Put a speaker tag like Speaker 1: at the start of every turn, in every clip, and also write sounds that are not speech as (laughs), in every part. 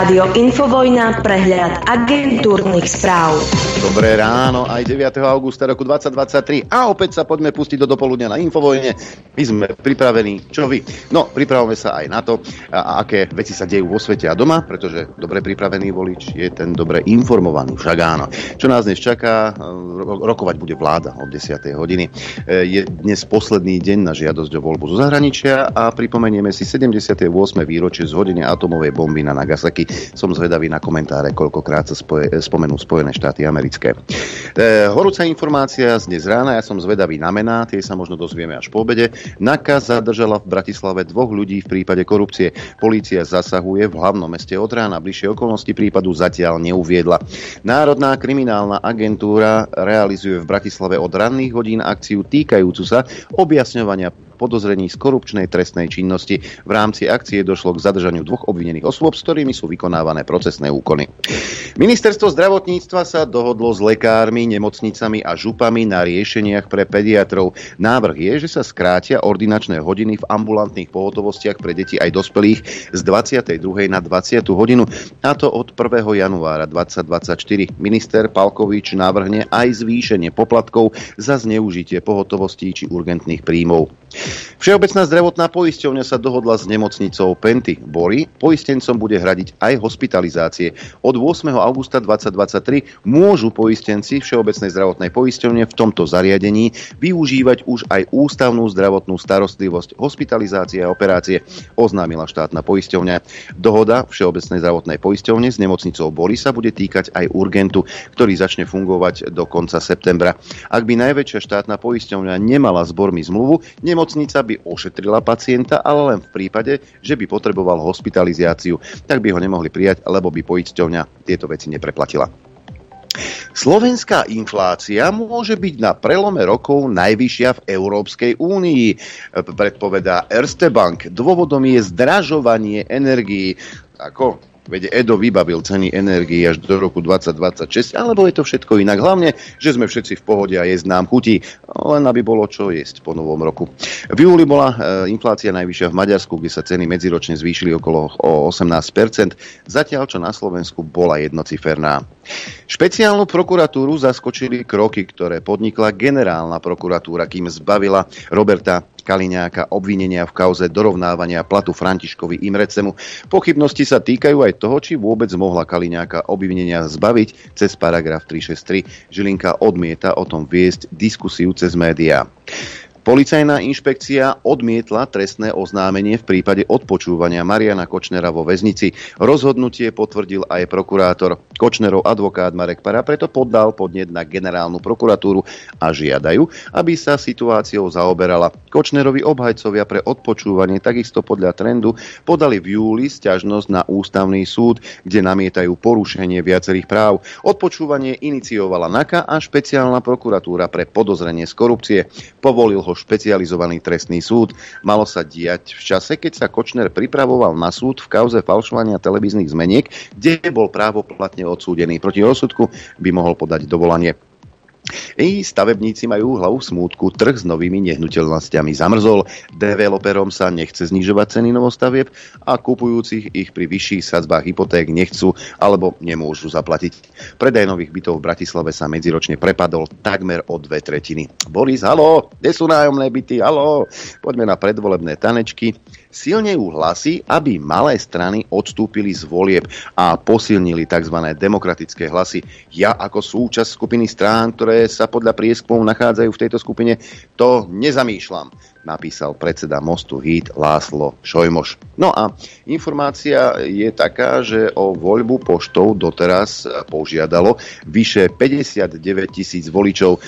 Speaker 1: Rádio Infovojna, prehľad agentúrnych správ.
Speaker 2: Dobré ráno, aj 9. augusta roku 2023 a opäť sa poďme pustiť do dopoludnia na Infovojne. My sme pripravení, čo vy? No, pripravujeme sa aj na to, a, aké veci sa dejú vo svete a doma, pretože dobre pripravený volič je ten dobre informovaný, však áno. Čo nás dnes čaká, rokovať bude vláda od 10. hodiny. E, je dnes posledný deň na žiadosť o voľbu zo zahraničia a pripomenieme si 78. výročie zhodenia atomovej bomby na Nagasaki. Som zvedavý na komentáre, koľkokrát sa spoje, spomenú Spojené štáty americké. E, horúca informácia z dnes rána, ja som zvedavý na mená, tie sa možno dozvieme až po obede. NAKA zadržala v Bratislave dvoch ľudí v prípade korupcie. Polícia zasahuje v hlavnom meste od rána. Bližšie okolnosti prípadu zatiaľ neuviedla. Národná kriminálna agentúra realizuje v Bratislave od ranných hodín akciu týkajúcu sa objasňovania podozrení z korupčnej trestnej činnosti. V rámci akcie došlo k zadržaniu dvoch obvinených osôb, s ktorými sú vykonávané procesné úkony. Ministerstvo zdravotníctva sa dohodlo s lekármi, nemocnicami a župami na riešeniach pre pediatrov. Návrh je, že sa skrátia ordinačné hodiny v ambulantných pohotovostiach pre deti aj dospelých z 22. na 20. hodinu, a to od 1. januára 2024. Minister Palkovič navrhne aj zvýšenie poplatkov za zneužitie pohotovostí či urgentných príjmov. Všeobecná zdravotná poisťovňa sa dohodla s nemocnicou Penty Bory. Poistencom bude hradiť aj hospitalizácie. Od 8. augusta 2023 môžu poistenci Všeobecnej zdravotnej poisťovne v tomto zariadení využívať už aj ústavnú zdravotnú starostlivosť, hospitalizácie a operácie, oznámila štátna poisťovňa. Dohoda Všeobecnej zdravotnej poisťovne s nemocnicou Bory sa bude týkať aj urgentu, ktorý začne fungovať do konca septembra. Ak by najväčšia štátna poisťovňa nemala zbormi zmluvu, Nemocnica by ošetrila pacienta, ale len v prípade, že by potreboval hospitalizáciu. Tak by ho nemohli prijať, lebo by poisťovňa tieto veci nepreplatila. Slovenská inflácia môže byť na prelome rokov najvyššia v Európskej únii, predpovedá Erste Bank. Dôvodom je zdražovanie energií. Ako Veď Edo vybavil ceny energii až do roku 2026, alebo je to všetko inak. Hlavne, že sme všetci v pohode a jesť nám chutí, len aby bolo čo jesť po novom roku. V júli bola e, inflácia najvyššia v Maďarsku, kde sa ceny medziročne zvýšili okolo o 18%, zatiaľ čo na Slovensku bola jednociferná. Špeciálnu prokuratúru zaskočili kroky, ktoré podnikla generálna prokuratúra, kým zbavila Roberta Kaliňáka obvinenia v kauze dorovnávania platu Františkovi Imrecemu. Pochybnosti sa týkajú aj toho, či vôbec mohla Kaliňáka obvinenia zbaviť cez paragraf 363. Žilinka odmieta o tom viesť diskusiu cez médiá. Policajná inšpekcia odmietla trestné oznámenie v prípade odpočúvania Mariana Kočnera vo väznici. Rozhodnutie potvrdil aj prokurátor. Kočnerov advokát Marek Para preto poddal podnet na generálnu prokuratúru a žiadajú, aby sa situáciou zaoberala. Kočnerovi obhajcovia pre odpočúvanie takisto podľa trendu podali v júli stiažnosť na ústavný súd, kde namietajú porušenie viacerých práv. Odpočúvanie iniciovala NAKA a špeciálna prokuratúra pre podozrenie z korupcie. Povolil ho špecializovaný trestný súd. Malo sa diať v čase, keď sa Kočner pripravoval na súd v kauze falšovania televíznych zmeniek, kde bol právoplatne odsúdený. Proti rozsudku by mohol podať dovolanie. I stavebníci majú hlavu smútku, trh s novými nehnuteľnosťami zamrzol, developerom sa nechce znižovať ceny novostavieb a kupujúcich ich pri vyšších sadzbách hypoték nechcú alebo nemôžu zaplatiť. Predaj nových bytov v Bratislave sa medziročne prepadol takmer o dve tretiny. Boris, halo, kde sú nájomné byty, halo, poďme na predvolebné tanečky silnejú hlasy, aby malé strany odstúpili z volieb a posilnili tzv. demokratické hlasy. Ja ako súčasť skupiny strán, ktoré sa podľa prieskumov nachádzajú v tejto skupine, to nezamýšľam napísal predseda Mostu Hit Láslo Šojmoš. No a informácia je taká, že o voľbu poštou doteraz požiadalo vyše 59 tisíc voličov, e,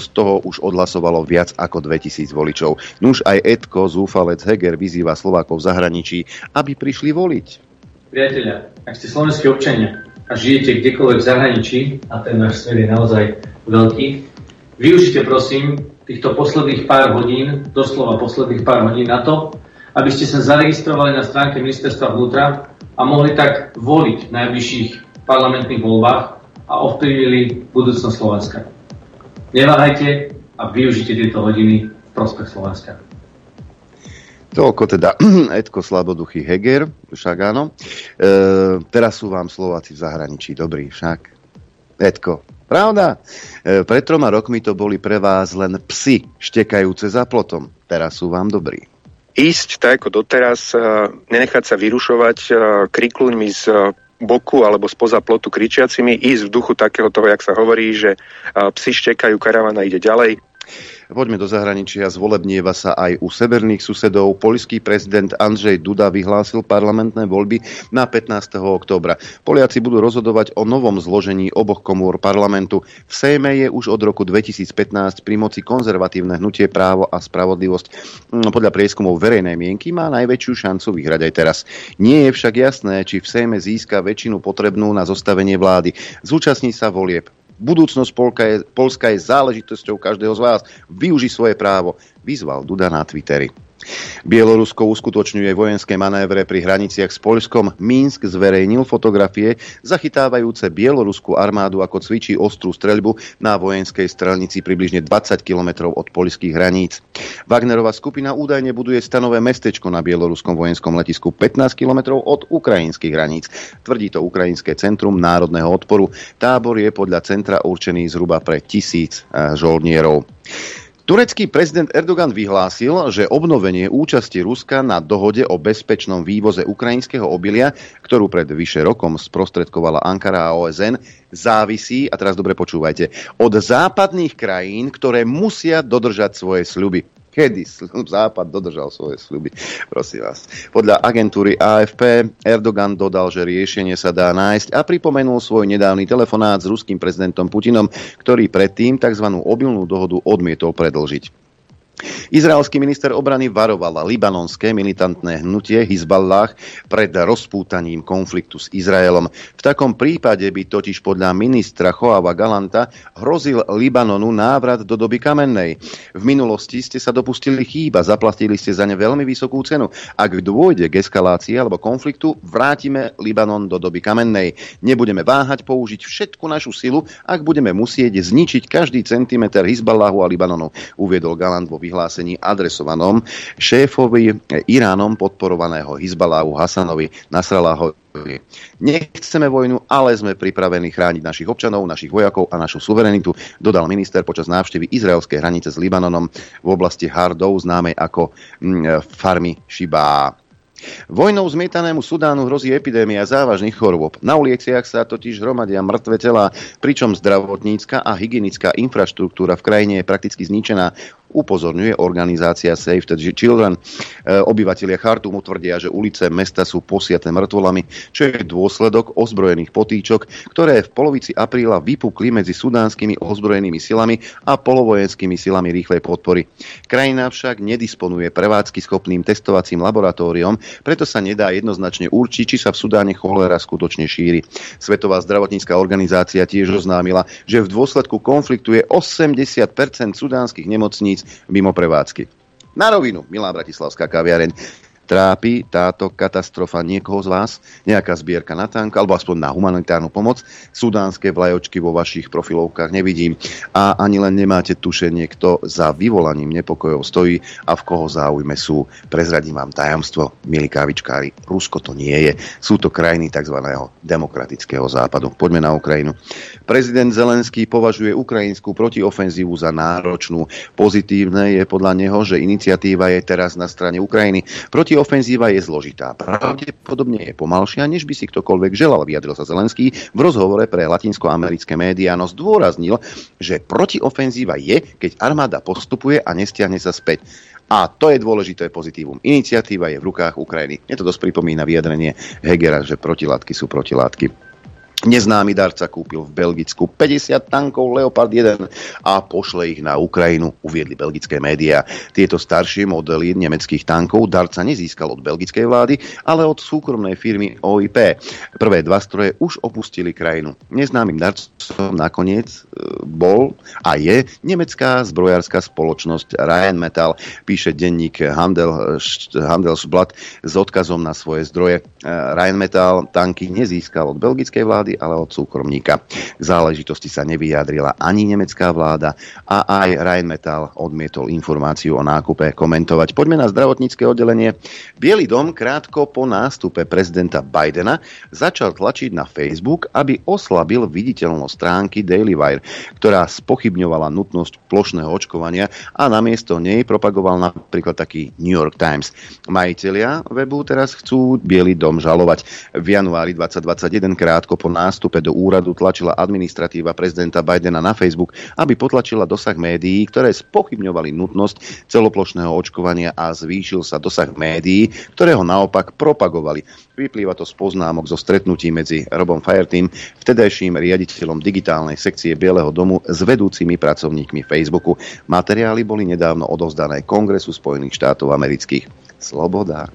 Speaker 2: z toho už odhlasovalo viac ako 2 tisíc voličov. Nuž aj Edko, zúfalec Heger vyzýva Slovákov v zahraničí, aby prišli voliť.
Speaker 3: Priatelia, ak ste slovenskí občania a žijete kdekoľvek v zahraničí, a ten náš svet je naozaj veľký, využite prosím týchto posledných pár hodín, doslova posledných pár hodín na to, aby ste sa zaregistrovali na stránke ministerstva vnútra a mohli tak voliť v najbližších parlamentných voľbách a ovplyvnili budúcnosť Slovenska. Neváhajte a využite tieto hodiny v prospech Slovenska.
Speaker 2: Toľko teda (clears throat) Edko Slaboduchy Heger, však áno. E, teraz sú vám Slováci v zahraničí, dobrý však. Edko, pravda? E, pred troma rokmi to boli pre vás len psy štekajúce za plotom. Teraz sú vám dobrí.
Speaker 4: Ísť tak ako doteraz, e, nenechať sa vyrušovať e, krikluňmi z boku alebo spoza plotu kričiacimi, ísť v duchu takého toho, jak sa hovorí, že psi štekajú, karavana ide ďalej.
Speaker 2: Poďme do zahraničia. Zvolebnieva sa aj u severných susedov. Polský prezident Andrzej Duda vyhlásil parlamentné voľby na 15. októbra. Poliaci budú rozhodovať o novom zložení oboch komôr parlamentu. V Sejme je už od roku 2015 pri moci konzervatívne hnutie právo a spravodlivosť. No, podľa prieskumov verejnej mienky má najväčšiu šancu vyhrať aj teraz. Nie je však jasné, či v Sejme získa väčšinu potrebnú na zostavenie vlády. Zúčastní sa volieb Budúcnosť Polka je, Polska je záležitosťou každého z vás. Využi svoje právo. Vyzval Duda na Twitteri. Bielorusko uskutočňuje vojenské manévre pri hraniciach s Poľskom. Minsk zverejnil fotografie zachytávajúce bieloruskú armádu ako cvičí ostrú streľbu na vojenskej strelnici približne 20 km od poľských hraníc. Wagnerová skupina údajne buduje stanové mestečko na bieloruskom vojenskom letisku 15 km od ukrajinských hraníc. Tvrdí to Ukrajinské centrum národného odporu. Tábor je podľa centra určený zhruba pre tisíc eh, žoldnierov. Turecký prezident Erdogan vyhlásil, že obnovenie účasti Ruska na dohode o bezpečnom vývoze ukrajinského obilia, ktorú pred vyše rokom sprostredkovala Ankara a OSN, závisí, a teraz dobre počúvajte, od západných krajín, ktoré musia dodržať svoje sľuby kedy Západ dodržal svoje sľuby. Prosím vás. Podľa agentúry AFP Erdogan dodal, že riešenie sa dá nájsť a pripomenul svoj nedávny telefonát s ruským prezidentom Putinom, ktorý predtým tzv. obilnú dohodu odmietol predlžiť. Izraelský minister obrany varoval libanonské militantné hnutie Hizballah pred rozpútaním konfliktu s Izraelom. V takom prípade by totiž podľa ministra Choava Galanta hrozil Libanonu návrat do doby kamennej. V minulosti ste sa dopustili chýba, zaplatili ste za ne veľmi vysokú cenu. Ak dôjde k eskalácii alebo konfliktu, vrátime Libanon do doby kamennej. Nebudeme váhať použiť všetku našu silu, ak budeme musieť zničiť každý centimeter Hizballahu a Libanonu, uviedol Galant vo vyhlásení adresovanom šéfovi Iránom podporovaného Hizbaláhu Hasanovi Nasraláhovi. Nechceme vojnu, ale sme pripravení chrániť našich občanov, našich vojakov a našu suverenitu, dodal minister počas návštevy izraelskej hranice s Libanonom v oblasti Hardov, známej ako mm, farmy Shibá. Vojnou zmietanému Sudánu hrozí epidémia závažných chorôb. Na uliciach sa totiž hromadia mŕtve telá, pričom zdravotnícka a hygienická infraštruktúra v krajine je prakticky zničená upozorňuje organizácia Save the Children. E, obyvatelia Chartumu tvrdia, že ulice mesta sú posiaté mŕtvolami, čo je dôsledok ozbrojených potýčok, ktoré v polovici apríla vypukli medzi sudánskymi ozbrojenými silami a polovojenskými silami rýchlej podpory. Krajina však nedisponuje prevádzky schopným testovacím laboratóriom, preto sa nedá jednoznačne určiť, či sa v Sudáne cholera skutočne šíri. Svetová zdravotnícká organizácia tiež oznámila, že v dôsledku konfliktu je 80% sudánskych nemocníc mimo prevádzky. Na rovinu, milá bratislavská kaviareň, trápi táto katastrofa niekoho z vás, nejaká zbierka na tank, alebo aspoň na humanitárnu pomoc. Sudánske vlajočky vo vašich profilovkách nevidím a ani len nemáte tušenie, kto za vyvolaním nepokojov stojí a v koho záujme sú. Prezradím vám tajomstvo, milí kávičkári, Rusko to nie je. Sú to krajiny tzv. demokratického západu. Poďme na Ukrajinu. Prezident Zelenský považuje ukrajinskú protiofenzívu za náročnú. Pozitívne je podľa neho, že iniciatíva je teraz na strane Ukrajiny. Proti ofenzíva je zložitá. Pravdepodobne je pomalšia, než by si ktokoľvek želal, vyjadril sa Zelenský v rozhovore pre latinskoamerické médiá, no zdôraznil, že protiofenzíva je, keď armáda postupuje a nestiahne sa späť. A to je dôležité pozitívum. Iniciatíva je v rukách Ukrajiny. Je to dosť pripomína vyjadrenie Hegera, že protilátky sú protilátky. Neznámy darca kúpil v Belgicku 50 tankov Leopard 1 a pošle ich na Ukrajinu, uviedli belgické médiá. Tieto staršie modely nemeckých tankov darca nezískal od belgickej vlády, ale od súkromnej firmy OIP. Prvé dva stroje už opustili krajinu. Neznámym darcom nakoniec e, bol a je nemecká zbrojárska spoločnosť Rheinmetall, píše denník Handel, Handelsblatt s odkazom na svoje zdroje. E, Rheinmetall tanky nezískal od belgickej vlády, vlády, ale od súkromníka. K záležitosti sa nevyjadrila ani nemecká vláda a aj Rheinmetall odmietol informáciu o nákupe komentovať. Poďme na zdravotnícke oddelenie. Bielý dom krátko po nástupe prezidenta Bidena začal tlačiť na Facebook, aby oslabil viditeľnosť stránky Daily Wire, ktorá spochybňovala nutnosť plošného očkovania a namiesto nej propagoval napríklad taký New York Times. Majitelia webu teraz chcú Bielý dom žalovať. V januári 2021 krátko po nástupe do úradu tlačila administratíva prezidenta Bidena na Facebook, aby potlačila dosah médií, ktoré spochybňovali nutnosť celoplošného očkovania a zvýšil sa dosah médií, ktoré ho naopak propagovali. Vyplýva to z poznámok zo stretnutí medzi Robom Fireteam, vtedajším riaditeľom digitálnej sekcie Bieleho domu s vedúcimi pracovníkmi Facebooku. Materiály boli nedávno odovzdané Kongresu Spojených štátov amerických. Sloboda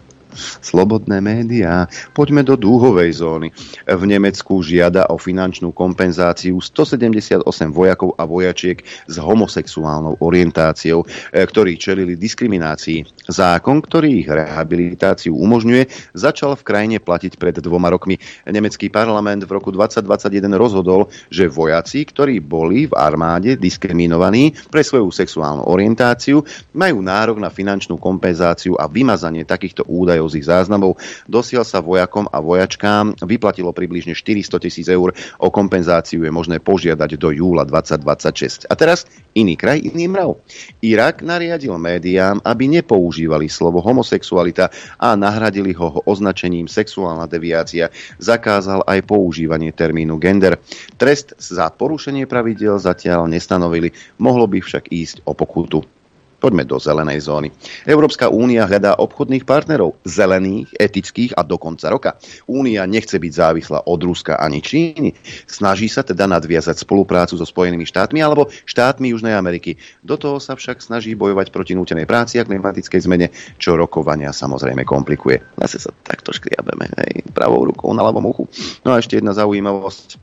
Speaker 2: slobodné médiá. Poďme do dúhovej zóny. V Nemecku žiada o finančnú kompenzáciu 178 vojakov a vojačiek s homosexuálnou orientáciou, e, ktorí čelili diskriminácii. Zákon, ktorý ich rehabilitáciu umožňuje, začal v krajine platiť pred dvoma rokmi. Nemecký parlament v roku 2021 rozhodol, že vojaci, ktorí boli v armáde diskriminovaní pre svoju sexuálnu orientáciu, majú nárok na finančnú kompenzáciu a vymazanie takýchto údajov z ich záznamov. Dosiaľ sa vojakom a vojačkám vyplatilo približne 400 tisíc eur. O kompenzáciu je možné požiadať do júla 2026. A teraz iný kraj, iný mrav. Irak nariadil médiám, aby nepoužívali slovo homosexualita a nahradili ho označením sexuálna deviácia. Zakázal aj používanie termínu gender. Trest za porušenie pravidel zatiaľ nestanovili, mohlo by však ísť o pokutu. Poďme do zelenej zóny. Európska únia hľadá obchodných partnerov, zelených, etických a do konca roka. Únia nechce byť závislá od Ruska ani Číny. Snaží sa teda nadviazať spoluprácu so Spojenými štátmi alebo štátmi Južnej Ameriky. Do toho sa však snaží bojovať proti nútenej práci a klimatickej zmene, čo rokovania samozrejme komplikuje. Zase sa takto škriabeme, hej, pravou rukou na ľavom uchu. No a ešte jedna zaujímavosť.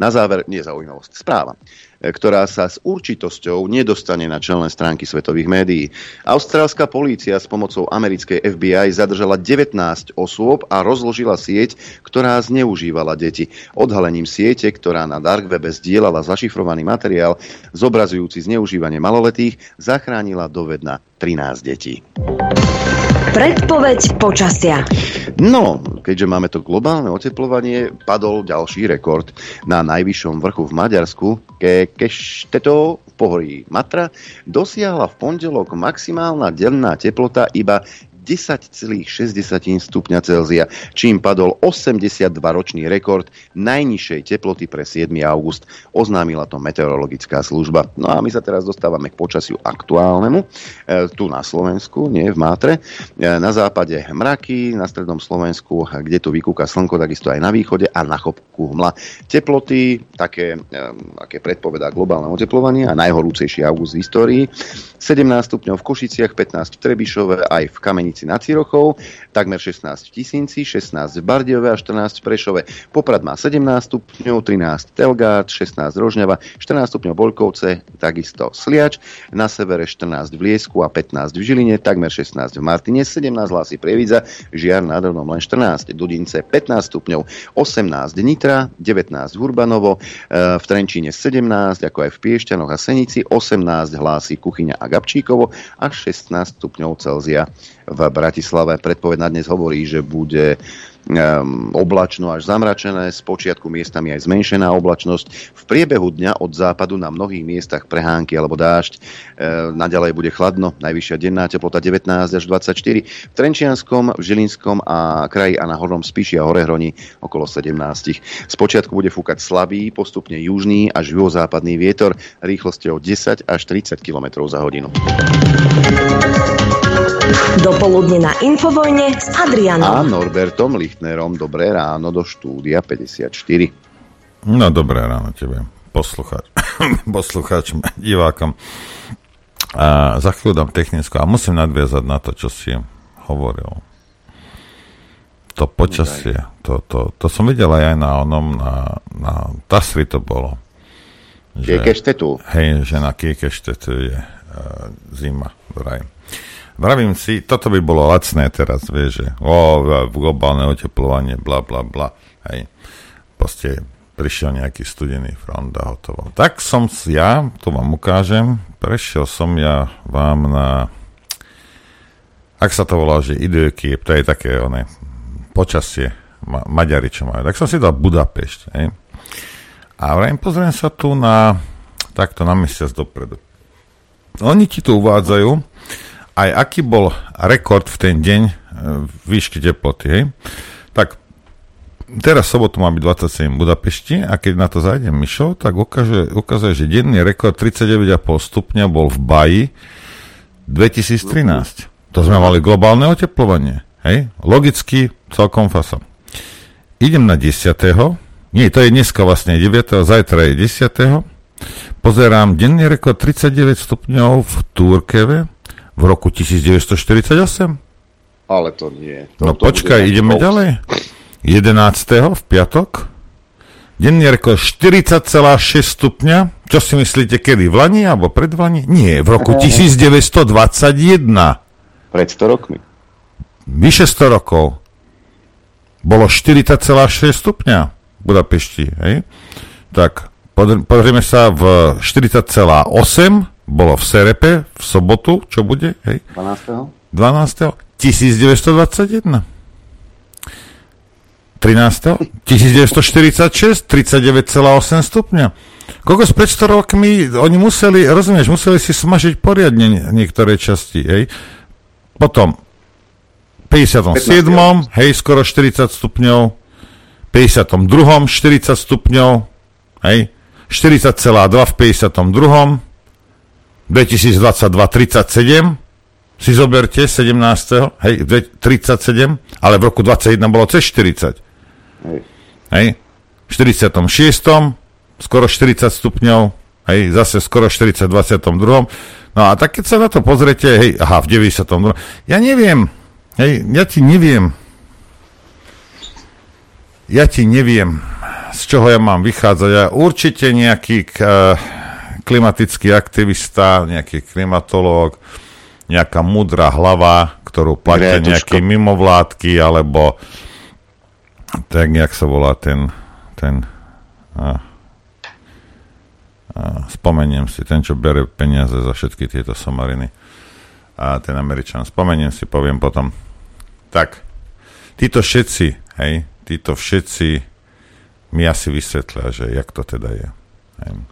Speaker 2: Na záver, nie zaujímavosť, správa ktorá sa s určitosťou nedostane na čelné stránky svetových médií. Austrálska polícia s pomocou americkej FBI zadržala 19 osôb a rozložila sieť, ktorá zneužívala deti. Odhalením siete, ktorá na dark webe zdieľala zašifrovaný materiál zobrazujúci zneužívanie maloletých, zachránila dovedna 13 detí.
Speaker 1: Predpoveď počasia.
Speaker 2: No, keďže máme to globálne oteplovanie, padol ďalší rekord. Na najvyššom vrchu v Maďarsku, ke Kešteto v pohorí Matra, dosiahla v pondelok maximálna denná teplota iba 10,6 stupňa Celzia, čím padol 82-ročný rekord najnižšej teploty pre 7. august. Oznámila to meteorologická služba. No a my sa teraz dostávame k počasiu aktuálnemu. E, tu na Slovensku, nie v Mátre. E, na západe mraky, na strednom Slovensku, kde tu vykúka slnko, takisto aj na východe a na chopku hmla. Teploty, také, e, aké predpovedá globálne oteplovanie a najhorúcejší august v histórii. 17 stupňov v Košiciach, 15 v Trebišove, aj v Kamenici nad Cirochou, takmer 16 v Tisínci, 16 v Bardiove a 14 v Prešove. Poprad má 17 stupňov, 13 Telgát, 16 Rožňava, 14 stupňov Bolkovce, takisto Sliač, na severe 14 v Liesku a 15 v Žiline, takmer 16 v Martine, 17 hlasy Prievidza, Žiar nad len 14, Dudince 15 stupňov, 18 Nitra, 19 Hurbanovo, e, v Trenčíne 17, ako aj v Piešťanoch a Senici, 18 hlási Kuchyňa a Gabčíkovo a 16 stupňov Celzia v Bratislave. Predpoveď na dnes hovorí, že bude um, oblačno až zamračené, z počiatku miestami aj zmenšená oblačnosť. V priebehu dňa od západu na mnohých miestach prehánky alebo dážď. E, naďalej bude chladno, najvyššia denná teplota 19 až 24. V Trenčianskom, v Žilinskom a kraji a na Hornom Spíši a Horehroni okolo 17. Z počiatku bude fúkať slabý, postupne južný až juhozápadný vietor rýchlosťou 10 až 30 km za hodinu.
Speaker 1: Dopoludne na Infovojne s Adrianom.
Speaker 2: A Norbertom Lichtnerom. Dobré ráno do štúdia 54.
Speaker 5: No dobré ráno tebe, poslucháč, (coughs) poslucháč, divákom. A za chvíľu dám technickú a musím nadviazať na to, čo si hovoril. To počasie, to, to, to som videl aj na onom, na, na Tasri to bolo.
Speaker 2: Kiekeštetu.
Speaker 5: Hej, že na Kiekeštetu je uh, zima, vraj. Vravím si, toto by bolo lacné teraz, vieš, že o, globálne oteplovanie, bla, bla, bla. Hej. proste prišiel nejaký studený front a hotovo. Tak som si ja, to vám ukážem, prešiel som ja vám na ak sa to volá, že ideoky, to je také one, počasie, ma, Maďari čo majú. Tak som si dal Budapešť. Hej. A vrajím, pozriem sa tu na takto na mesiac dopredu. Oni ti tu uvádzajú aj aký bol rekord v ten deň e, výšky teploty. Hej. Tak teraz sobotu má byť 27 v Budapešti a keď na to zájdem myšou, tak ukáže, ukazuje, že denný rekord 39,5 stupňa bol v Baji 2013. To sme mali globálne oteplovanie. Hej? Logicky celkom fasa. Idem na 10. Nie, to je dneska vlastne 9. Zajtra je 10. Pozerám denný rekord 39 stupňov v Turkeve v roku 1948.
Speaker 2: Ale to nie.
Speaker 5: To, no to počkaj, ideme ďalej. 11. v piatok. Denný rekord 40,6 stupňa. Čo si myslíte, kedy? V Lani alebo pred Lani? Nie, v roku (laughs) 1921.
Speaker 2: Pred 100 rokmi.
Speaker 5: Vyše 100 rokov. Bolo 40,6 stupňa v Budapešti. Hej? Tak, pozrieme sa v 40,8 bolo v Serepe v sobotu, čo bude? Hej?
Speaker 2: 12.
Speaker 5: 12. 1921. 13. 1946, 39,8 stupňa. Koľko s 500 rokmi oni museli, rozumieš, museli si smažiť poriadne niektoré časti, hej. Potom 57. 15. hej, skoro 40 stupňov, 52. 40 stupňov, hej, 40,2 v 52. 2022 37, si zoberte 17. hej, 37, ale v roku 21 bolo cez 40. Hej. Hej. V 46. skoro 40 stupňov, hej, zase skoro 40 v 22. No a tak keď sa na to pozrete, hej, aha, v 92. Ja neviem, hej, ja ti neviem, ja ti neviem, z čoho ja mám vychádzať. Ja určite nejaký uh, klimatický aktivista, nejaký klimatológ, nejaká mudrá hlava, ktorú platia nejaké mimovládky, alebo tak jak sa volá ten, ten a, a, spomeniem si, ten, čo bere peniaze za všetky tieto somariny a ten Američan, spomeniem si, poviem potom. Tak, títo všetci, hej, títo všetci mi asi vysvetlia, že jak to teda je. Hej.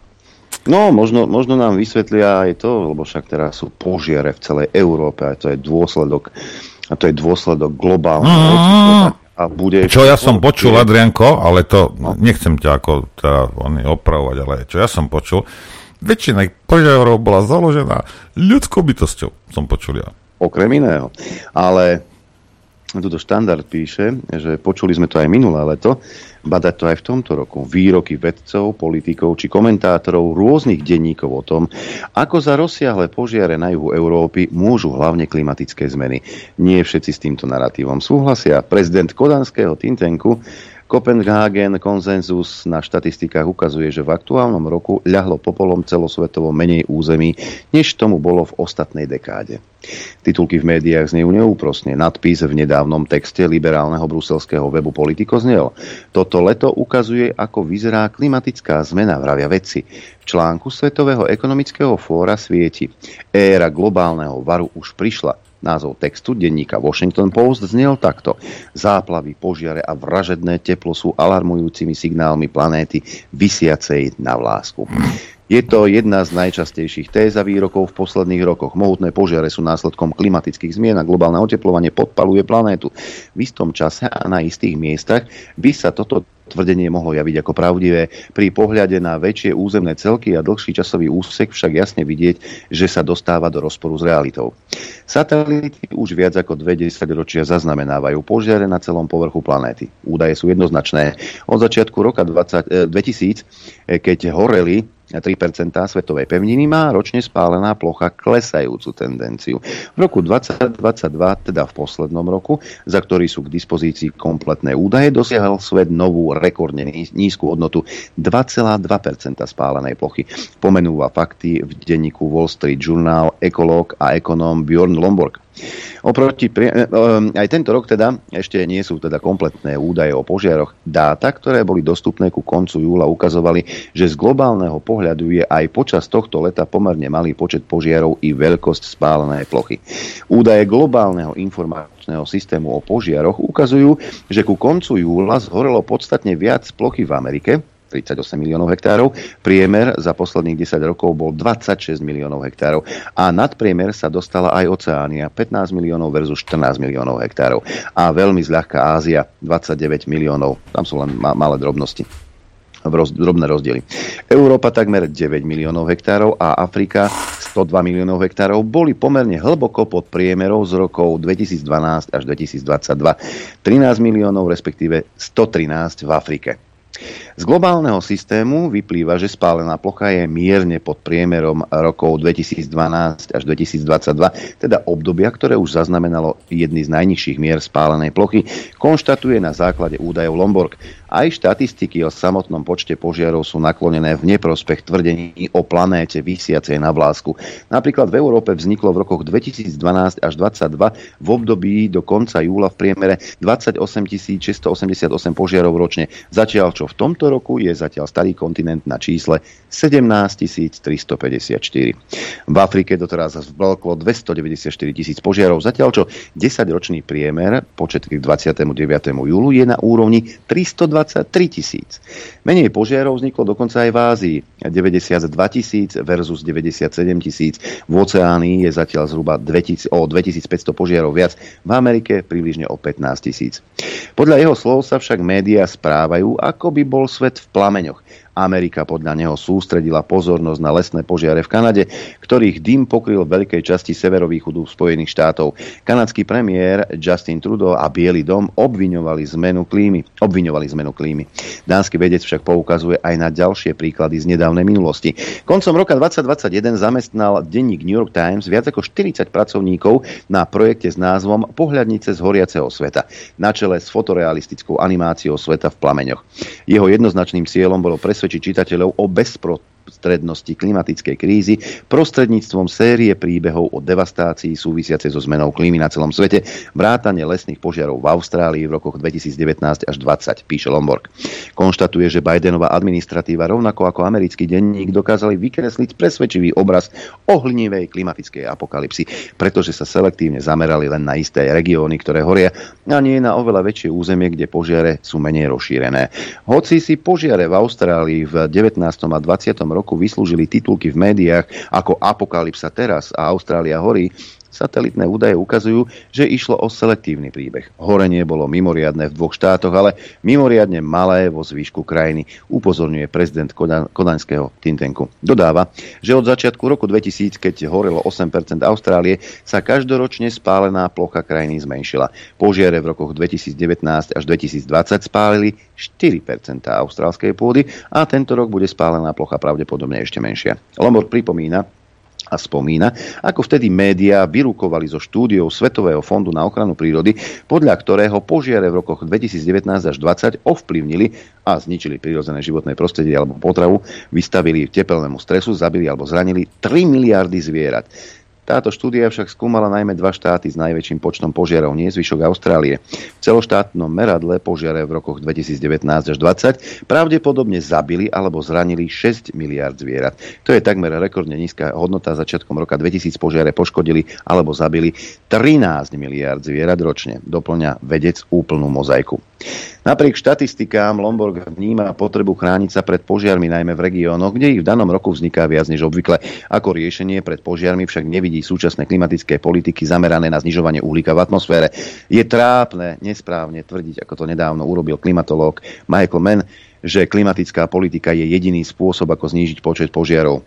Speaker 2: No, možno, možno nám vysvetlia aj to, lebo však teraz sú požiare v celej Európe a to je dôsledok a to je dôsledok globálneho a bude...
Speaker 5: Čo ja som počul, Adrianko, ale to no. nechcem ťa ako teda oni opravovať, ale čo ja som počul, väčšina požiarov bola založená ľudskou bytosťou, som počul ja.
Speaker 2: Okrem iného. Ale tuto štandard píše, že počuli sme to aj minulé leto, badať to aj v tomto roku. Výroky vedcov, politikov či komentátorov rôznych denníkov o tom, ako za rozsiahle požiare na juhu Európy môžu hlavne klimatické zmeny. Nie všetci s týmto narratívom súhlasia. Prezident kodanského Tintenku Copenhagen konsenzus na štatistikách ukazuje, že v aktuálnom roku ľahlo popolom celosvetovo menej území, než tomu bolo v ostatnej dekáde. Titulky v médiách znejú neúprosne. Nadpis v nedávnom texte liberálneho bruselského webu Politico znel. Toto leto ukazuje, ako vyzerá klimatická zmena, vravia vedci. V článku Svetového ekonomického fóra svieti. Éra globálneho varu už prišla. Názov textu denníka Washington Post znel takto. Záplavy, požiare a vražedné teplo sú alarmujúcimi signálmi planéty vysiacej na vlásku. Je to jedna z najčastejších téz a výrokov v posledných rokoch. Mohutné požiare sú následkom klimatických zmien a globálne oteplovanie podpaluje planétu. V istom čase a na istých miestach by sa toto tvrdenie mohlo javiť ako pravdivé. Pri pohľade na väčšie územné celky a dlhší časový úsek však jasne vidieť, že sa dostáva do rozporu s realitou. Satelity už viac ako dve ročia zaznamenávajú požiare na celom povrchu planéty. Údaje sú jednoznačné. Od začiatku roka 20, 2000, eh, keď horeli 3% svetovej pevniny má ročne spálená plocha klesajúcu tendenciu. V roku 2022, teda v poslednom roku, za ktorý sú k dispozícii kompletné údaje, dosiahol svet novú rekordne nízku hodnotu 2,2% spálenej plochy. Pomenúva fakty v denníku Wall Street Journal ekológ a ekonóm Bjorn Lomborg. Oproti, aj tento rok teda ešte nie sú teda kompletné údaje o požiaroch. Dáta, ktoré boli dostupné ku koncu júla, ukazovali, že z globálneho pohľadu je aj počas tohto leta pomerne malý počet požiarov i veľkosť spálenej plochy. Údaje globálneho informačného systému o požiaroch ukazujú, že ku koncu júla zhorelo podstatne viac plochy v Amerike, 38 miliónov hektárov. Priemer za posledných 10 rokov bol 26 miliónov hektárov. A nad priemer sa dostala aj Oceánia, 15 miliónov versus 14 miliónov hektárov. A veľmi zľahká Ázia, 29 miliónov. Tam sú len malé drobnosti roz, drobné rozdiely. Európa takmer 9 miliónov hektárov a Afrika 102 miliónov hektárov boli pomerne hlboko pod priemerov z rokov 2012 až 2022. 13 miliónov, respektíve 113 v Afrike. Z globálneho systému vyplýva, že spálená plocha je mierne pod priemerom rokov 2012 až 2022, teda obdobia, ktoré už zaznamenalo jedny z najnižších mier spálenej plochy, konštatuje na základe údajov Lomborg. Aj štatistiky o samotnom počte požiarov sú naklonené v neprospech tvrdení o planéte vysiacej na vlásku. Napríklad v Európe vzniklo v rokoch 2012 až 2022 v období do konca júla v priemere 28 688 požiarov ročne, zatiaľ čo v tomto roku je zatiaľ starý kontinent na čísle 17 354. V Afrike doteraz zvlklo 294 tisíc požiarov, zatiaľ čo 10-ročný priemer počet k 29. júlu je na úrovni 320 23 tisíc. Menej požiarov vzniklo dokonca aj v Ázii. 92 tisíc versus 97 tisíc. V oceánii je zatiaľ zhruba 2000, o 2500 požiarov viac. V Amerike približne o 15 tisíc. Podľa jeho slov sa však médiá správajú, ako by bol svet v plameňoch. Amerika podľa neho sústredila pozornosť na lesné požiare v Kanade, ktorých dym pokryl veľkej časti severovýchodu Spojených štátov. Kanadský premiér Justin Trudeau a Bielý dom obviňovali zmenu klímy. Obviňovali zmenu klímy. Dánsky vedec však poukazuje aj na ďalšie príklady z nedávnej minulosti. Koncom roka 2021 zamestnal denník New York Times viac ako 40 pracovníkov na projekte s názvom Pohľadnice z horiaceho sveta, na čele s fotorealistickou animáciou sveta v plameňoch. Jeho jednoznačným cieľom bolo presvedčiť presvedčiť čitateľov o bezpro bezprostrednosti klimatickej krízy prostredníctvom série príbehov o devastácii súvisiacej so zmenou klímy na celom svete, vrátane lesných požiarov v Austrálii v rokoch 2019 až 20, píše Lomborg. Konštatuje, že Bidenová administratíva rovnako ako americký denník dokázali vykresliť presvedčivý obraz ohlnivej klimatickej apokalipsy, pretože sa selektívne zamerali len na isté regióny, ktoré horia a nie na oveľa väčšie územie, kde požiare sú menej rozšírené. Hoci si požiare v Austrálii v 19. a 20. roku roku vyslúžili titulky v médiách ako Apokalypsa teraz a Austrália horí, Satelitné údaje ukazujú, že išlo o selektívny príbeh. Horenie bolo mimoriadne v dvoch štátoch, ale mimoriadne malé vo zvýšku krajiny, upozorňuje prezident kodaňského Tintenku. Dodáva, že od začiatku roku 2000, keď horelo 8% Austrálie, sa každoročne spálená plocha krajiny zmenšila. Požiare v rokoch 2019 až 2020 spálili 4% austrálskej pôdy a tento rok bude spálená plocha pravdepodobne ešte menšia. Lombard pripomína, a spomína, ako vtedy médiá vyrukovali zo štúdiou Svetového fondu na ochranu prírody, podľa ktorého požiare v rokoch 2019 až 2020 ovplyvnili a zničili prírodzené životné prostredie alebo potravu, vystavili tepelnému stresu, zabili alebo zranili 3 miliardy zvierat. Táto štúdia však skúmala najmä dva štáty s najväčším počtom požiarov, nie zvyšok Austrálie. V celoštátnom meradle požiare v rokoch 2019 až 2020 pravdepodobne zabili alebo zranili 6 miliard zvierat. To je takmer rekordne nízka hodnota. Začiatkom roka 2000 požiare poškodili alebo zabili 13 miliard zvierat ročne. Doplňa vedec úplnú mozaiku. Napriek štatistikám Lomborg vníma potrebu chrániť sa pred požiarmi najmä v regiónoch, kde ich v danom roku vzniká viac než obvykle. Ako riešenie pred požiarmi však nevidí súčasné klimatické politiky zamerané na znižovanie uhlíka v atmosfére. Je trápne, nesprávne tvrdiť, ako to nedávno urobil klimatológ Michael Mann, že klimatická politika je jediný spôsob, ako znížiť počet požiarov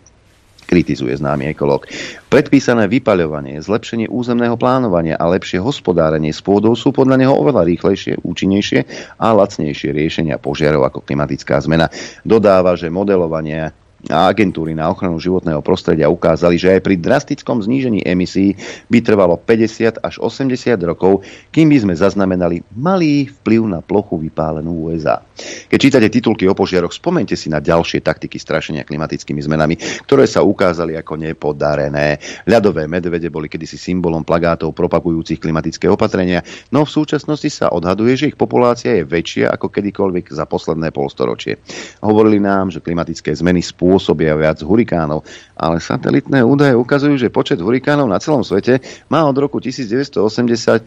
Speaker 2: kritizuje známy ekológ. Predpísané vypaľovanie, zlepšenie územného plánovania a lepšie hospodárenie s pôdou sú podľa neho oveľa rýchlejšie, účinnejšie a lacnejšie riešenia požiarov ako klimatická zmena. Dodáva, že modelovanie a agentúry na ochranu životného prostredia ukázali, že aj pri drastickom znížení emisí by trvalo 50 až 80 rokov, kým by sme zaznamenali malý vplyv na plochu vypálenú USA. Keď čítate titulky o požiaroch, spomente si na ďalšie taktiky strašenia klimatickými zmenami, ktoré sa ukázali ako nepodarené. Ľadové medvede boli kedysi symbolom plagátov propagujúcich klimatické opatrenia, no v súčasnosti sa odhaduje, že ich populácia je väčšia ako kedykoľvek za posledné polstoročie. Hovorili nám, že klimatické zmeny spôsobujú pôsobia viac hurikánov, ale satelitné údaje ukazujú, že počet hurikánov na celom svete má od roku 1980 e,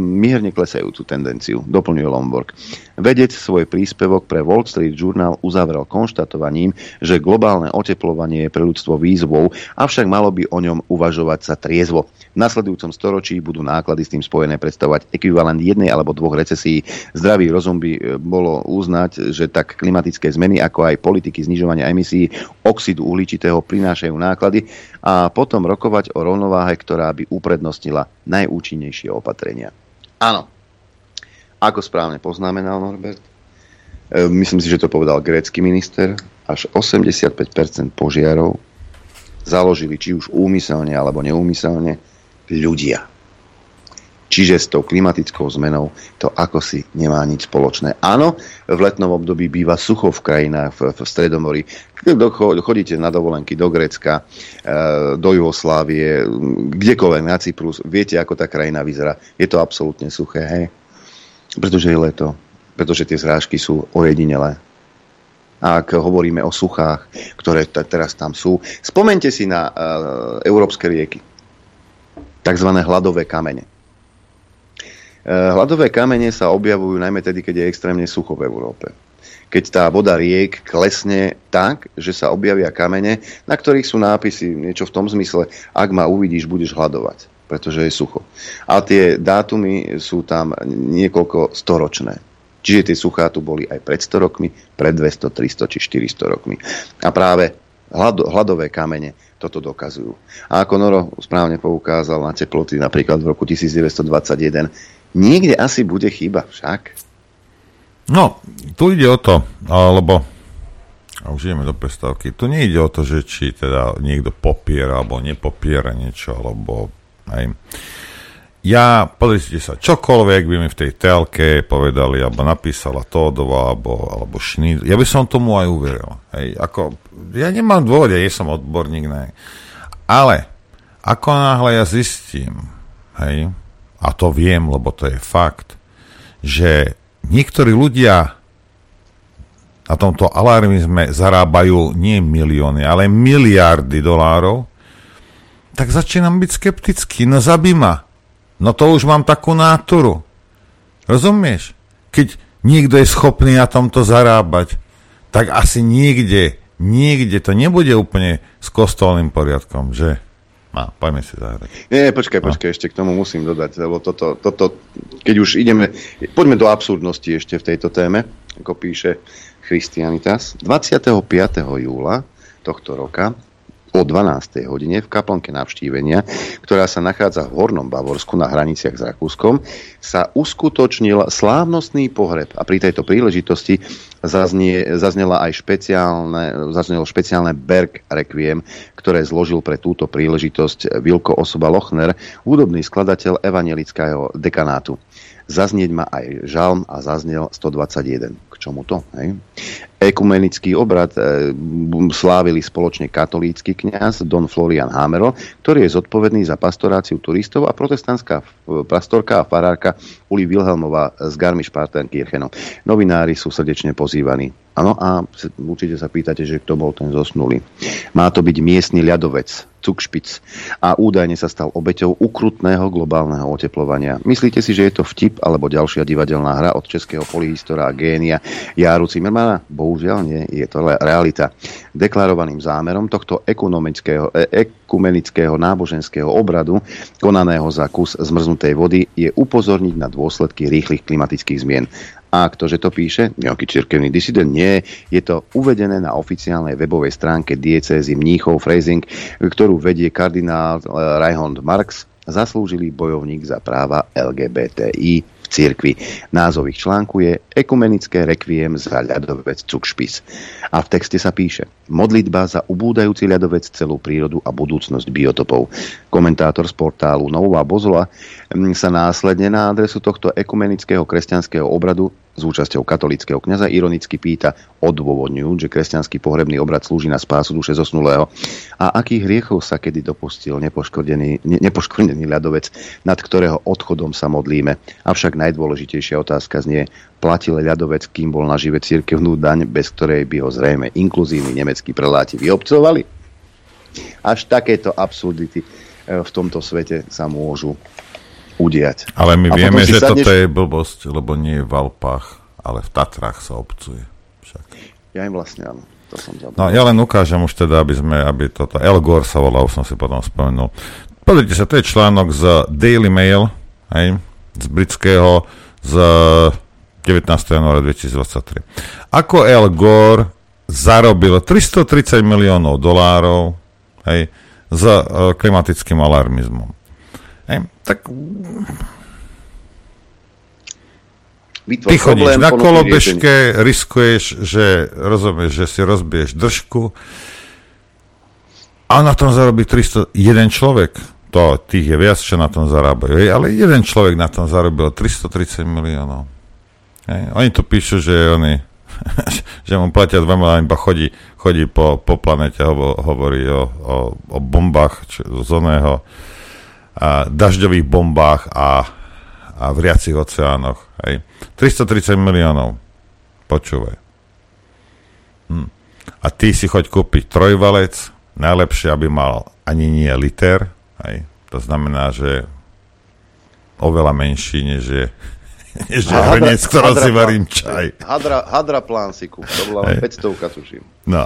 Speaker 2: mierne klesajúcu tendenciu, doplňuje Lomborg. Vedec svoj príspevok pre Wall Street Journal uzavrel konštatovaním, že globálne oteplovanie je pre ľudstvo výzvou, avšak malo by o ňom uvažovať sa triezvo. Nasledujúcom storočí budú náklady s tým spojené predstavovať ekvivalent jednej alebo dvoch recesí. Zdravý rozum by e, bolo uznať, že tak klimatické zmeny, ako aj politiky znižovania emisí oxidu uhličitého prinášajú náklady a potom rokovať o rovnováhe, ktorá by uprednostnila najúčinnejšie opatrenia. Áno, ako správne poznamenal Norbert, e, myslím si, že to povedal grécky minister, až 85% požiarov založili či už úmyselne alebo neúmyselne ľudia. Čiže s tou klimatickou zmenou to ako si nemá nič spoločné. Áno, v letnom období býva sucho v krajinách v, v Stredomorí. Keď chodíte na dovolenky do Grécka, e, do Jugoslávie, kdekoľvek na Cyprus, viete, ako tá krajina vyzerá. Je to absolútne suché, hej? Pretože je leto. Pretože tie zrážky sú ojedinelé. Ak hovoríme o suchách, ktoré teraz tam sú, spomente si na uh, európske rieky tzv. hladové kamene. E, hladové kamene sa objavujú najmä tedy, keď je extrémne sucho v Európe. Keď tá voda riek klesne tak, že sa objavia kamene, na ktorých sú nápisy niečo v tom zmysle, ak ma uvidíš, budeš hľadovať, pretože je sucho. A tie dátumy sú tam niekoľko storočné. Čiže tie suchá tu boli aj pred 100 rokmi, pred 200, 300 či 400 rokmi. A práve hladové kamene toto dokazujú. A ako Noro správne poukázal na teploty napríklad v roku 1921, niekde asi bude chyba však.
Speaker 5: No, tu ide o to, alebo a už ideme do prestávky. Tu nejde o to, že či teda niekto popiera alebo nepopiera niečo, alebo aj ja, pozrite sa, čokoľvek by mi v tej telke povedali, alebo napísala Tódova, alebo, alebo Šnid, ja by som tomu aj uveril. Hej, ako, ja nemám dôvod, ja nie som odborník, ne. Ale, ako náhle ja zistím, hej, a to viem, lebo to je fakt, že niektorí ľudia na tomto alarmizme zarábajú nie milióny, ale miliardy dolárov, tak začínam byť skeptický. No zabí ma. No to už mám takú náturu. Rozumieš? Keď niekto je schopný na tomto zarábať, tak asi nikde, nikde to nebude úplne s kostolným poriadkom, že? No, poďme si zahrať.
Speaker 2: Nie, počkaj, no. počkaj, no. ešte k tomu musím dodať, lebo toto, toto, keď už ideme, poďme do absurdnosti ešte v tejto téme, ako píše Christianitas. 25. júla tohto roka o 12. hodine v kaplnke navštívenia, ktorá sa nachádza v Hornom Bavorsku na hraniciach s Rakúskom, sa uskutočnil slávnostný pohreb a pri tejto príležitosti zaznie, zaznela aj špeciálne, zaznelo špeciálne Berg Requiem, ktoré zložil pre túto príležitosť Vilko Osoba Lochner, hudobný skladateľ evangelického dekanátu. Zaznieť ma aj žalm a zaznel 121. K čomu to? Hej? Ekumenický obrad e, slávili spoločne katolícky kňaz Don Florian Hamero, ktorý je zodpovedný za pastoráciu turistov a protestantská pastorka a farárka Uli Wilhelmová z Garmisch-Partenkirchenu. Novinári sú srdečne pozývaní. Áno, a určite sa pýtate, že kto bol ten zosnulý. Má to byť miestny ľadovec, Cukšpic a údajne sa stal obeťou ukrutného globálneho oteplovania. Myslíte si, že je to vtip alebo ďalšia divadelná hra od českého polihistora a génia Járu Cimmermana? Bohužiaľ nie, je to realita. Deklarovaným zámerom tohto ekonomického, e, ekumenického náboženského obradu, konaného za kus zmrznutej vody, je upozorniť na dôsledky rýchlych klimatických zmien. A ktože to píše? Nejaký cirkevný disident? Nie. Je to uvedené na oficiálnej webovej stránke diecézy Mníchov Freising, ktorú vedie kardinál eh, Reihond Marx, zaslúžili bojovník za práva LGBTI v cirkvi. Názov ich článku je Ekumenické rekviem za ľadovec Cukšpis. A v texte sa píše – Modlitba za ubúdajúci ľadovec, celú prírodu a budúcnosť biotopov. Komentátor z portálu Nová Bozola mm, sa následne na adresu tohto ekumenického kresťanského obradu s účasťou katolického kňaza ironicky pýta odôvodňujú, že kresťanský pohrebný obrad slúži na spásu duše zosnulého a akých hriechov sa kedy dopustil nepoškodený, ne, nepoškodený ľadovec, nad ktorého odchodom sa modlíme. Avšak najdôležitejšia otázka znie, platil ľadovec, kým bol nažive cirkevnú daň, bez ktorej by ho zrejme inkluzívni nemeckí preláti vyobcovali? Až takéto absurdity eh, v tomto svete sa môžu udiať.
Speaker 5: Ale my
Speaker 2: A
Speaker 5: vieme, že
Speaker 2: sadneš-
Speaker 5: toto je blbosť, lebo nie je v Alpách, ale v Tatrách sa obcuje. Však.
Speaker 2: Ja im vlastne áno, to som zabudol.
Speaker 5: No ja len ukážem už teda, aby sme, aby toto, El Gore sa volá, už som si potom spomenul. Pozrite sa, to je článok z Daily Mail, hej, z britského, z 19. januára 2023. Ako El Gore zarobil 330 miliónov dolárov hej, s uh, klimatickým alarmizmom. Hej, tak
Speaker 2: Vytvor
Speaker 5: Ty chodíš
Speaker 2: problém,
Speaker 5: na kolobežke, riskuješ, že, rozumieš, že si rozbiješ držku a na tom zarobí 300, jeden človek, to tých je viac, čo na tom zarábajú, ale jeden človek na tom zarobil 330 miliónov. Hej, oni tu píšu, že oni, (laughs) že mu platia 2 milióny, iba chodí, chodí po, po planete, hovo, hovorí o, o, o bombách čo, z oného, a dažďových bombách a, a vriacich oceánoch. Hej. 330 miliónov. Počúvaj. Hm. A ty si choď kúpiť trojvalec, najlepšie, aby mal ani nie liter, hej. to znamená, že oveľa menší, než je, (laughs) hrniec, ktorom si varím čaj. (laughs)
Speaker 2: Hadra, hadra plán si kúp, to bola len
Speaker 5: Hej.
Speaker 2: 500 tuším.
Speaker 5: No,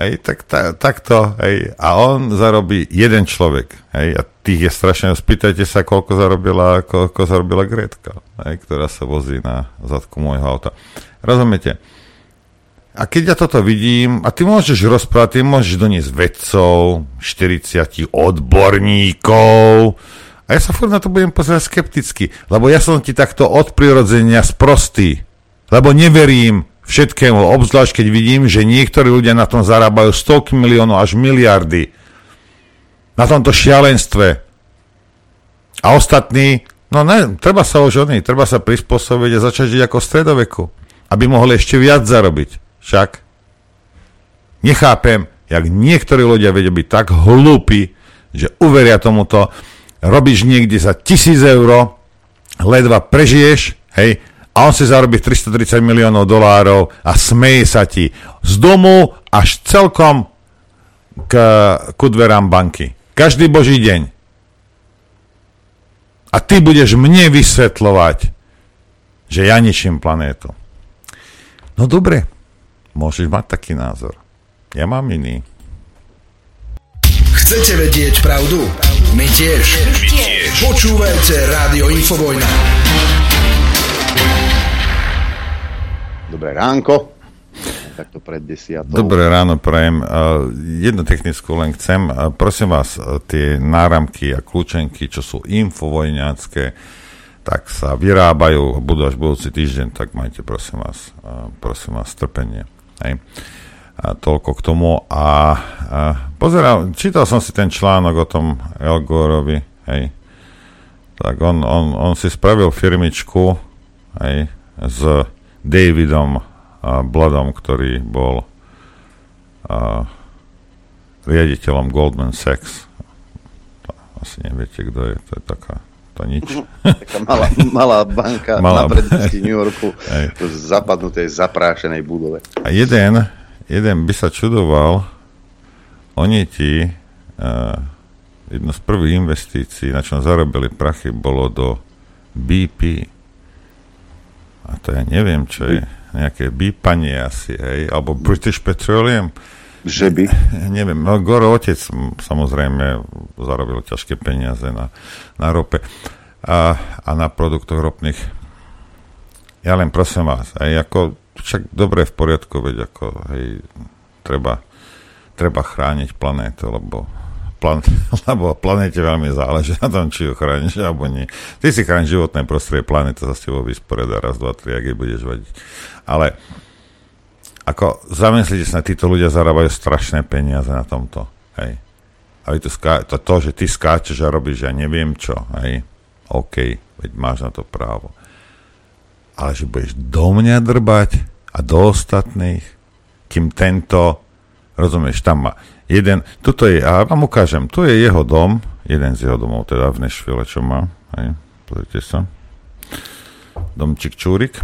Speaker 5: hej, tak, ta, takto, hej, a on zarobí jeden človek, hej, a tých je strašne, spýtajte sa, koľko zarobila, koľko zarobila Gretka, hej, ktorá sa vozí na zadku môjho auta. Rozumiete? A keď ja toto vidím, a ty môžeš rozprávať, ty môžeš doniesť vedcov, 40 odborníkov, a ja sa furt na to budem pozerať skepticky, lebo ja som ti takto od prirodzenia sprostý, lebo neverím všetkému, obzvlášť keď vidím, že niektorí ľudia na tom zarábajú stovky miliónov až miliardy. Na tomto šialenstve. A ostatní, no ne, treba sa už oni, treba sa prispôsobiť a začať žiť ako v stredoveku, aby mohli ešte viac zarobiť. Však nechápem, jak niektorí ľudia vedia byť tak hlúpi, že uveria tomuto, robíš niekde za tisíc eur, ledva prežiješ, hej, a on si zarobí 330 miliónov dolárov a smeje sa ti z domu až celkom k, ku dverám banky. Každý boží deň. A ty budeš mne vysvetľovať, že ja ničím planétu. No dobre, môžeš mať taký názor. Ja mám iný.
Speaker 6: Chcete vedieť pravdu? My tiež. My tiež. Počúvajte Rádio Infovojna.
Speaker 2: Dobré ránko. Takto pred desiatou.
Speaker 5: Dobré ráno, prajem. Jednu technickú len chcem. Prosím vás, tie náramky a kľúčenky, čo sú infovojňácké, tak sa vyrábajú, budú až budúci týždeň, tak majte prosím vás, prosím vás strpenie. Hej. Toľko k tomu. A, a pozerám, čítal som si ten článok o tom El Gorovi, hej. Tak on, on, on si spravil firmičku, hej, s Davidom a Bloodom, ktorý bol a, riaditeľom Goldman Sachs. To asi neviete, kto je, to je taká, to nič. (laughs)
Speaker 2: Taká malá, malá banka
Speaker 5: Malá
Speaker 2: na predmestí New Yorku (laughs) v zapadnutej, zaprášenej budove.
Speaker 5: A jeden, jeden by sa čudoval, oni ti uh, jedno z prvých investícií, na čom zarobili prachy, bolo do BP. A to ja neviem, čo je. Nejaké bípanie asi, hej, alebo British Petroleum.
Speaker 2: Že by. (laughs)
Speaker 5: Neviem, no Goro otec samozrejme zarobil ťažké peniaze na, na rope a, a na produktoch ropných. Ja len prosím vás, aj ako, však dobre v poriadku, veď ako, hej, treba, treba chrániť planétu, lebo plan, (laughs) lebo planéte veľmi záleží na tom, či ju chrániš alebo nie. Ty si chrániš životné prostredie, planéta sa s tebou vysporiada raz, dva, tri, ak jej budeš vadiť. Ale Ako, zamyslite sa, títo ľudia zarábajú strašné peniaze na tomto. Hej. Ale to, to, to, že ty skáčeš a robíš, ja neviem čo, hej. OK, veď máš na to právo. Ale že budeš do mňa drbať a do ostatných, kým tento, rozumieš, tam má jeden, tuto je, a vám ukážem, tu je jeho dom, jeden z jeho domov, teda v Nešvile, čo má, hej, pozrite sa, domčik Čúrik.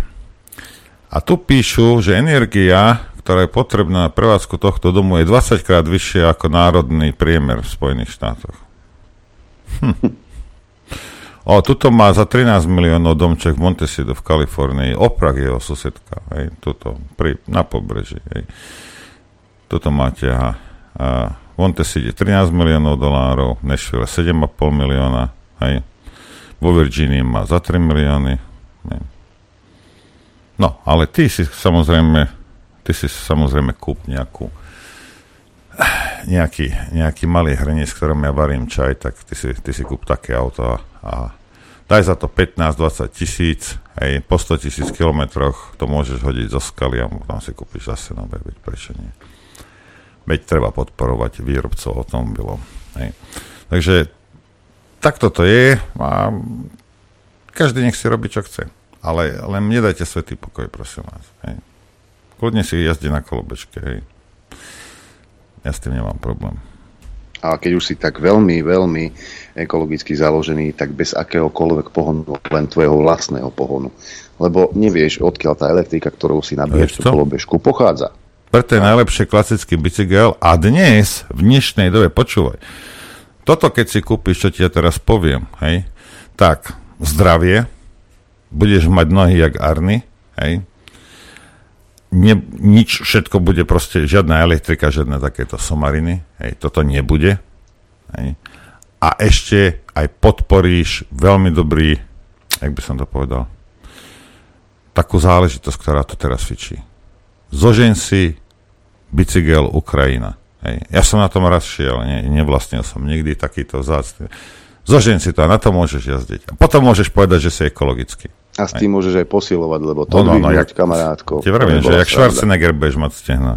Speaker 5: A tu píšu, že energia, ktorá je potrebná na prevádzku tohto domu, je 20 krát vyššia ako národný priemer v Spojených štátoch. Hm. O, tuto má za 13 miliónov domček v Montesido v Kalifornii. Oprak jeho susedka. Hej, tuto, pri, na pobreží. Hej. Tuto máte, aha. A Monteside 13 miliónov dolárov, Nashville 7,5 milióna. Hej. Vo Virginii má za 3 milióny. Hej. No, ale ty si samozrejme, ty si samozrejme kúp nejakú nejaký, nejaký malý hrniec, ktorom ja varím čaj, tak ty si, ty si kúp také auto a, a daj za to 15-20 tisíc, hej, po 100 tisíc kilometroch to môžeš hodiť zo skaly a tam si kúpiš zase nové, veď prečo nie. Veď treba podporovať výrobcov automobilov. Hej. Takže takto to je a každý nech si robí, čo chce. Ale len nedajte svetý pokoj, prosím vás. Hej. Kľudne si jazdí na kolobečke, hej. Ja s tým nemám problém.
Speaker 2: A keď už si tak veľmi, veľmi ekologicky založený, tak bez akéhokoľvek pohonu, len tvojho vlastného pohonu. Lebo nevieš, odkiaľ tá elektrika, ktorú si nabiješ tú kolobežku, pochádza.
Speaker 5: Preto je najlepšie klasický bicykel a dnes, v dnešnej dobe, počúvaj, toto keď si kúpiš, čo ti ja teraz poviem, hej, tak zdravie, budeš mať nohy jak Arny, hej, ne, nič, všetko bude proste, žiadna elektrika, žiadne takéto somariny, hej, toto nebude, hej, a ešte aj podporíš veľmi dobrý, jak by som to povedal, takú záležitosť, ktorá to teraz fičí. Zožen si bicykel Ukrajina. Hej. Ja som na tom raz šiel, ne, nevlastnil som nikdy takýto zácný. Zožen si to a na to môžeš jazdiť. A potom môžeš povedať, že si ekologický.
Speaker 2: A s tým môžeš aj posilovať, lebo to no, no, no, jak, kamarátko.
Speaker 5: Ti vravím, že jak Schwarzenegger budeš mať stehna.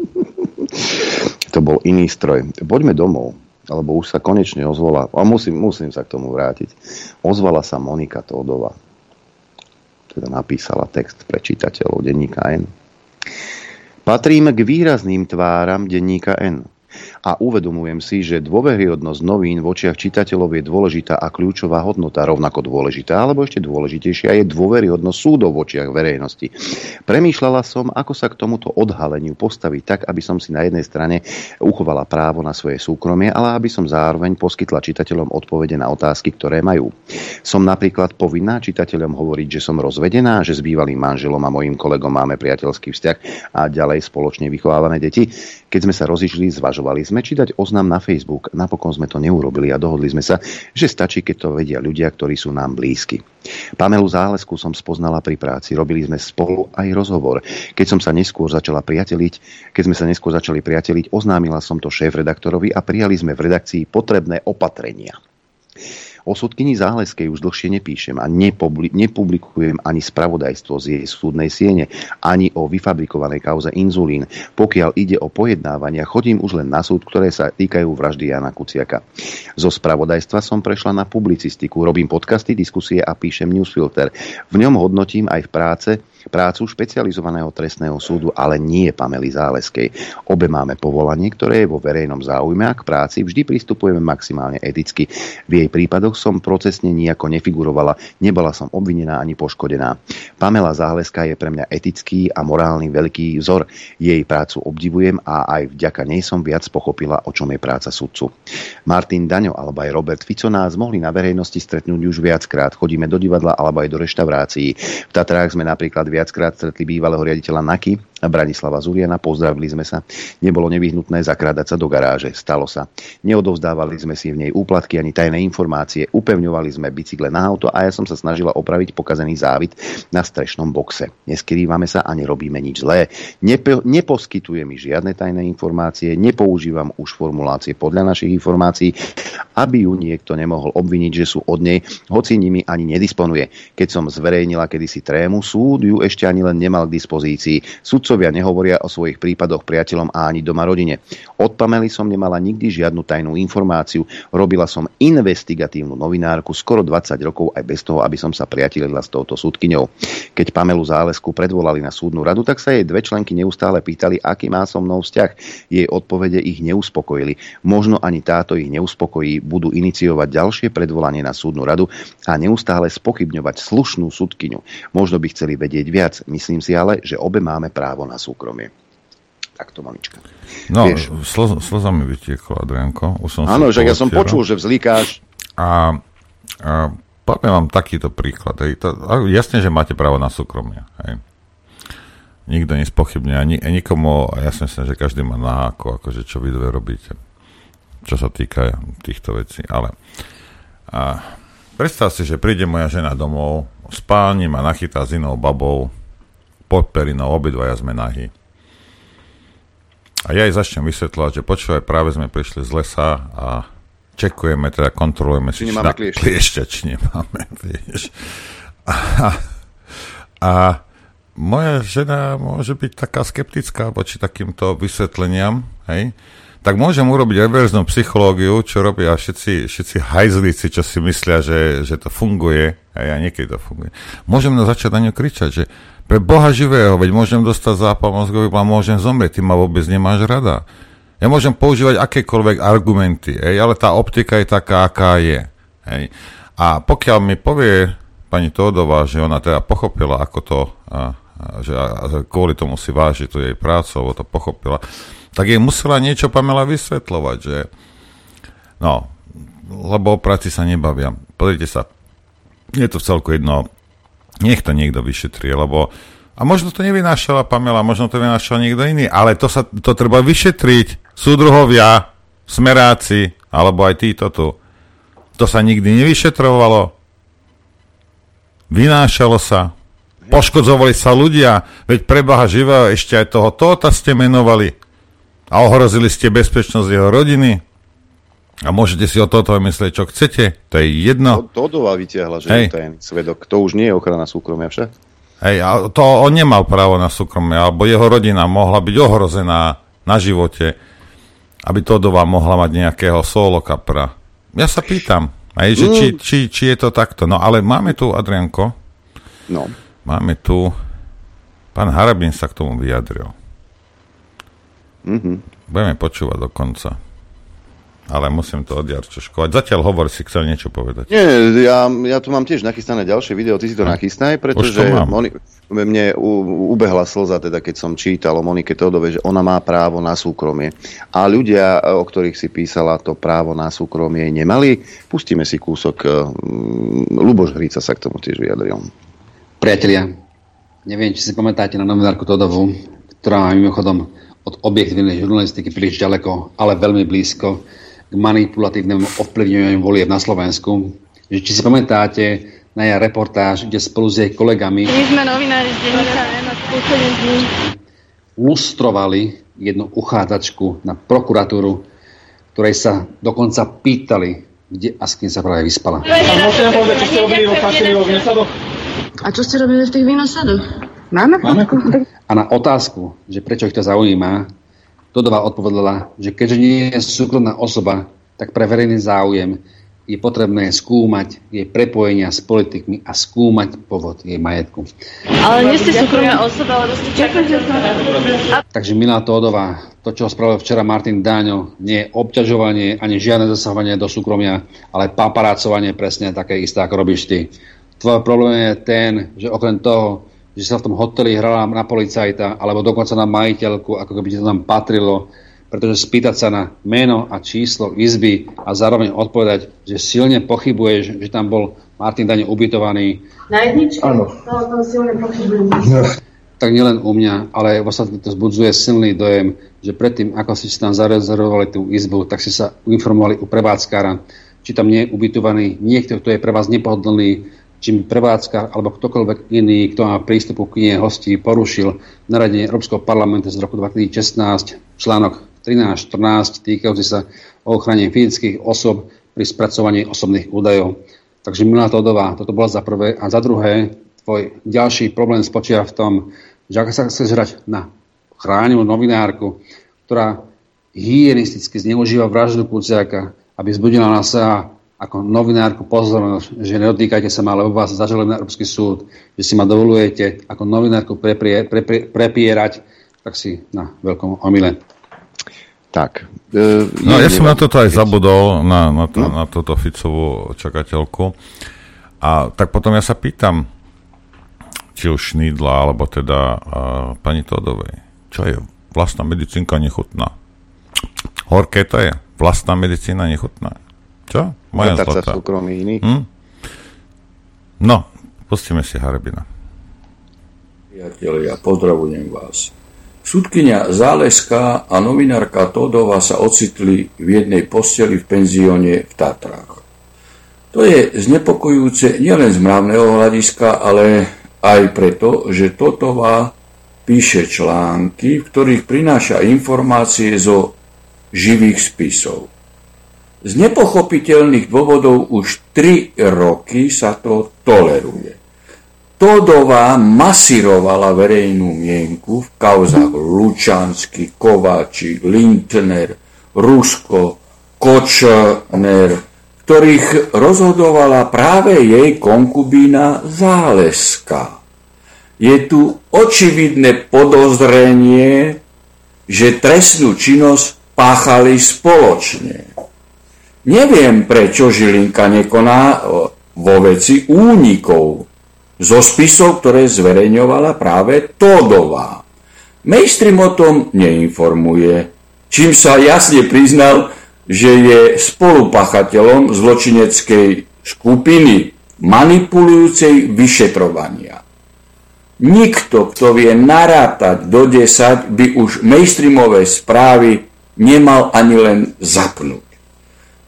Speaker 5: (laughs)
Speaker 2: to bol iný stroj. Poďme domov, lebo už sa konečne ozvala, a musím, musím sa k tomu vrátiť, ozvala sa Monika Tódova. Teda napísala text pre čitateľov denníka N. Patrím k výrazným tváram denníka N a uvedomujem si, že dôveryhodnosť novín v očiach čitateľov je dôležitá a kľúčová hodnota, rovnako dôležitá, alebo ešte dôležitejšia je dôveryhodnosť súdov v očiach verejnosti. Premýšľala som, ako sa k tomuto odhaleniu postaviť tak, aby som si na jednej strane uchovala právo na svoje súkromie, ale aby som zároveň poskytla čitateľom odpovede na otázky, ktoré majú. Som napríklad povinná čitateľom hovoriť, že som rozvedená, že s bývalým manželom a mojim kolegom máme priateľský vzťah a ďalej spoločne vychovávané deti. Keď sme sa rozišli, zvažovali sme, či dať oznam na Facebook. Napokon sme to neurobili a dohodli sme sa, že stačí, keď to vedia ľudia, ktorí sú nám blízki. Pamelu Zálesku som spoznala pri práci, robili sme spolu aj rozhovor. Keď som sa neskôr začala priateliť, keď sme sa neskôr začali priateliť, oznámila som to šéf-redaktorovi a prijali sme v redakcii potrebné opatrenia. O sudkyni Záleskej už dlhšie nepíšem a nepublikujem ani spravodajstvo z jej súdnej siene, ani o vyfabrikovanej kauze inzulín. Pokiaľ ide o pojednávania, chodím už len na súd, ktoré sa týkajú vraždy Jana Kuciaka. Zo spravodajstva som prešla na publicistiku, robím podcasty, diskusie a píšem newsfilter. V ňom hodnotím aj v práce prácu špecializovaného trestného súdu, ale nie Pamely Záleskej. Obe máme povolanie, ktoré je vo verejnom záujme a k práci vždy pristupujeme maximálne eticky. V jej prípadoch som procesne nejako nefigurovala, nebola som obvinená ani poškodená. Pamela Záleska je pre mňa etický a morálny veľký vzor. Jej prácu obdivujem a aj vďaka nej som viac pochopila, o čom je práca sudcu. Martin Daňo alebo aj Robert Fico nás mohli na verejnosti stretnúť už viackrát. Chodíme do divadla alebo aj do reštaurácií. V Tatrách sme napríklad viackrát stretli bývalého riaditeľa NAKY, Branislava Zuriana, pozdravili sme sa. Nebolo nevyhnutné zakrádať sa do garáže. Stalo sa. Neodovzdávali sme si v nej úplatky ani tajné informácie. Upevňovali sme bicykle na auto a ja som sa snažila opraviť pokazený závit na strešnom boxe. Neskrývame sa a nerobíme nič zlé. Nepo- neposkytuje mi žiadne tajné informácie, nepoužívam už formulácie podľa našich informácií, aby ju niekto nemohol obviniť, že sú od nej, hoci nimi ani nedisponuje. Keď som zverejnila kedysi trému, súd ju ešte ani len nemal k dispozícii. Sudcovia nehovoria o svojich prípadoch priateľom a ani doma rodine. Od Pamely som nemala nikdy žiadnu tajnú informáciu. Robila som investigatívnu novinárku skoro 20 rokov aj bez toho, aby som sa priatelila s touto súdkyňou. Keď Pamelu Zálesku predvolali na súdnu radu, tak sa jej dve členky neustále pýtali, aký má so mnou vzťah. Jej odpovede ich neuspokojili. Možno ani táto ich neuspokojí, budú iniciovať ďalšie predvolanie na súdnu radu a neustále spochybňovať slušnú súdkyňu. Možno by chceli vedieť viac, myslím si ale, že obe máme právo na súkromie. Takto malička.
Speaker 5: No, slz, slza mi vytieklo, Adrianko. Už som
Speaker 2: Áno, že ja som počul, že vzlikáš.
Speaker 5: A, a poviem vám takýto príklad. Hej. To, jasne, že máte právo na súkromie. Hej. Nikto nespochybne. Ani, nikomu, a ja si myslím, že každý má náhako, akože čo vy dve robíte. Čo sa týka týchto vecí. Ale a, Predstav si, že príde moja žena domov, spálni ma nachytá s inou babou, pod perinou, obidvaja sme nahy. A ja jej začnem vysvetľovať, že počúvaj, práve sme prišli z lesa a čekujeme, teda kontrolujeme
Speaker 2: či si nemáme
Speaker 5: kliešťa. kliešťa, či nemáme, vieš. A, a moja žena môže byť taká skeptická voči takýmto vysvetleniam, hej, tak môžem urobiť reverznú psychológiu, čo robia všetci, všetci hajzlíci, čo si myslia, že, že to funguje, a ja niekedy to funguje. Môžem na začať na ňu kričať, že pre Boha živého, veď môžem dostať zápal mozgový a môžem zomrieť, ty ma vôbec nemáš rada. Ja môžem používať akékoľvek argumenty, ej, ale tá optika je taká, aká je. Ej. A pokiaľ mi povie pani Tódová, že ona teda pochopila, ako to, a, a, že a, a kvôli tomu si váži tu jej prácu, alebo to pochopila, tak jej musela niečo Pamela vysvetľovať, že no, lebo o práci sa nebavia. Pozrite sa, je to v celku jedno, nech to niekto vyšetrie, lebo a možno to nevynášala Pamela, možno to vynášal niekto iný, ale to, sa, to treba vyšetriť. Súdruhovia, smeráci, alebo aj títo tu. To sa nikdy nevyšetrovalo. Vynášalo sa. Poškodzovali sa ľudia. Veď prebaha živého ešte aj toho Tóta ste menovali a ohrozili ste bezpečnosť jeho rodiny a môžete si o toto myslieť, čo chcete, to je jedno.
Speaker 2: To, Todová vytiahla, že Hej. je tajný svedok. To už nie je ochrana súkromia však?
Speaker 5: Hej, a to on nemal právo na súkromie, alebo jeho rodina mohla byť ohrozená na živote, aby Todová mohla mať nejakého solo kapra. Ja sa pýtam, hej, že mm. či, či, či je to takto. No ale máme tu, Adrianko,
Speaker 2: no.
Speaker 5: máme tu, pán Harabin sa k tomu vyjadril.
Speaker 2: Mm-hmm.
Speaker 5: Budeme počúvať do konca. Ale musím to od škovať. Zatiaľ hovor si chcel niečo povedať.
Speaker 2: Nie, ja, ja tu mám tiež nachystané ďalšie video, ty si to no. nachystaj, pretože Moni- mne u, ubehla slza, teda keď som čítal o Monike Teodove, že ona má právo na súkromie. A ľudia, o ktorých si písala to právo na súkromie, nemali. Pustíme si kúsok. Um, Luboš Hrica sa k tomu tiež vyjadril.
Speaker 7: Priatelia, neviem, či si pamätáte na novinárku Todovu, ktorá má mimochodom od objektívnej žurnalistiky príliš ďaleko, ale veľmi blízko k manipulatívnemu ovplyvňovaniu volieb na Slovensku. Že či si pamätáte na jej reportáž, kde spolu s jej kolegami
Speaker 8: My sme novinári z denníka
Speaker 7: lustrovali jednu uchádzačku na prokuratúru, ktorej sa dokonca pýtali, kde a s kým sa práve vyspala.
Speaker 8: A čo ste robili v tých vínosadoch?
Speaker 7: Máme fotku. A na otázku, že prečo ich to zaujíma, Todová odpovedala, že keďže nie je súkromná osoba, tak pre verejný záujem je potrebné skúmať jej prepojenia s politikmi a skúmať povod jej majetku.
Speaker 8: Ale nie ste súkromná osoba, ale ste
Speaker 7: Takže Milá Tódová, to, čo spravil včera Martin Dáňo, nie je obťažovanie ani žiadne zasahovanie do súkromia, ale paparácovanie presne také isté, ako robíš ty. Tvoj problém je ten, že okrem toho, že sa v tom hoteli hrala na policajta, alebo dokonca na majiteľku, ako keby to tam patrilo, pretože spýtať sa na meno a číslo izby a zároveň odpovedať, že silne pochybuješ, že tam bol Martin Dane ubytovaný.
Speaker 8: Na jedničke? Áno. To silne pochybujem. No.
Speaker 7: Tak nielen u mňa, ale vlastne to zbudzuje silný dojem, že predtým, ako si tam zarezervovali tú izbu, tak ste sa informovali u prevádzkára, či tam nie je ubytovaný niekto, kto je pre vás nepohodlný, čím prevádzka alebo ktokoľvek iný, kto má prístupu k knihe hostí, porušil naradenie Európskeho parlamentu z roku 2016 článok 13-14 týkajúci sa ochrane fyzických osob pri spracovaní osobných údajov. Takže Milá Todová, toto bola za prvé. A za druhé, tvoj ďalší problém spočíva v tom, že ak sa chceš hrať na chránenú novinárku, ktorá hygienisticky zneužíva vraždu Kuciaka, aby zbudila na sa ako novinárku pozornosť, že nedotýkajte sa ma, lebo vás zažalujem na Európsky súd, že si ma dovolujete ako novinárku preprie, preprie, prepierať, tak si na veľkom omyle.
Speaker 2: Tak.
Speaker 5: E, no ja som na toto aj zabudol, na, na, to, no. na túto Ficovú čakateľku. A tak potom ja sa pýtam, či už Šnídla, alebo teda uh, pani Todovej, čo je vlastná medicínka nechutná? Horké to je. Vlastná medicína nechutná. Čo? Moja zlatá. Hm? No, pustíme si Harbina.
Speaker 9: Priatelia, pozdravujem vás. Súdkynia Záleska a novinárka Todova sa ocitli v jednej posteli v penzióne v Tatrách. To je znepokojúce nielen z mravného hľadiska, ale aj preto, že Totová píše články, v ktorých prináša informácie zo živých spisov. Z nepochopiteľných dôvodov už 3 roky sa to toleruje. Todová masírovala verejnú mienku v kauzách Lučansky, Kováči, Lindner, Rusko, Kočner, ktorých rozhodovala práve jej konkubína Záleska. Je tu očividné podozrenie, že trestnú činnosť páchali spoločne. Neviem, prečo Žilinka nekoná vo veci únikov zo spisov, ktoré zverejňovala práve Todová. Mainstream o tom neinformuje, čím sa jasne priznal, že je spolupachateľom zločineckej skupiny manipulujúcej vyšetrovania. Nikto, kto vie narátať do 10, by už mainstreamové správy nemal ani len zapnúť.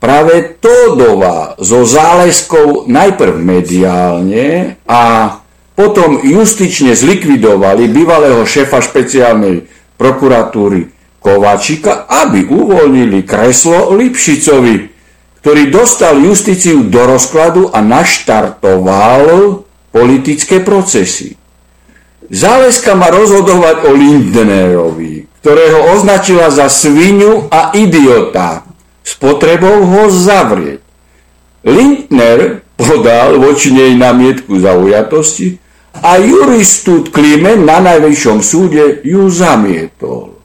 Speaker 9: Práve Tódová so záleskou najprv mediálne a potom justične zlikvidovali bývalého šéfa špeciálnej prokuratúry Kovačika, aby uvoľnili kreslo Lipšicovi, ktorý dostal justíciu do rozkladu a naštartoval politické procesy. Záleska má rozhodovať o Lindnerovi, ktorého označila za svinu a idiota s potrebou ho zavrieť. Lindner podal voči nej namietku zaujatosti a juristút Klimen na najvyššom súde ju zamietol.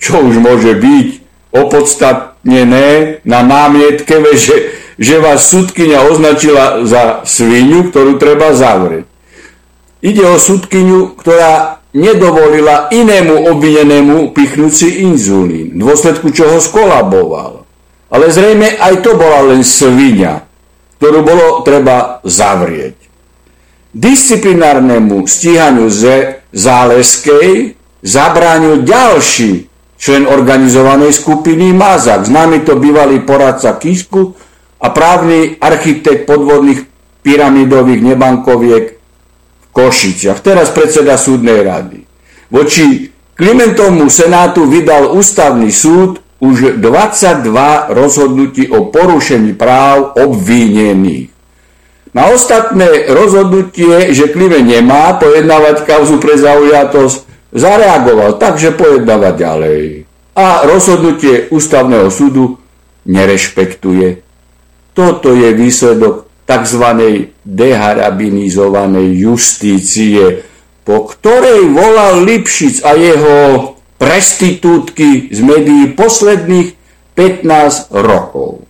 Speaker 9: Čo už môže byť opodstatnené na námietke, (laughs) že, že vás sudkynia označila za svinu, ktorú treba zavrieť. Ide o sudkyňu, ktorá nedovolila inému obvinenému pichnúť si inzulín, v dôsledku čoho skolaboval. Ale zrejme aj to bola len svinia, ktorú bolo treba zavrieť. Disciplinárnemu stíhaniu ze Záleskej zabránil ďalší člen organizovanej skupiny Mazak, známy to bývalý poradca Kisku a právny architekt podvodných pyramidových nebankoviek v Košiciach, teraz predseda súdnej rady. Voči Klimentovmu senátu vydal ústavný súd už 22 rozhodnutí o porušení práv obvinených. Na ostatné rozhodnutie, že Klive nemá pojednávať kauzu pre zaujatosť, zareagoval tak, že pojednáva ďalej. A rozhodnutie ústavného súdu nerešpektuje. Toto je výsledok tzv. deharabinizovanej justície, po ktorej volal Lipšic a jeho prestitútky z médií posledných 15 rokov.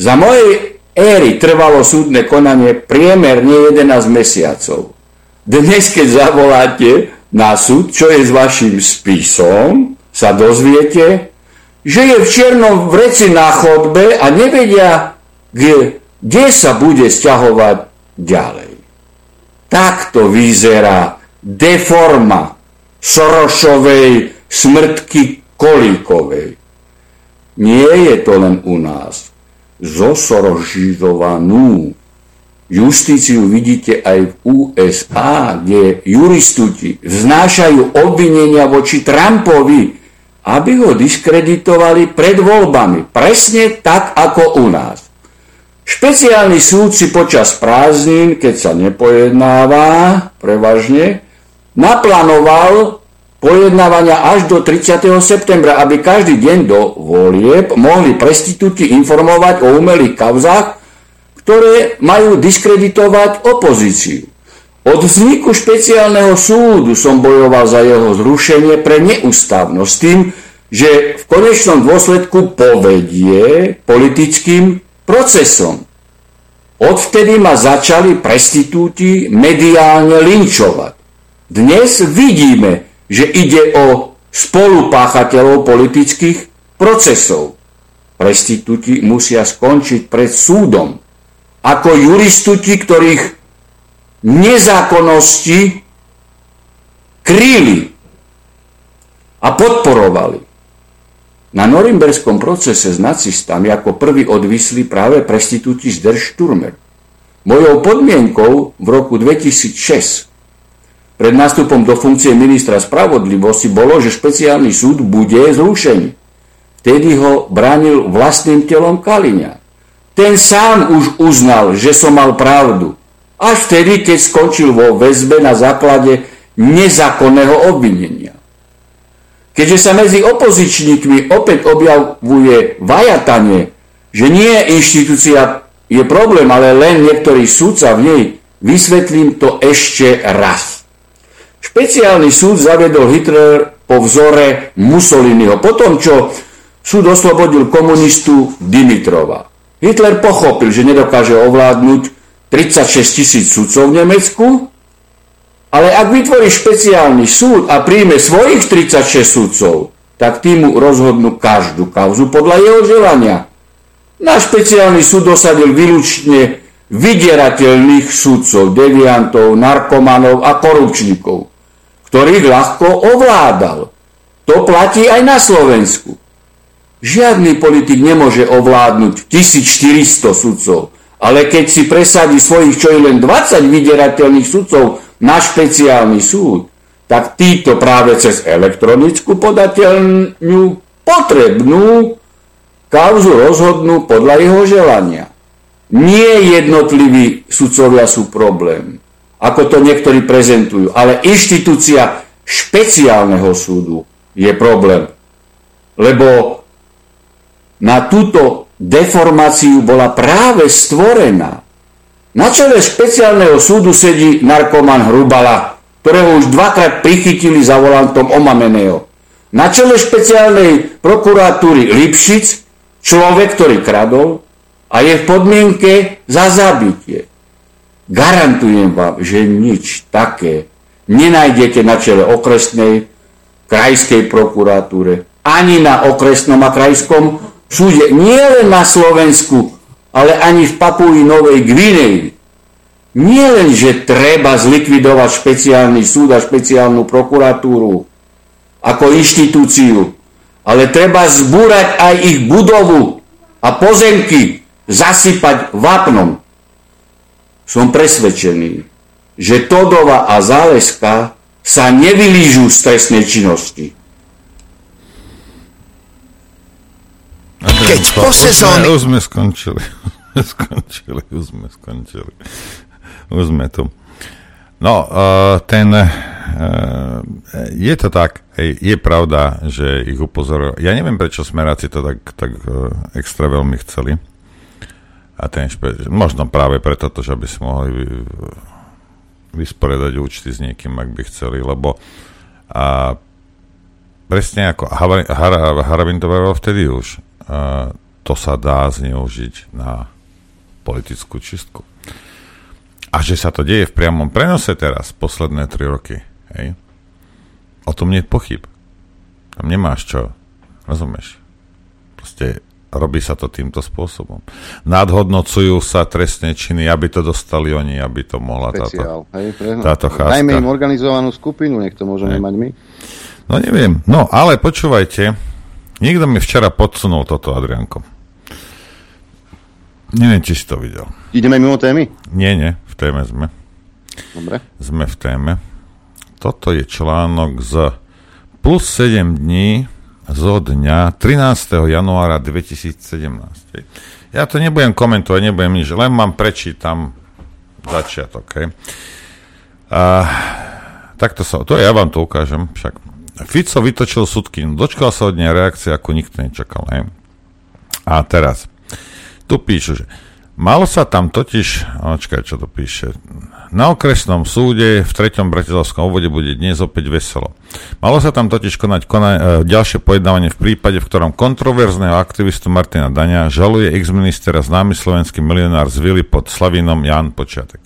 Speaker 9: Za mojej éry trvalo súdne konanie priemerne 11 mesiacov. Dnes, keď zavoláte na súd, čo je s vašim spisom, sa dozviete, že je v čiernom vreci na chodbe a nevedia, kde, sa bude stiahovať ďalej. Takto vyzerá deforma Sorošovej smrtky Kolíkovej. Nie je to len u nás. Zosorožizovanú justíciu vidíte aj v USA, kde juristuti vznášajú obvinenia voči Trumpovi, aby ho diskreditovali pred voľbami. Presne tak ako u nás. Špeciálny súd si počas prázdnin, keď sa nepojednáva prevažne, naplánoval pojednávania až do 30. septembra, aby každý deň do volieb mohli prestitúti informovať o umelých kauzách, ktoré majú diskreditovať opozíciu. Od vzniku špeciálneho súdu som bojoval za jeho zrušenie pre neústavnosť tým, že v konečnom dôsledku povedie politickým procesom. Odvtedy ma začali prestitúti mediálne linčovať. Dnes vidíme, že ide o spolupáchateľov politických procesov. Prestitúti musia skončiť pred súdom ako juristuti, ktorých nezákonnosti kryli a podporovali. Na norimberskom procese s nacistami ako prvý odvisli práve prestitúti z Der Sturmer. Mojou podmienkou v roku 2006 pred nástupom do funkcie ministra spravodlivosti bolo, že špeciálny súd bude zrušený. Vtedy ho bránil vlastným telom Kaliňa. Ten sám už uznal, že som mal pravdu. Až vtedy, keď skončil vo väzbe na základe nezákonného obvinenia. Keďže sa medzi opozičníkmi opäť objavuje vajatanie, že nie inštitúcia je problém, ale len niektorý súdca v nej, vysvetlím to ešte raz. Špeciálny súd zavedol Hitler po vzore Mussoliniho, po tom, čo súd oslobodil komunistu Dimitrova. Hitler pochopil, že nedokáže ovládnuť 36 tisíc sudcov v Nemecku ale ak vytvorí špeciálny súd a príjme svojich 36 sudcov, tak tým mu rozhodnú každú kauzu podľa jeho želania. Náš špeciálny súd dosadil výlučne vydierateľných sudcov, deviantov, narkomanov a korupčníkov, ktorých ľahko ovládal. To platí aj na Slovensku. Žiadny politik nemôže ovládnuť 1400 sudcov, ale keď si presadí svojich čo je len 20 vydierateľných sudcov na špeciálny súd, tak títo práve cez elektronickú podateľňu potrebnú kauzu rozhodnú podľa jeho želania. Nie jednotliví sudcovia sú problém, ako to niektorí prezentujú, ale inštitúcia špeciálneho súdu je problém. Lebo na túto deformáciu bola práve stvorená na čele špeciálneho súdu sedí narkoman Hrubala, ktorého už dvakrát prichytili za volantom omameného. Na čele špeciálnej prokuratúry Lipšic človek, ktorý kradol a je v podmienke za zabitie. Garantujem vám, že nič také nenájdete na čele okresnej krajskej prokuratúre, ani na okresnom a krajskom súde, nie len na Slovensku, ale ani v Papui Novej Gvineji. Nie len, že treba zlikvidovať špeciálny súd a špeciálnu prokuratúru ako inštitúciu, ale treba zbúrať aj ich budovu a pozemky, zasypať vápnom. Som presvedčený, že Todova a Záleska sa nevylížu z trestnej činnosti.
Speaker 5: Keď po sezóne... Už sme skončili. (laughs) skončili, už sme skončili. Už sme tu. No, uh, ten, uh, je to tak, je pravda, že ich upozorujú. Ja neviem, prečo smeráci to tak, tak uh, extra veľmi chceli. A ten špe- možno práve preto, že by si mohli vy, vysporiadať účty s niekým, ak by chceli, lebo a presne ako Harabin to vtedy už, to sa dá zneužiť na politickú čistku. A že sa to deje v priamom prenose teraz, posledné tri roky, hej, o tom nie je pochyb. Tam nemáš čo, rozumieš? Proste robí sa to týmto spôsobom. Nadhodnocujú sa trestné činy, aby to dostali oni, aby to mohla Speciál, táto, hej, táto cháska.
Speaker 2: Dajme im organizovanú skupinu, nech to môžeme hej. mať my.
Speaker 5: No neviem, no ale počúvajte, Niekto mi včera podsunul toto, Adrianko. Neviem, či si to videl.
Speaker 2: Ideme mimo témy?
Speaker 5: Nie, nie, v téme sme.
Speaker 2: Dobre.
Speaker 5: Sme v téme. Toto je článok z plus 7 dní zo dňa 13. januára 2017. Ja to nebudem komentovať, nebudem nič, len mám prečítam začiatok. Hej. A, takto sa, to ja vám to ukážem však. Fico vytočil sudky, dočkal sa od nej reakcie, ako nikto nečakal. Hej. A teraz, tu píšu, že Malo sa tam totiž, očkaj, čo to píše, na okresnom súde v 3. bratislavskom obvode bude dnes opäť veselo. Malo sa tam totiž konať kona, e, ďalšie pojednávanie v prípade, v ktorom kontroverzného aktivistu Martina Dania žaluje ex-ministera známy slovenský milionár z Vily pod Slavinom Jan Počiatek.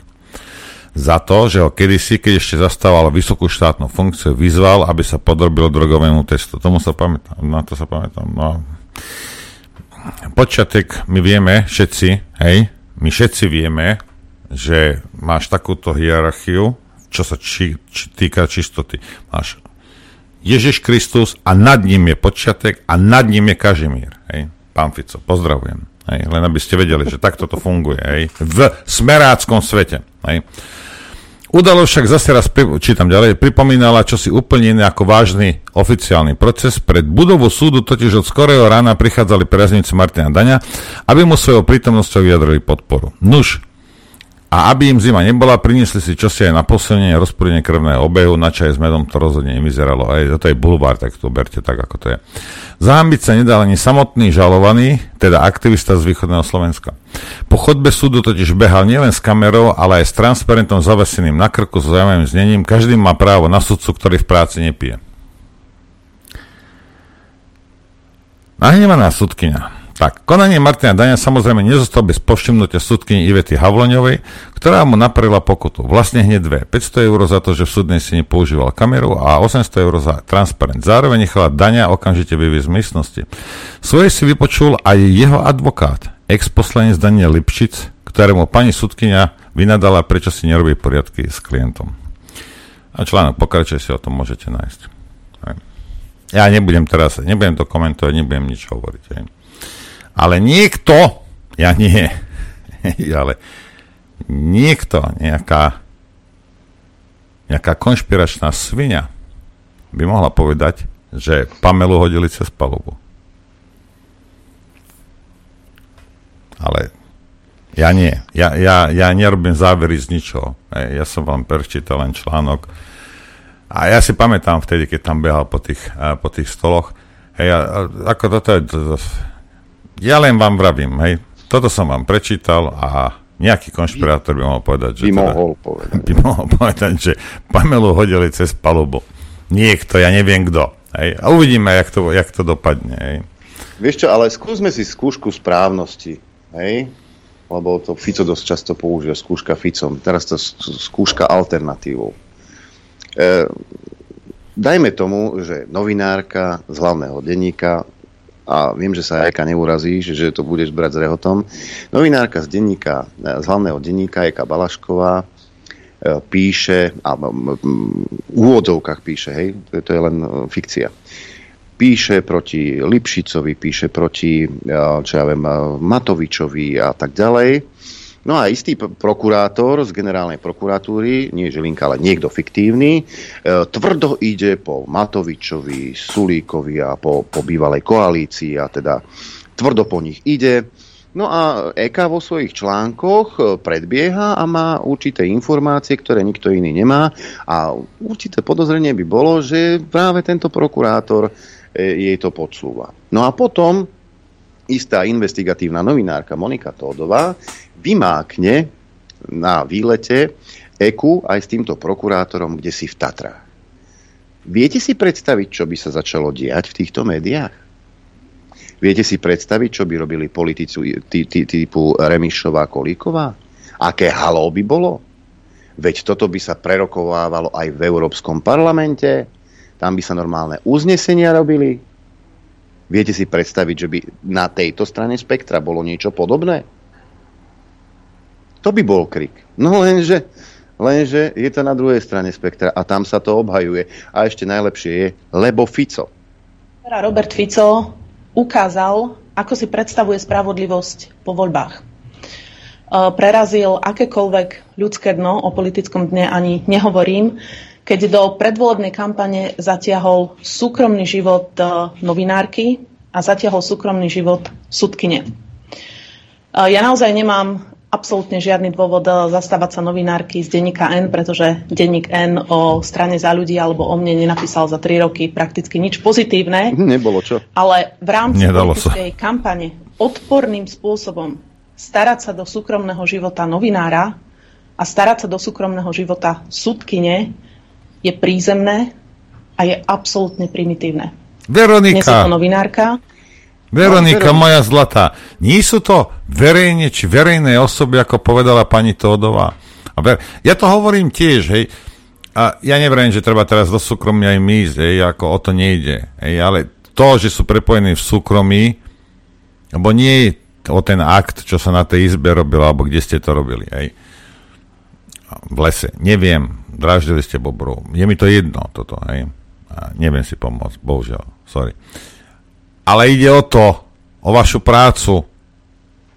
Speaker 5: Za to, že ho kedysi, keď ešte zastával vysokú štátnu funkciu, vyzval, aby sa podrobil drogovému testu. Tomu sa pamätám, na to sa pamätám. No počiatek my vieme všetci, hej, my všetci vieme, že máš takúto hierarchiu, čo sa či, či, týka čistoty. Máš Ježiš Kristus a nad ním je počiatek a nad ním je Kažimír. Hej. Pán Fico, pozdravujem. Hej. Len aby ste vedeli, že takto to funguje. Hej. V smeráckom svete. Hej. Udalo však zase raz, čítam ďalej, pripomínala čosi úplne iné ako vážny oficiálny proces. Pred budovu súdu totiž od skorého rána prichádzali priaznici Martina Daňa, aby mu svojou prítomnosťou vyjadrili podporu. Nuž, a aby im zima nebola, priniesli si čosi aj na posilnenie rozporenie krvného obehu, na čaj s medom to rozhodne nevyzeralo. Aj to je bulvár, tak to berte tak, ako to je. Zahambiť sa nedal ani samotný žalovaný, teda aktivista z východného Slovenska. Po chodbe súdu totiž behal nielen s kamerou, ale aj s transparentom zaveseným na krku s zaujímavým znením. Každý má právo na sudcu, ktorý v práci nepije. Nahnevaná sudkynia. Tak, konanie Martina Dania samozrejme nezostal bez povšimnutia súdkyni Ivety Havloňovej, ktorá mu naprela pokutu. Vlastne hneď dve. 500 eur za to, že v súdnej si nepoužíval kameru a 800 eur za transparent. Zároveň nechala Dania okamžite vyviezť z miestnosti. Svoje si vypočul aj jeho advokát, ex-poslanec Daniel Lipšic, ktorému pani súdkynia vynadala, prečo si nerobí poriadky s klientom. A článok pokračuje si o tom môžete nájsť. Ja nebudem teraz, nebudem to komentovať, nebudem nič hovoriť. Aj. Ale niekto, ja nie, (laughs) ale niekto, nejaká, nejaká konšpiračná svinia by mohla povedať, že Pamelu hodili cez palubu. Ale ja nie. Ja, ja, ja nerobím závery z ničoho. Ja som vám prečítal len článok. A ja si pamätám vtedy, keď tam behal po tých, po tých stoloch. Hej, ako toto je ja len vám vravím, hej, toto som vám prečítal a nejaký konšpirátor by mohol povedať, že...
Speaker 2: By teda, mohol povedať. (laughs)
Speaker 5: By mohol povedať, že Pamelu hodili cez palubu. Niekto, ja neviem kto. Hej, a uvidíme, jak to, jak to dopadne. Hej.
Speaker 2: Vieš čo, ale skúsme si skúšku správnosti. Hej? Lebo to Fico dosť často používa, skúška Ficom. Teraz to skúška alternatívou. E, dajme tomu, že novinárka z hlavného denníka a viem, že sa Eka neurazí, že to budeš brať s rehotom. Novinárka z denníka, z hlavného denníka Eka Balašková e, píše, a v úvodzovkách píše, hej, to, to je len e, fikcia. Píše proti Lipšicovi, píše proti, čo ja viem, Matovičovi a tak ďalej No a istý prokurátor z generálnej prokuratúry, nie Žilinka, ale niekto fiktívny, e, tvrdo ide po Matovičovi, Sulíkovi a po, po bývalej koalícii a teda tvrdo po nich ide. No a EK vo svojich článkoch e, predbieha a má určité informácie, ktoré nikto iný nemá a určité podozrenie by bolo, že práve tento prokurátor e, jej to podsúva. No a potom istá investigatívna novinárka Monika Tódová vymákne na výlete EKU aj s týmto prokurátorom, kde si v Tatrách. Viete si predstaviť, čo by sa začalo diať v týchto médiách? Viete si predstaviť, čo by robili politici typu Remišová, Kolíková? Aké halo by bolo? Veď toto by sa prerokovávalo aj v Európskom parlamente. Tam by sa normálne uznesenia robili. Viete si predstaviť, že by na tejto strane spektra bolo niečo podobné? To by bol krik. No lenže, lenže je to na druhej strane spektra a tam sa to obhajuje. A ešte najlepšie je, lebo Fico.
Speaker 10: Robert Fico ukázal, ako si predstavuje spravodlivosť po voľbách. E, prerazil akékoľvek ľudské dno, o politickom dne ani nehovorím. Keď do predvolebnej kampane zatiahol súkromný život e, novinárky a zatiahol súkromný život sudkyne. E, ja naozaj nemám absolútne žiadny dôvod eh, zastávať sa novinárky z denníka N, pretože denník N o strane za ľudí alebo o mne nenapísal za tri roky prakticky nič pozitívne. (laughs)
Speaker 2: Nebolo čo.
Speaker 10: Ale v rámci
Speaker 5: Nedalo
Speaker 10: politickej kampane odporným spôsobom starať sa do súkromného života novinára a starať sa do súkromného života sudkyne je prízemné a je absolútne primitívne.
Speaker 5: Veronika.
Speaker 10: Nie to novinárka,
Speaker 5: Veronika, no, moja zlatá, nie sú to verejne či verejné osoby, ako povedala pani Tódová. A ver, ja to hovorím tiež, hej, a ja neverím, že treba teraz do súkromia aj my ísť, hej, ako o to nejde, hej, ale to, že sú prepojení v súkromí, lebo nie je o ten akt, čo sa na tej izbe robilo, alebo kde ste to robili, hej. V lese, neviem, draždili ste bobru, je mi to jedno, toto, hej. A neviem si pomôcť, bohužiaľ, sorry ale ide o to, o vašu prácu.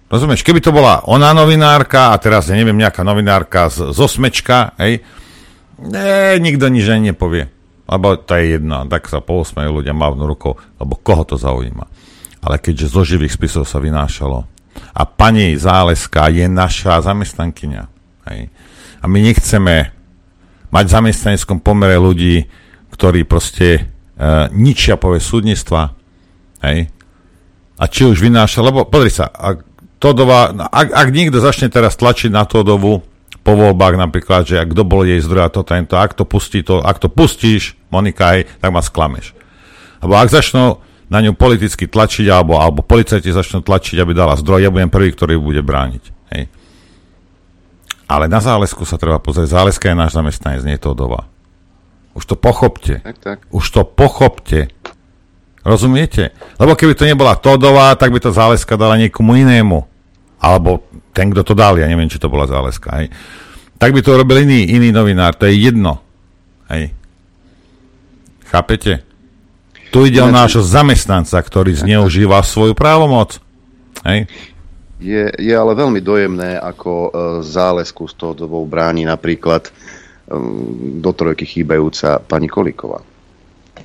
Speaker 5: Rozumieš, keby to bola ona novinárka a teraz, neviem, nejaká novinárka z, z osmečka, hej, ne, nikto nič nepovie. Lebo to je jedno, tak sa pousmejú ľudia mávnu rukou, lebo koho to zaujíma. Ale keďže zo živých spisov sa vynášalo a pani Záleska je naša zamestnankyňa, hej, a my nechceme mať v zamestnaneckom pomere ľudí, ktorí proste e, ničia povie súdnictva, Hej? A či už vynáša, lebo pozri sa, ak, Todová, ak, ak niekto začne teraz tlačiť na Todovu po voľbách napríklad, že kto bol jej zdroj a to tento, ak to, pustí to, ak to pustíš, Monika, hej, tak ma sklameš. Lebo ak začnú na ňu politicky tlačiť, alebo, alebo policajti začnú tlačiť, aby dala zdroj, ja budem prvý, ktorý bude brániť. Hej. Ale na zálesku sa treba pozrieť. Záleska je náš zamestnanec, nie Todová. Už to pochopte.
Speaker 2: Tak, tak.
Speaker 5: Už to pochopte. Rozumiete? Lebo keby to nebola Todová, tak by to záleska dala niekomu inému. Alebo ten, kto to dal, ja neviem, či to bola záleska. Hej. Tak by to robil iný, iný novinár, to je jedno. Hej. Chápete? Tu ide o nášho zamestnanca, ktorý zneužíva svoju právomoc. Hej.
Speaker 2: Je, je ale veľmi dojemné, ako e, zálesku s Todovou bráni napríklad e, do trojky chýbajúca pani Kolíková.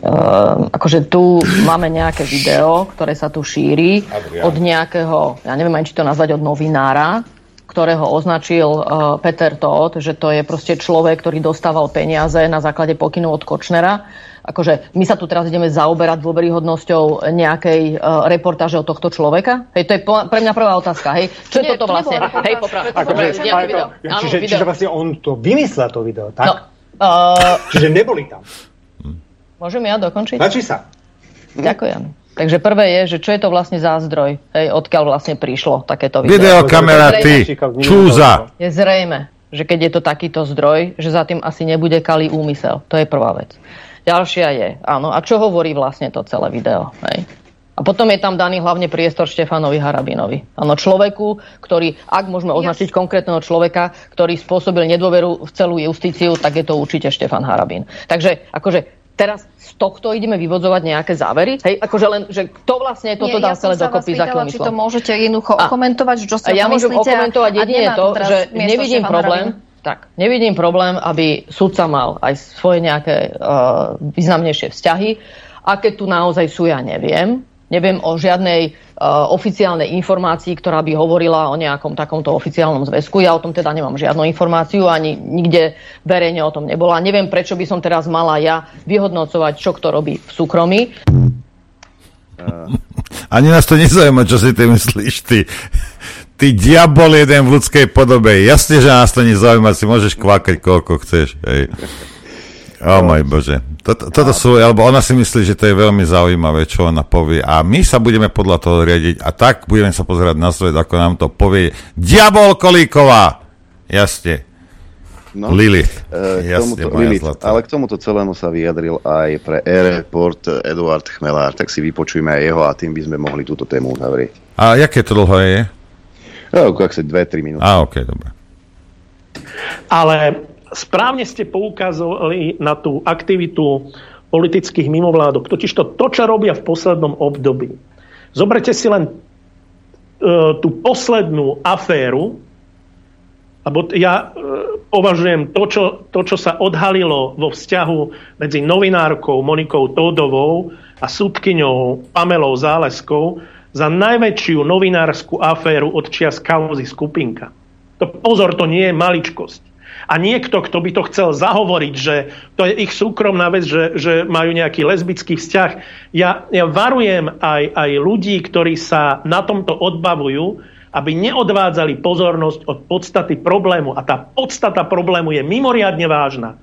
Speaker 11: Uh, akože tu máme nejaké video, ktoré sa tu šíri od nejakého, ja neviem ani či to nazvať, od novinára, ktorého označil uh, Peter Todt, že to je proste človek, ktorý dostával peniaze na základe pokynu od Kočnera. Akože my sa tu teraz ideme zaoberať dôveryhodnosťou nejakej uh, reportáže od tohto človeka? Hej, to je po, pre mňa prvá otázka. Hej, čo je toto vlastne? Hej, poprav,
Speaker 12: akože, čiže, čiže vlastne on to vymyslel to video, tak?
Speaker 11: No, uh,
Speaker 12: čiže neboli tam.
Speaker 11: Môžem ja dokončiť?
Speaker 12: Páči sa.
Speaker 11: Ďakujem. Takže prvé je, že čo je to vlastne za zdroj, hej, odkiaľ vlastne prišlo takéto video.
Speaker 5: Videokamera, ty, čúza.
Speaker 11: Je zrejme, že keď je to takýto zdroj, že za tým asi nebude kalý úmysel. To je prvá vec. Ďalšia je, áno, a čo hovorí vlastne to celé video, hej? A potom je tam daný hlavne priestor Štefanovi Harabinovi. Áno, človeku, ktorý, ak môžeme označiť yes. konkrétneho človeka, ktorý spôsobil nedôveru v celú justíciu, tak je to určite Štefan Harabín. Takže akože teraz z tohto ideme vyvodzovať nejaké závery? Hej, akože len, že kto vlastne toto dal celé dokopy za
Speaker 13: či to môžete jednoducho okomentovať, čo si
Speaker 11: Ja môžem okomentovať jedine to, že nevidím problém, tak, nevidím problém, aby sudca mal aj svoje nejaké uh, významnejšie vzťahy. Aké tu naozaj sú, ja neviem. Neviem o žiadnej uh, oficiálnej informácii, ktorá by hovorila o nejakom takomto oficiálnom zväzku. Ja o tom teda nemám žiadnu informáciu, ani nikde verejne o tom nebola. Neviem, prečo by som teraz mala ja vyhodnocovať, čo kto robí v súkromí.
Speaker 5: Ani nás to nezaujíma, čo si ty myslíš, ty. Ty diabol jeden v ľudskej podobe. Jasne, že nás to nezaujíma, si môžeš kvakať koľko chceš. Hej. O oh, môj Bože. Toto, toto sú, alebo ona si myslí, že to je veľmi zaujímavé, čo ona povie. A my sa budeme podľa toho riadiť a tak budeme sa pozerať na svet, ako nám to povie Diabol Kolíková. Jasne. No, Lilith.
Speaker 2: E, Jasne, tomuto, Lilith. Ale k tomuto celému sa vyjadril aj pre Airport Eduard Chmelár, tak si vypočujme aj jeho a tým by sme mohli túto tému uzavrieť.
Speaker 5: A jaké to dlho je?
Speaker 2: No, ak sa 2-3 minúty.
Speaker 5: A, ok, dobre.
Speaker 14: Ale správne ste poukázali na tú aktivitu politických mimovládok. Totiž to, to, čo robia v poslednom období. Zoberte si len e, tú poslednú aféru, Lebo ja e, považujem to čo, to, čo sa odhalilo vo vzťahu medzi novinárkou Monikou Tódovou a súdkyňou Pamelou Záleskou za najväčšiu novinárskú aféru od čias kauzy skupinka. To, pozor, to nie je maličkosť. A niekto, kto by to chcel zahovoriť, že to je ich súkromná vec, že, že majú nejaký lesbický vzťah. Ja, ja varujem aj, aj ľudí, ktorí sa na tomto odbavujú, aby neodvádzali pozornosť od podstaty problému. A tá podstata problému je mimoriadne vážna.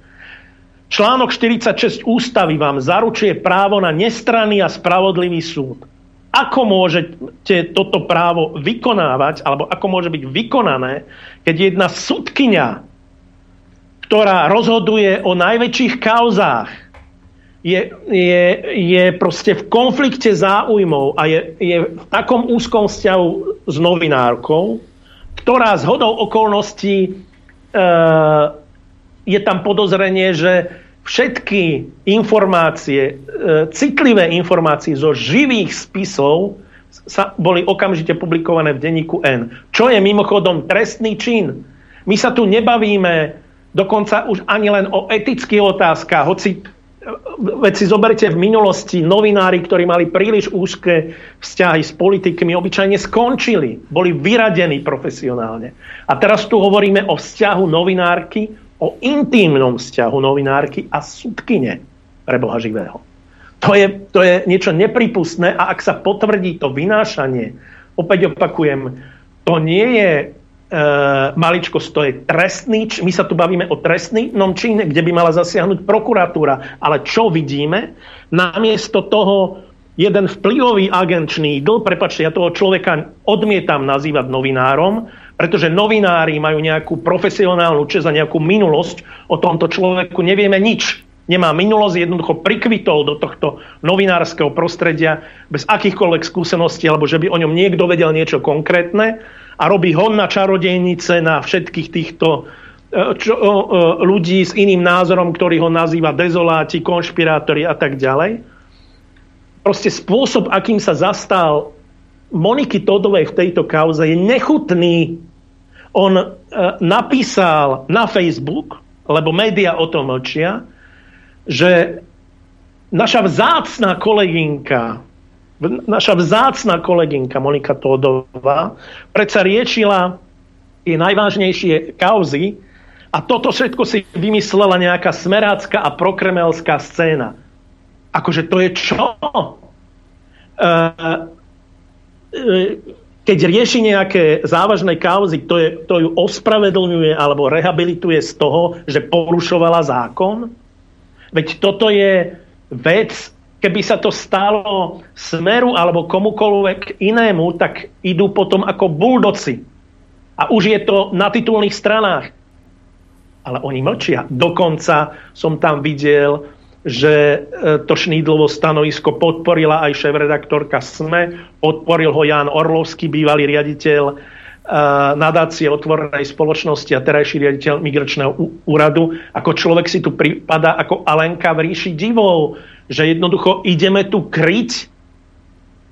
Speaker 14: Článok 46 ústavy vám zaručuje právo na nestranný a spravodlivý súd. Ako môžete toto právo vykonávať, alebo ako môže byť vykonané, keď jedna sudkynia, ktorá rozhoduje o najväčších kauzách, je, je, je proste v konflikte záujmov a je, je v takom úzkom vzťahu s novinárkou, ktorá z hodou okolností e, je tam podozrenie, že všetky informácie, e, citlivé informácie zo živých spisov sa boli okamžite publikované v denníku N. Čo je mimochodom trestný čin. My sa tu nebavíme dokonca už ani len o etických otázkach, hoci veď si zoberte v minulosti novinári, ktorí mali príliš úzke vzťahy s politikmi, obyčajne skončili. Boli vyradení profesionálne. A teraz tu hovoríme o vzťahu novinárky, o intímnom vzťahu novinárky a sudkyne pre Boha živého. To je, to je niečo nepripustné a ak sa potvrdí to vynášanie, opäť opakujem, to nie je e, maličkosť, to je trestný, my sa tu bavíme o trestnom čine, kde by mala zasiahnuť prokuratúra. Ale čo vidíme? Namiesto toho jeden vplyvový agenčný dl, prepačte, ja toho človeka odmietam nazývať novinárom, pretože novinári majú nejakú profesionálnu čest a nejakú minulosť. O tomto človeku nevieme nič. Nemá minulosť, jednoducho prikvitol do tohto novinárskeho prostredia bez akýchkoľvek skúseností, alebo že by o ňom niekto vedel niečo konkrétne a robí hon na čarodejnice na všetkých týchto e, čo, e, ľudí s iným názorom, ktorý ho nazýva dezoláti, konšpirátori a tak ďalej. Proste spôsob, akým sa zastal Moniky Todovej v tejto kauze je nechutný. On e, napísal na Facebook, lebo média o tom mlčia, že naša vzácná kolegynka naša vzácna kolegynka Monika Tódová predsa riešila tie najvážnejšie kauzy a toto všetko si vymyslela nejaká smerácka a prokremelská scéna. Akože to je čo? E, keď rieši nejaké závažné kauzy, to, je, to ju ospravedlňuje alebo rehabilituje z toho, že porušovala zákon? Veď toto je vec, keby sa to stalo smeru alebo komukoľvek inému, tak idú potom ako buldoci. A už je to na titulných stranách. Ale oni mlčia. Dokonca som tam videl, že e, to Šnídlovo stanovisko podporila aj šéf-redaktorka SME, podporil ho Jan Orlovský, bývalý riaditeľ e, nadácie otvorenej spoločnosti a terajší riaditeľ migračného úradu. Ako človek si tu prípada ako Alenka v ríši divov že jednoducho ideme tu kryť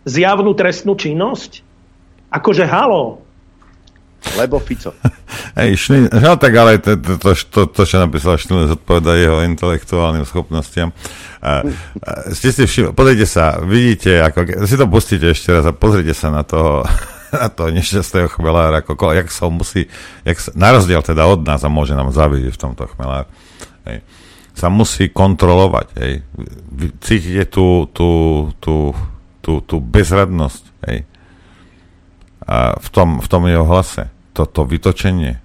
Speaker 14: zjavnú trestnú činnosť? Akože halo.
Speaker 2: Lebo Fico. (laughs)
Speaker 5: Hej, šli, no tak ale to, to, to, to, to čo napísal Šnilec, zodpoveda jeho intelektuálnym schopnostiam. A, a, ste si všimli, pozrite sa, vidíte, ako, si to pustíte ešte raz a pozrite sa na toho, (laughs) na toho nešťastného chmelára, ako, jak sa musí, jak sa, na rozdiel teda od nás a môže nám zavidieť v tomto chmelár. Hej sa musí kontrolovať. Hej. Cítite tú, tú, tú, tú, tú bezradnosť hej. A v, tom, v tom jeho hlase. Toto vytočenie.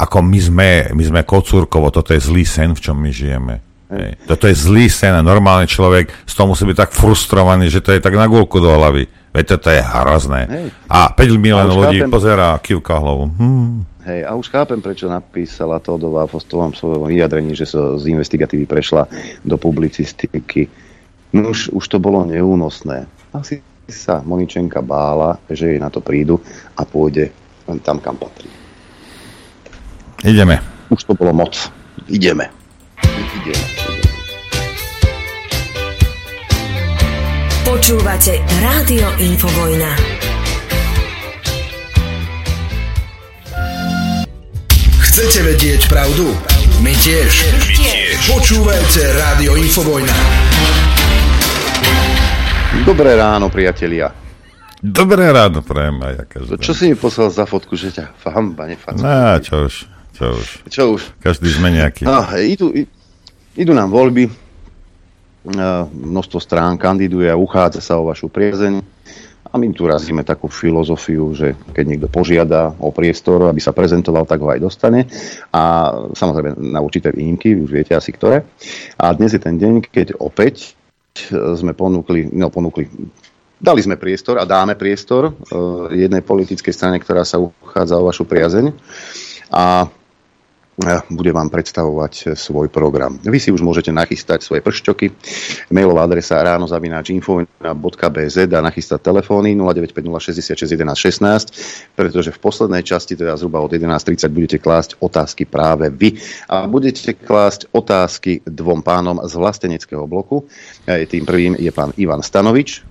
Speaker 5: Ako my sme, my sme kocúrkovo, toto je zlý sen, v čom my žijeme. Hej. Toto je zlý sen a normálny človek z toho musí byť tak frustrovaný, že to je tak na gulku do hlavy. Veď toto je hrozné. Hej. A 5 miliónov ľudí chápem... pozerá a kývka hlavu. Hm.
Speaker 2: Hej, a už chápem, prečo napísala to do v tom svojom vyjadrení, že sa z investigatívy prešla do publicistiky. No už, už to bolo neúnosné. Asi sa Moničenka bála, že jej na to prídu a pôjde len tam, kam patrí.
Speaker 5: Ideme.
Speaker 2: Už to bolo moc. Ideme. Ideme.
Speaker 1: Počúvate Rádio Infovojna.
Speaker 6: Chcete vedieť pravdu? My tiež. My tiež. Počúvajte Rádio Infovojna.
Speaker 2: Dobré ráno, priatelia.
Speaker 5: Dobré ráno, prajem aj každý.
Speaker 2: Čo si mi poslal za fotku, že ťa hamba nefacka?
Speaker 5: No, čo už, čo už.
Speaker 2: Čo už?
Speaker 5: Každý sme nejaký.
Speaker 2: No, idú, idú nám voľby, množstvo strán kandiduje a uchádza sa o vašu priezeň. A my tu razíme takú filozofiu, že keď niekto požiada o priestor, aby sa prezentoval, tak ho aj dostane. A samozrejme na určité výnimky, už viete asi ktoré. A dnes je ten deň, keď opäť sme ponúkli, no ponúkli, dali sme priestor a dáme priestor jednej politickej strane, ktorá sa uchádza o vašu priazeň. A bude vám predstavovať svoj program. Vy si už môžete nachystať svoje pršťoky, mailová adresa ránozavinačinfo.bz a nachystať telefóny 0950661116, pretože v poslednej časti, teda zhruba od 11.30, budete klásť otázky práve vy. A budete klásť otázky dvom pánom z vlasteneckého bloku. Tým prvým je pán Ivan Stanovič.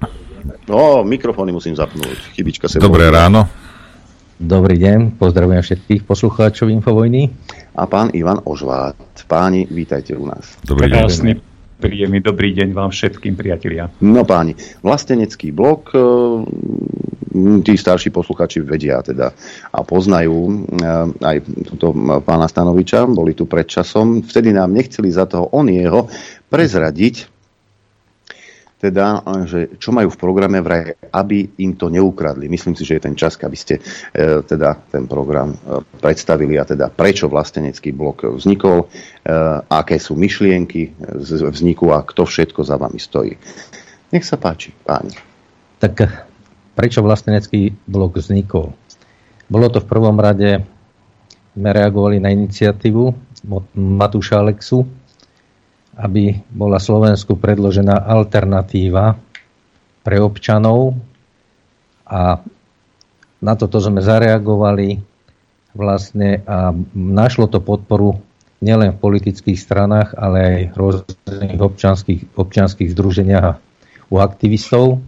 Speaker 2: No, mikrofóny musím zapnúť. Chybička sa
Speaker 5: Dobré bol. ráno.
Speaker 15: Dobrý deň, pozdravujem všetkých poslucháčov Infovojny.
Speaker 2: A pán Ivan Ožvát. Páni, vítajte u nás.
Speaker 16: Dobrý Krásny, deň. príjemný dobrý deň vám všetkým, priatelia.
Speaker 2: No páni, vlastenecký blok, e, tí starší posluchači vedia teda a poznajú e, aj túto pána Stanoviča, boli tu pred časom. Vtedy nám nechceli za toho on jeho prezradiť, teda, že čo majú v programe vraj, aby im to neukradli. Myslím si, že je ten čas, aby ste e, teda ten program e, predstavili a teda prečo vlastenecký blok vznikol, e, aké sú myšlienky z vzniku a kto všetko za vami stojí. Nech sa páči, páni.
Speaker 15: Tak prečo vlastenecký blok vznikol? Bolo to v prvom rade, sme reagovali na iniciatívu Matúša Alexu, aby bola Slovensku predložená alternatíva pre občanov a na toto sme zareagovali vlastne a našlo to podporu nielen v politických stranách, ale aj v rôznych občanských, občanských združeniach u aktivistov.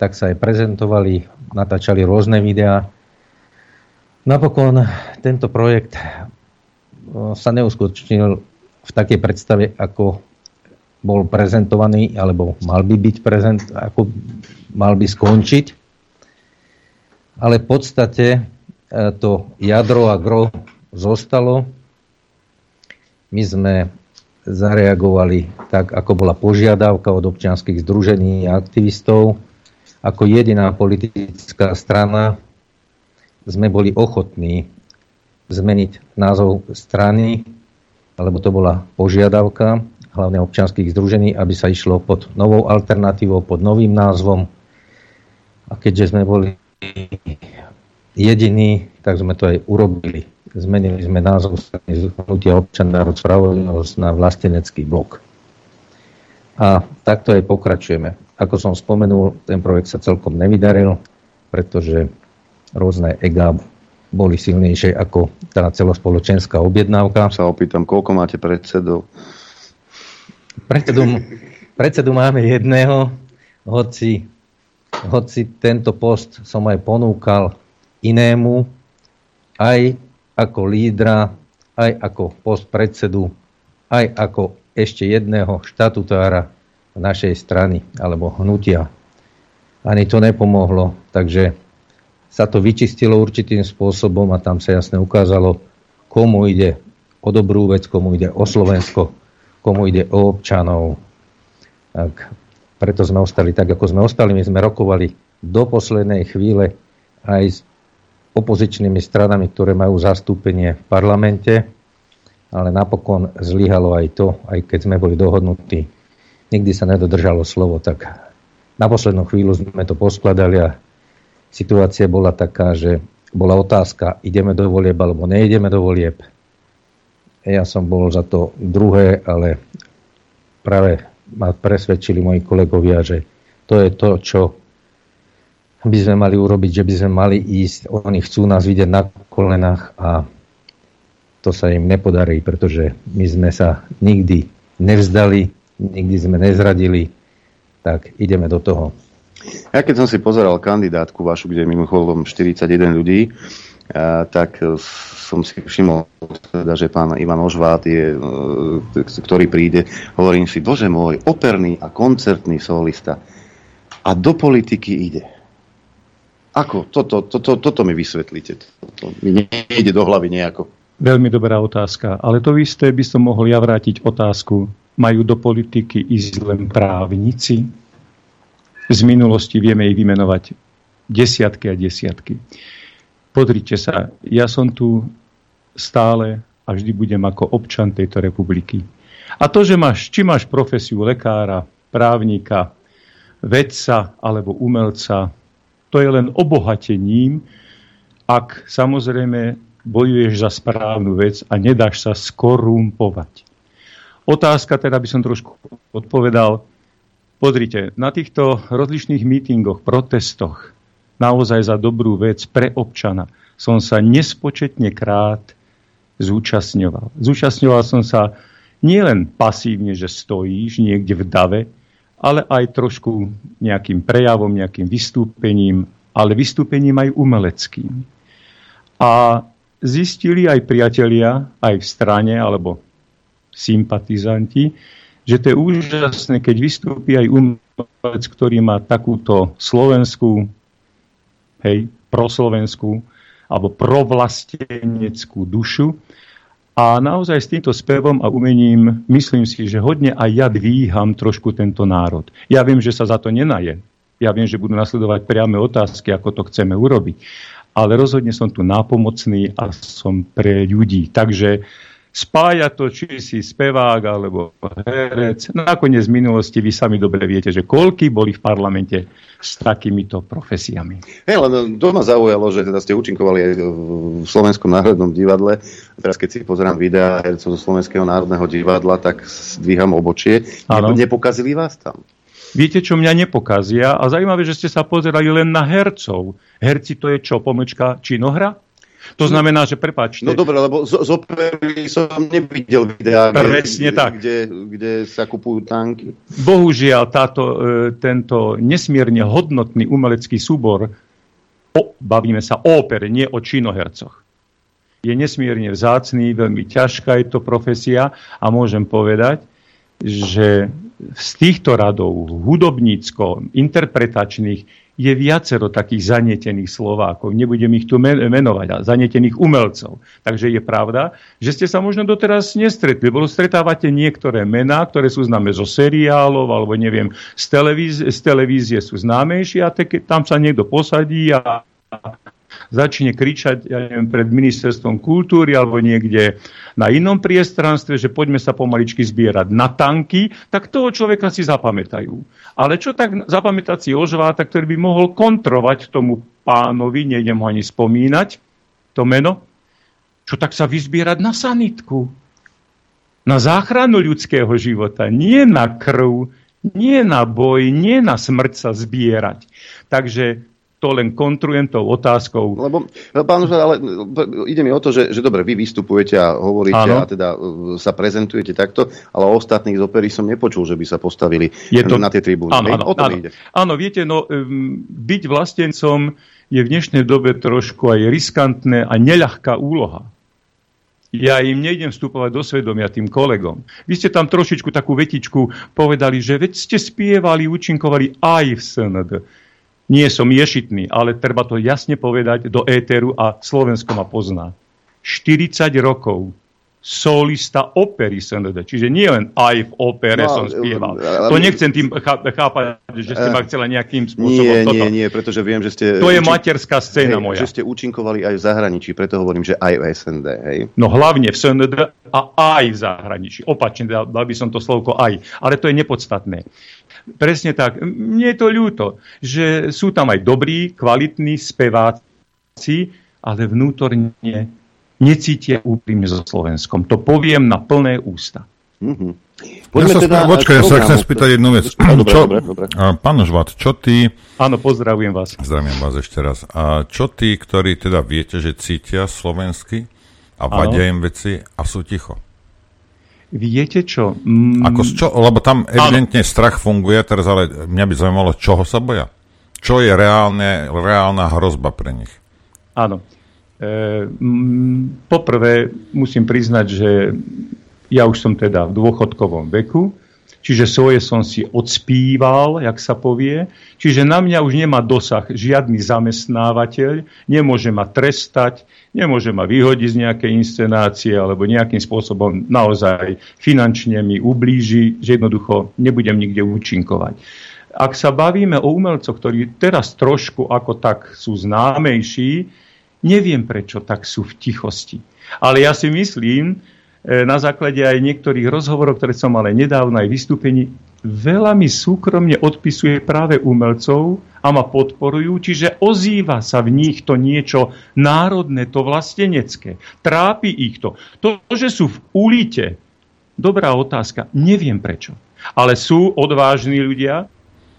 Speaker 15: Tak sa aj prezentovali, natáčali rôzne videá. Napokon tento projekt sa neuskutočnil v takej predstave, ako bol prezentovaný, alebo mal by byť prezent, ako mal by skončiť. Ale v podstate e, to jadro a gro zostalo. My sme zareagovali tak, ako bola požiadavka od občianských združení a aktivistov. Ako jediná politická strana sme boli ochotní zmeniť názov strany alebo to bola požiadavka hlavne občianských združení, aby sa išlo pod novou alternatívou, pod novým názvom. A keďže sme boli jediní, tak sme to aj urobili. Zmenili sme názov strany Hnutia občan spravodlivosť na vlastenecký blok. A takto aj pokračujeme. Ako som spomenul, ten projekt sa celkom nevydaril, pretože rôzne EGA boli silnejšie ako tá celospoločenská objednávka.
Speaker 2: Sa opýtam, koľko máte predsedov?
Speaker 15: Predsedu, (laughs) predsedu máme jedného, hoci, hoci tento post som aj ponúkal inému, aj ako lídra, aj ako post predsedu, aj ako ešte jedného štatutára našej strany alebo hnutia. Ani to nepomohlo, takže sa to vyčistilo určitým spôsobom a tam sa jasne ukázalo, komu ide o dobrú vec, komu ide o Slovensko, komu ide o občanov. Tak preto sme ostali tak, ako sme ostali. My sme rokovali do poslednej chvíle aj s opozičnými stranami, ktoré majú zastúpenie v parlamente, ale napokon zlyhalo aj to, aj keď sme boli dohodnutí. Nikdy sa nedodržalo slovo, tak na poslednú chvíľu sme to poskladali a situácia bola taká, že bola otázka, ideme do volieb alebo neideme do volieb. Ja som bol za to druhé, ale práve ma presvedčili moji kolegovia, že to je to, čo by sme mali urobiť, že by sme mali ísť. Oni chcú nás vidieť na kolenách a to sa im nepodarí, pretože my sme sa nikdy nevzdali, nikdy sme nezradili, tak ideme do toho.
Speaker 2: Ja keď som si pozeral kandidátku vašu, kde je mimochodom 41 ľudí, tak som si všimol, teda, že pán Ivan Ožvát, je, e, ktorý príde, hovorím si, bože môj, operný a koncertný solista a do politiky ide. Ako? Toto, toto, toto mi vysvetlíte. Toto mi nejde do hlavy nejako.
Speaker 16: Veľmi dobrá otázka. Ale to isté by som mohol ja vrátiť otázku. Majú do politiky ísť len právnici? Z minulosti vieme ich vymenovať desiatky a desiatky. Podrite sa, ja som tu stále a vždy budem ako občan tejto republiky. A to, že máš, či máš profesiu lekára, právnika, vedca alebo umelca, to je len obohatením, ak samozrejme bojuješ za správnu vec a nedáš sa skorumpovať. Otázka teda by som trošku odpovedal. Pozrite, na týchto rozličných mítingoch, protestoch, naozaj za dobrú vec pre občana som sa nespočetne krát zúčastňoval. Zúčastňoval som sa nielen pasívne, že stojíš niekde v dave, ale aj trošku nejakým prejavom, nejakým vystúpením, ale vystúpením aj umeleckým. A zistili aj priatelia, aj v strane, alebo sympatizanti, že to je úžasné, keď vystúpi aj umelec, ktorý má takúto slovenskú hej, proslovenskú alebo provlasteneckú dušu. A naozaj s týmto spevom a umením myslím si, že hodne aj ja dvíham trošku tento národ. Ja viem, že sa za to nenaje. Ja viem, že budú nasledovať priame otázky, ako to chceme urobiť. Ale rozhodne som tu nápomocný a som pre ľudí. Takže spája to, či si spevák alebo herec. Nakoniec v minulosti vy sami dobre viete, že koľky boli v parlamente s takýmito profesiami.
Speaker 2: Hej, len to ma zaujalo, že teda ste účinkovali aj v Slovenskom národnom divadle. Teraz keď si pozerám videá hercov zo Slovenského národného divadla, tak zdvíham obočie. Ano. Nepokazili vás tam?
Speaker 16: Viete, čo mňa nepokazia? A zaujímavé, že ste sa pozerali len na hercov. Herci to je čo, pomečka činohra? To znamená, že prepáčte.
Speaker 2: No dobre, lebo z, z opery som nevidel videá,
Speaker 16: Presne
Speaker 2: kde,
Speaker 16: tak.
Speaker 2: Kde, kde sa kupujú tanky.
Speaker 16: Bohužiaľ, táto, e, tento nesmierne hodnotný umelecký súbor, o, bavíme sa o opere, nie o činohercoch, je nesmierne vzácný, veľmi ťažká je to profesia a môžem povedať, že z týchto radov hudobnícko-interpretačných je viacero takých zanietených Slovákov. Nebudem ich tu menovať, ale zanietených umelcov. Takže je pravda, že ste sa možno doteraz nestretli. Bolo stretávate niektoré mená, ktoré sú známe zo seriálov, alebo neviem, z televízie, z televízie sú známejšie a te, tam sa niekto posadí a začne kričať ja neviem, pred ministerstvom kultúry alebo niekde na inom priestranstve, že poďme sa pomaličky zbierať na tanky, tak toho človeka si zapamätajú. Ale čo tak zapamätať si ožváta, ktorý by mohol kontrovať tomu pánovi, nejdem ho ani spomínať, to meno, čo tak sa vyzbierať na sanitku, na záchranu ľudského života, nie na krv, nie na boj, nie na smrť sa zbierať. Takže to len kontrujem tou otázkou.
Speaker 2: Lebo, pán ale ide mi o to, že, že dobre, vy vystupujete a hovoríte ano. a teda e, sa prezentujete takto, ale o ostatných z opery som nepočul, že by sa postavili je to... na tie tribúny.
Speaker 16: Áno, áno, o áno. Ide. áno, viete, no, byť vlastencom je v dnešnej dobe trošku aj riskantné a neľahká úloha. Ja im nejdem vstupovať do svedomia tým kolegom. Vy ste tam trošičku takú vetičku povedali, že veď ste spievali, účinkovali aj v SND nie som ješitný, ale treba to jasne povedať do éteru a Slovensko ma pozná. 40 rokov solista opery SND. Čiže nie len aj v opere no, som spieval. To nechcem tým chápať, že ste ma chceli nejakým spôsobom...
Speaker 2: Nie, toto. nie, nie, pretože viem, že ste...
Speaker 16: To je materská scéna
Speaker 2: hej,
Speaker 16: moja.
Speaker 2: Že ste účinkovali aj v zahraničí, preto hovorím, že aj v SND, hej?
Speaker 16: No hlavne v SND a aj v zahraničí. Opačne, dal, dal by som to slovko aj. Ale to je nepodstatné. Presne tak. Mne je to ľúto, že sú tam aj dobrí, kvalitní speváci, ale vnútorne necítia úprimne so Slovenskom. To poviem na plné ústa.
Speaker 5: Mm-hmm. ja sa, teda počkaj, ja sa chcem spýtať jednu vec.
Speaker 2: dobre, čo, dobre, dobre.
Speaker 5: Pán Žvat, čo ty...
Speaker 16: Áno, pozdravujem vás.
Speaker 5: Zdravím vás ešte raz. A čo tí, ktorí teda viete, že cítia slovensky a vadia im veci a sú ticho?
Speaker 16: Viete čo?
Speaker 5: Mm... Ako čo? Lebo tam evidentne ano. strach funguje, teraz ale mňa by zaujímalo, čoho sa boja? Čo je reálne, reálna hrozba pre nich?
Speaker 16: Áno. mm, poprvé musím priznať, že ja už som teda v dôchodkovom veku, čiže svoje som si odspíval, jak sa povie, čiže na mňa už nemá dosah žiadny zamestnávateľ, nemôže ma trestať, nemôže ma vyhodiť z nejakej inscenácie alebo nejakým spôsobom naozaj finančne mi ublíži, že jednoducho nebudem nikde účinkovať. Ak sa bavíme o umelcoch, ktorí teraz trošku ako tak sú známejší, neviem prečo tak sú v tichosti. Ale ja si myslím, na základe aj niektorých rozhovorov, ktoré som mal aj nedávno aj vystúpení, veľa mi súkromne odpisuje práve umelcov a ma podporujú, čiže ozýva sa v nich to niečo národné, to vlastenecké. Trápi ich to. To, že sú v ulite, dobrá otázka, neviem prečo. Ale sú odvážni ľudia,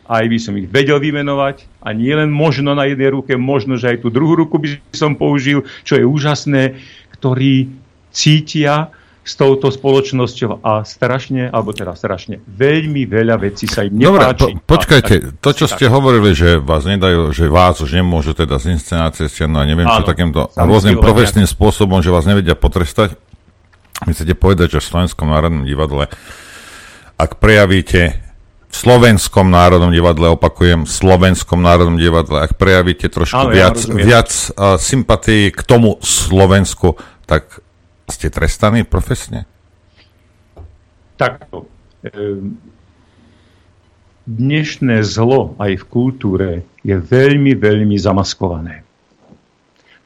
Speaker 16: aj by som ich vedel vymenovať a nie len možno na jednej ruke, možno, že aj tú druhú ruku by som použil, čo je úžasné, ktorí cítia s touto spoločnosťou a strašne, alebo teda strašne, veľmi veľa vecí sa im nepáči.
Speaker 5: Dobre, po, počkajte, to, čo ste hovorili, že vás nedajú, že vás už nemôžu teda z inscenácie stiahnuť neviem Áno, čo takýmto rôznym profesným spôsobom, že vás nevedia potrestať. My chcete povedať, že v Slovenskom národnom divadle, ak prejavíte v Slovenskom národnom divadle, opakujem, v Slovenskom národnom divadle, ak prejavíte trošku Ale viac, ja viac uh, sympatí k tomu Slovensku, tak ste trestaní profesne?
Speaker 16: Takto. Ehm, dnešné zlo aj v kultúre je veľmi, veľmi zamaskované.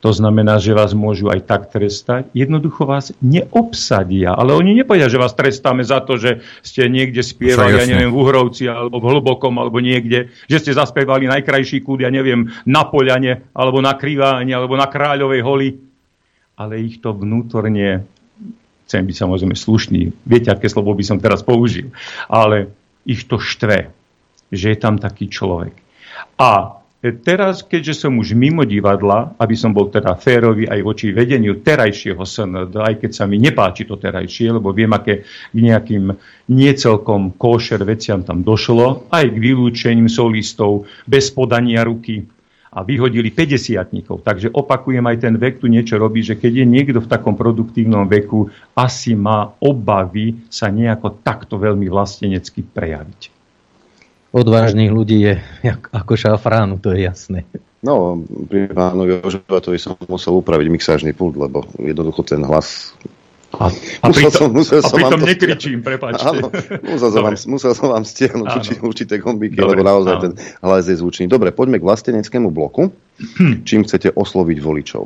Speaker 16: To znamená, že vás môžu aj tak trestať. Jednoducho vás neobsadia. Ale oni nepovedia, že vás trestáme za to, že ste niekde spievali, ja neviem, v Uhrovci alebo v Hlbokom alebo niekde, že ste zaspievali najkrajší kúd, ja neviem, na Poľane alebo na Kriváne alebo na Kráľovej holi. Ale ich to vnútorne, chcem byť samozrejme slušný, viete, aké slovo by som teraz použil, ale ich to štve, že je tam taký človek. A Teraz, keďže som už mimo divadla, aby som bol teda férový aj voči vedeniu terajšieho SND, aj keď sa mi nepáči to terajšie, lebo viem, aké k nejakým niecelkom košer veciam tam došlo, aj k vylúčením solistov bez podania ruky a vyhodili 50 Takže opakujem, aj ten vek tu niečo robí, že keď je niekto v takom produktívnom veku, asi má obavy sa nejako takto veľmi vlastenecky prejaviť
Speaker 15: odvážnych ľudí je ako šafránu, to je jasné.
Speaker 2: No, pri pánovi Ožovatovi som musel upraviť mixážny pult, lebo jednoducho ten hlas...
Speaker 16: A, a musel pritom, som, musel a som pritom vám nekričím, prepáčte. Áno,
Speaker 2: musel, som vám, musel som vám stiahnuť určite, určité gombíky, Dobre, lebo naozaj áno. ten hlas je zvučný. Dobre, poďme k vlasteneckému bloku. Hm. Čím chcete osloviť voličov?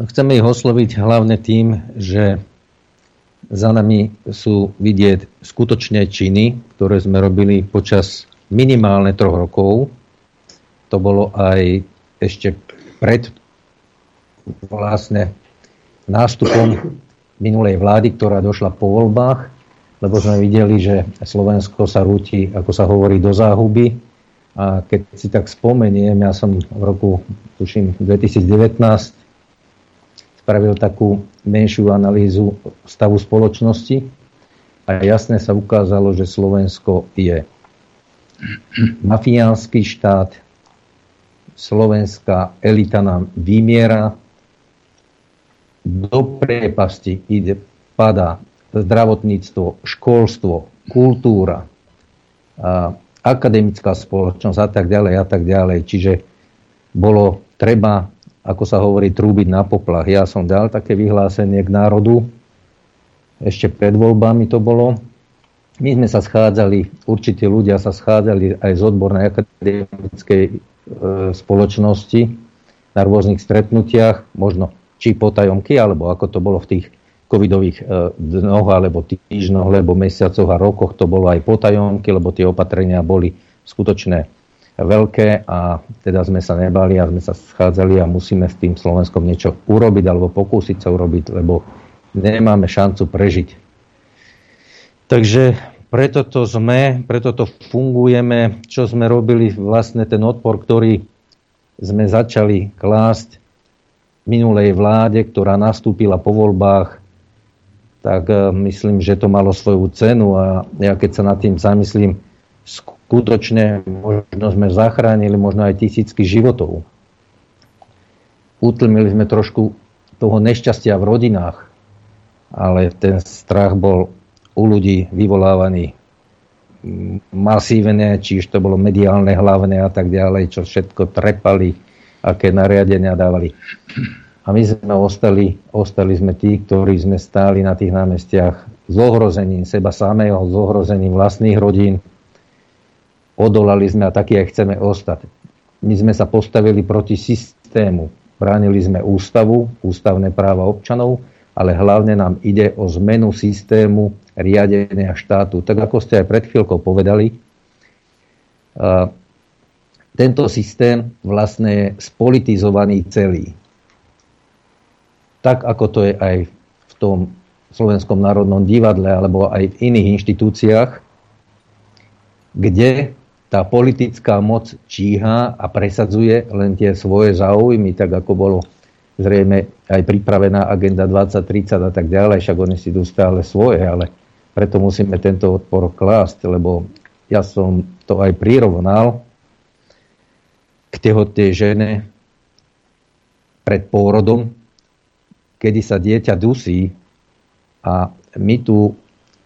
Speaker 15: No, chceme ich osloviť hlavne tým, že za nami sú vidieť skutočné činy, ktoré sme robili počas minimálne troch rokov. To bolo aj ešte pred vlastne nástupom minulej vlády, ktorá došla po voľbách, lebo sme videli, že Slovensko sa rúti, ako sa hovorí, do záhuby. A keď si tak spomeniem, ja som v roku, tuším, 2019 spravil takú menšiu analýzu stavu spoločnosti a jasne sa ukázalo, že Slovensko je mafiánsky štát, slovenská elita nám vymiera, do priepasti ide, padá zdravotníctvo, školstvo, kultúra, a akademická spoločnosť a tak ďalej a tak ďalej. Čiže bolo treba ako sa hovorí, trúbiť na poplach. Ja som dal také vyhlásenie k národu, ešte pred voľbami to bolo. My sme sa schádzali, určite ľudia sa schádzali aj z odbornej akademickej e, spoločnosti na rôznych stretnutiach, možno či potajomky, alebo ako to bolo v tých covidových e, dnoch, alebo týždňoch, alebo mesiacoch a rokoch, to bolo aj potajomky, lebo tie opatrenia boli skutočné veľké a teda sme sa nebali a sme sa schádzali a musíme s tým Slovenskom niečo urobiť alebo pokúsiť sa urobiť, lebo nemáme šancu prežiť. Takže preto to sme, preto to fungujeme, čo sme robili vlastne ten odpor, ktorý sme začali klásť minulej vláde, ktorá nastúpila po voľbách, tak eh, myslím, že to malo svoju cenu a ja keď sa nad tým zamyslím, skutočne možno sme zachránili možno aj tisícky životov. utlmili sme trošku toho nešťastia v rodinách, ale ten strach bol u ľudí vyvolávaný masívne, či už to bolo mediálne hlavné a tak ďalej, čo všetko trepali, aké nariadenia dávali. A my sme ostali, ostali sme tí, ktorí sme stáli na tých námestiach s ohrozením seba samého, s ohrozením vlastných rodín. Odolali sme a takí aj chceme ostať. My sme sa postavili proti systému. Bránili sme ústavu, ústavné práva občanov, ale hlavne nám ide o zmenu systému riadenia štátu. Tak ako ste aj pred chvíľkou povedali, tento systém vlastne je spolitizovaný celý. Tak ako to je aj v tom Slovenskom národnom divadle alebo aj v iných inštitúciách, kde tá politická moc číha a presadzuje len tie svoje záujmy, tak ako bolo zrejme aj pripravená agenda 2030 a tak ďalej, však oni si idú stále svoje, ale preto musíme tento odpor klásť, lebo ja som to aj prirovnal k tehotnej žene pred pôrodom, kedy sa dieťa dusí a my tu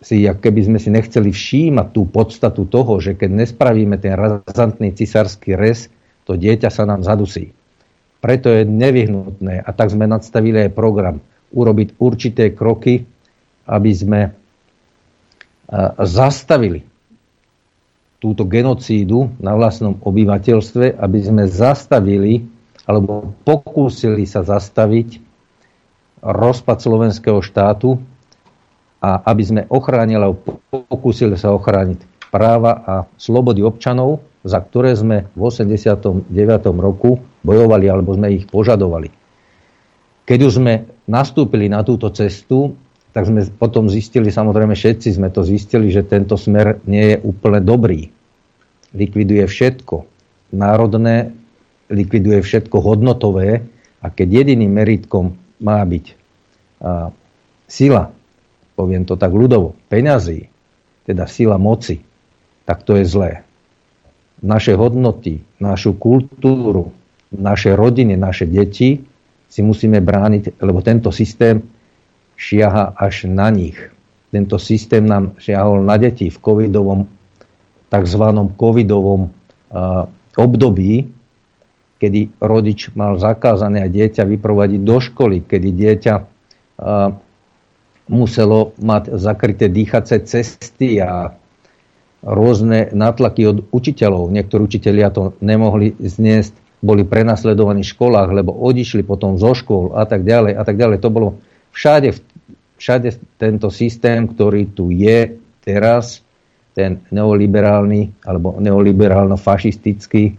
Speaker 15: si, keby sme si nechceli všímať tú podstatu toho, že keď nespravíme ten razantný cisársky rez, to dieťa sa nám zadusí. Preto je nevyhnutné, a tak sme nadstavili aj program, urobiť určité kroky, aby sme zastavili túto genocídu na vlastnom obyvateľstve, aby sme zastavili alebo pokúsili sa zastaviť rozpad slovenského štátu a aby sme ochránili alebo pokúsili sa ochrániť práva a slobody občanov, za ktoré sme v 89. roku bojovali alebo sme ich požadovali. Keď už sme nastúpili na túto cestu, tak sme potom zistili, samozrejme všetci sme to zistili, že tento smer nie je úplne dobrý. Likviduje všetko. Národné, likviduje všetko hodnotové a keď jediným meritkom má byť a, sila, poviem to tak ľudovo, peňazí, teda sila moci, tak to je zlé. Naše hodnoty, našu kultúru, naše rodiny, naše deti si musíme brániť, lebo tento systém šiaha až na nich. Tento systém nám šiahol na deti v covidovom, tzv. covidovom období, kedy rodič mal zakázané dieťa vyprovadiť do školy, kedy dieťa muselo mať zakryté dýchace cesty a rôzne nátlaky od učiteľov. Niektorí učiteľia to nemohli zniesť, boli prenasledovaní v školách, lebo odišli potom zo škôl a tak ďalej a tak ďalej. To bolo všade všade tento systém, ktorý tu je teraz, ten neoliberálny alebo neoliberálno-fašistický,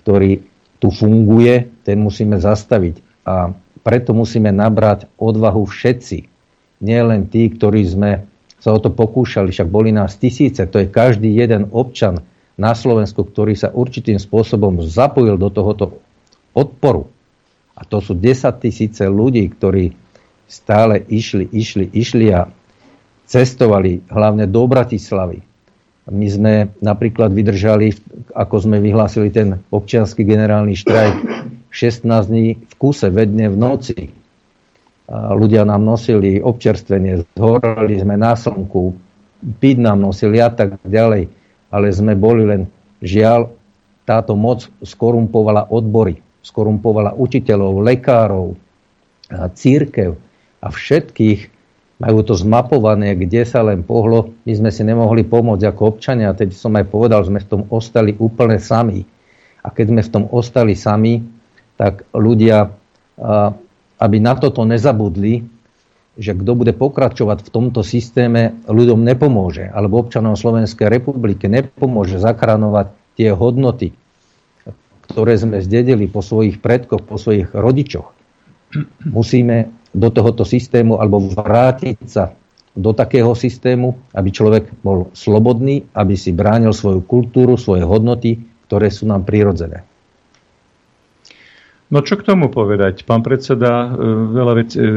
Speaker 15: ktorý tu funguje, ten musíme zastaviť. A preto musíme nabrať odvahu všetci. Nie len tí, ktorí sme sa o to pokúšali, však boli nás tisíce, to je každý jeden občan na Slovensku, ktorý sa určitým spôsobom zapojil do tohoto odporu. A to sú 10 tisíce ľudí, ktorí stále išli, išli, išli a cestovali hlavne do Bratislavy. My sme napríklad vydržali, ako sme vyhlásili ten občianský generálny štrajk, 16 dní v kuse, vedne v noci. Ľudia nám nosili občerstvenie, zhorali sme na slnku, piť nám nosili a tak ďalej. Ale sme boli len, žiaľ, táto moc skorumpovala odbory, skorumpovala učiteľov, lekárov, církev a všetkých majú to zmapované, kde sa len pohlo. My sme si nemohli pomôcť ako občania. Teď som aj povedal, že sme v tom ostali úplne sami. A keď sme v tom ostali sami, tak ľudia, aby na toto nezabudli, že kto bude pokračovať v tomto systéme, ľuďom nepomôže, alebo občanom Slovenskej republiky nepomôže zachránovať tie hodnoty, ktoré sme zdedili po svojich predkoch, po svojich rodičoch. Musíme do tohoto systému alebo vrátiť sa do takého systému, aby človek bol slobodný, aby si bránil svoju kultúru, svoje hodnoty, ktoré sú nám prirodzené.
Speaker 16: No čo k tomu povedať? Pán predseda e, veľa, vec, e,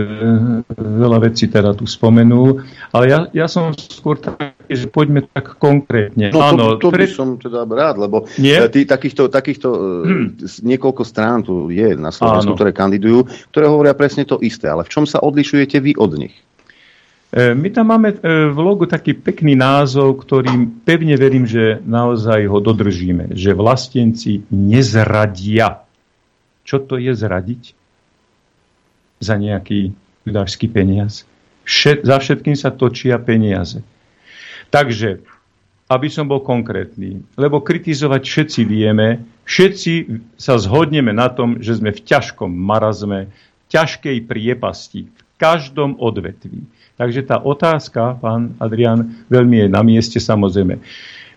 Speaker 16: veľa vecí teda tu spomenul, ale ja, ja som skôr taký, že poďme tak konkrétne.
Speaker 2: No
Speaker 16: Áno,
Speaker 2: to, to
Speaker 16: pre...
Speaker 2: by som teda rád, lebo
Speaker 16: Nie?
Speaker 2: tý, takýchto, takýchto hmm. niekoľko strán tu je na Slovensku,
Speaker 16: Áno.
Speaker 2: ktoré kandidujú, ktoré hovoria presne to isté. Ale v čom sa odlišujete vy od nich?
Speaker 16: E, My tam máme e, v logu taký pekný názov, ktorým pevne verím, že naozaj ho dodržíme. Že vlastenci nezradia. Čo to je zradiť? Za nejaký ľudášský peniaz. Všet, za všetkým sa točia peniaze. Takže, aby som bol konkrétny, lebo kritizovať všetci vieme, všetci sa zhodneme na tom, že sme v ťažkom marazme, ťažkej priepasti v každom odvetví. Takže tá otázka, pán Adrian, veľmi je na mieste samozrejme.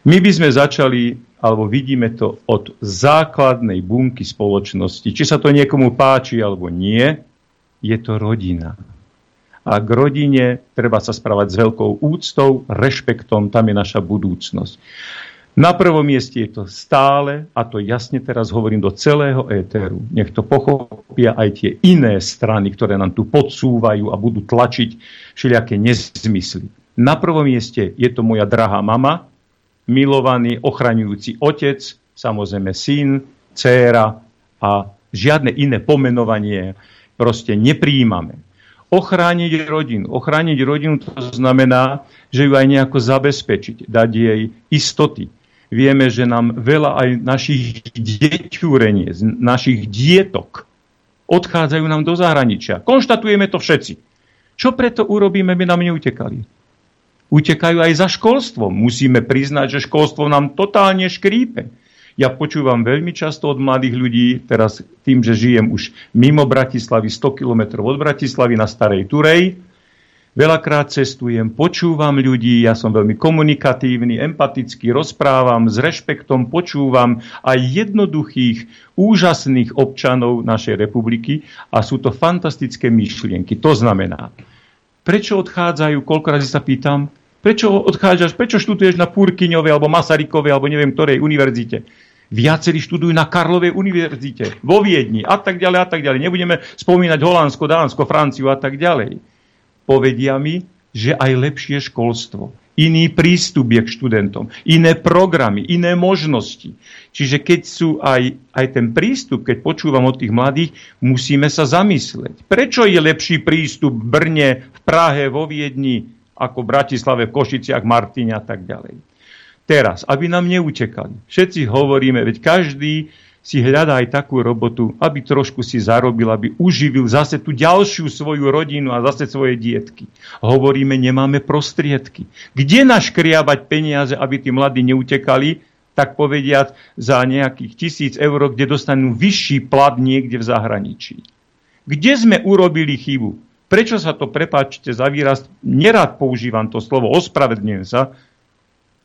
Speaker 16: My by sme začali, alebo vidíme to od základnej bunky spoločnosti. Či sa to niekomu páči alebo nie, je to rodina. A k rodine treba sa správať s veľkou úctou, rešpektom, tam je naša budúcnosť. Na prvom mieste je to stále, a to jasne teraz hovorím do celého éteru, nech to pochopia aj tie iné strany, ktoré nám tu podsúvajú a budú tlačiť všelijaké nezmysly. Na prvom mieste je to moja drahá mama, milovaný, ochraňujúci otec, samozrejme syn, dcéra a žiadne iné pomenovanie proste nepríjmame. Ochrániť rodinu. Ochrániť rodinu to znamená, že ju aj nejako zabezpečiť, dať jej istoty. Vieme, že nám veľa aj našich deťúrenie, našich dietok odchádzajú nám do zahraničia. Konštatujeme to všetci. Čo preto urobíme, by nám neutekali? Utekajú aj za školstvom. Musíme priznať, že školstvo nám totálne škrípe. Ja počúvam veľmi často od mladých ľudí, teraz tým, že žijem už mimo Bratislavy, 100 km od Bratislavy na Starej Turej, veľakrát cestujem, počúvam ľudí, ja som veľmi komunikatívny, empatický, rozprávam s rešpektom, počúvam aj jednoduchých, úžasných občanov našej republiky a sú to fantastické myšlienky. To znamená, prečo odchádzajú, koľkokrát si sa pýtam, prečo odchádzaš, prečo študuješ na Purkyňovej alebo Masarykovej alebo neviem ktorej univerzite. Viacerí študujú na Karlovej univerzite, vo Viedni a tak ďalej a tak ďalej. Nebudeme spomínať Holandsko, Dánsko, Franciu a tak ďalej. Povedia mi, že aj lepšie školstvo, iný prístup je k študentom, iné programy, iné možnosti. Čiže keď sú aj, aj ten prístup, keď počúvam od tých mladých, musíme sa zamysleť. Prečo je lepší prístup v Brne, v Prahe, vo Viedni, ako v Bratislave, v Košiciach, Martine a tak ďalej. Teraz, aby nám neutekali. Všetci hovoríme, veď každý si hľadá aj takú robotu, aby trošku si zarobil, aby uživil zase tú ďalšiu svoju rodinu a zase svoje dietky. Hovoríme, nemáme prostriedky. Kde naškriabať peniaze, aby tí mladí neutekali, tak povediať za nejakých tisíc eur, kde dostanú vyšší plat niekde v zahraničí. Kde sme urobili chybu? Prečo sa to, prepáčte za výraz, nerad používam to slovo, ospravedlňujem sa,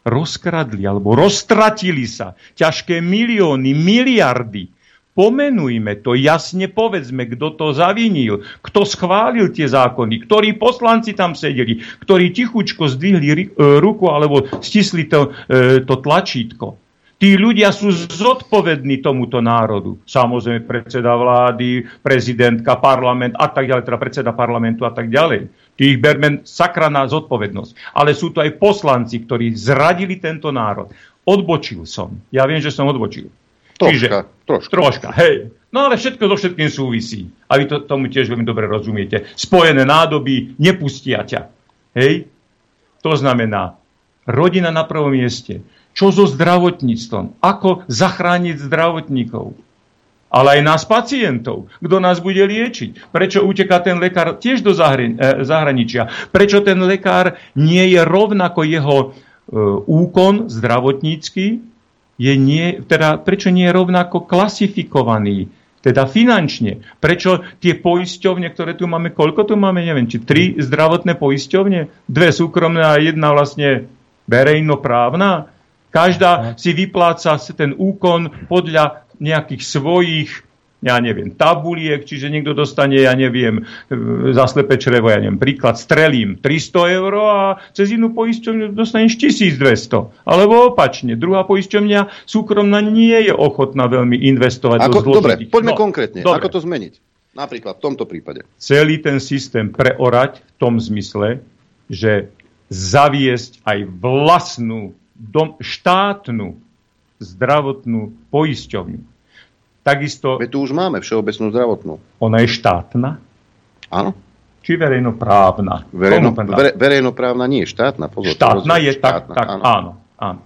Speaker 16: rozkradli alebo roztratili sa ťažké milióny, miliardy. Pomenujme to, jasne povedzme, kto to zavinil, kto schválil tie zákony, ktorí poslanci tam sedeli, ktorí tichučko zdvihli ruku alebo stisli to, to tlačítko. Tí ľudia sú zodpovední tomuto národu. Samozrejme predseda vlády, prezidentka, parlament a tak ďalej, teda predseda parlamentu a tak ďalej. Tých berme sakra na zodpovednosť. Ale sú to aj poslanci, ktorí zradili tento národ. Odbočil som. Ja viem, že som odbočil.
Speaker 2: Troška,
Speaker 16: Čiže,
Speaker 2: troška.
Speaker 16: troška, hej. No ale všetko so všetkým súvisí. A vy to, tomu tiež veľmi dobre rozumiete. Spojené nádoby nepustia ťa. Hej? To znamená, rodina na prvom mieste. Čo so zdravotníctvom? Ako zachrániť zdravotníkov? Ale aj nás pacientov. Kto nás bude liečiť? Prečo uteká ten lekár tiež do zahraničia? Prečo ten lekár nie je rovnako jeho e, úkon zdravotnícky, je nie, teda prečo nie je rovnako klasifikovaný, teda finančne. Prečo tie poisťovne, ktoré tu máme, koľko tu máme, neviem, či tri zdravotné poisťovne, dve súkromné a jedna vlastne verejnoprávna, každá si vypláca ten úkon podľa nejakých svojich ja neviem, tabuliek, čiže niekto dostane, ja neviem, e, za slepe črevo, ja neviem, príklad, strelím 300 eur a cez inú poisťovňu dostaneš 1200. Alebo opačne, druhá poisťovňa súkromná nie je ochotná veľmi investovať
Speaker 2: Ako,
Speaker 16: do
Speaker 2: dobre,
Speaker 16: zložitých.
Speaker 2: poďme
Speaker 16: No,
Speaker 2: konkrétne.
Speaker 16: dobre.
Speaker 2: Ako to zmeniť? Napríklad v tomto prípade.
Speaker 16: celý ten systém preorať v tom zmysle, že zaviesť aj vlastnú dom, štátnu zdravotnú poisťovňu. Takisto...
Speaker 2: Veď tu už máme všeobecnú zdravotnú.
Speaker 16: Ona je štátna?
Speaker 2: Áno.
Speaker 16: Či verejnoprávna?
Speaker 2: Verejno, vere, verejnoprávna nie je štátna. Pozor,
Speaker 16: Štátna je tak,
Speaker 2: Štátna,
Speaker 16: tak áno. áno.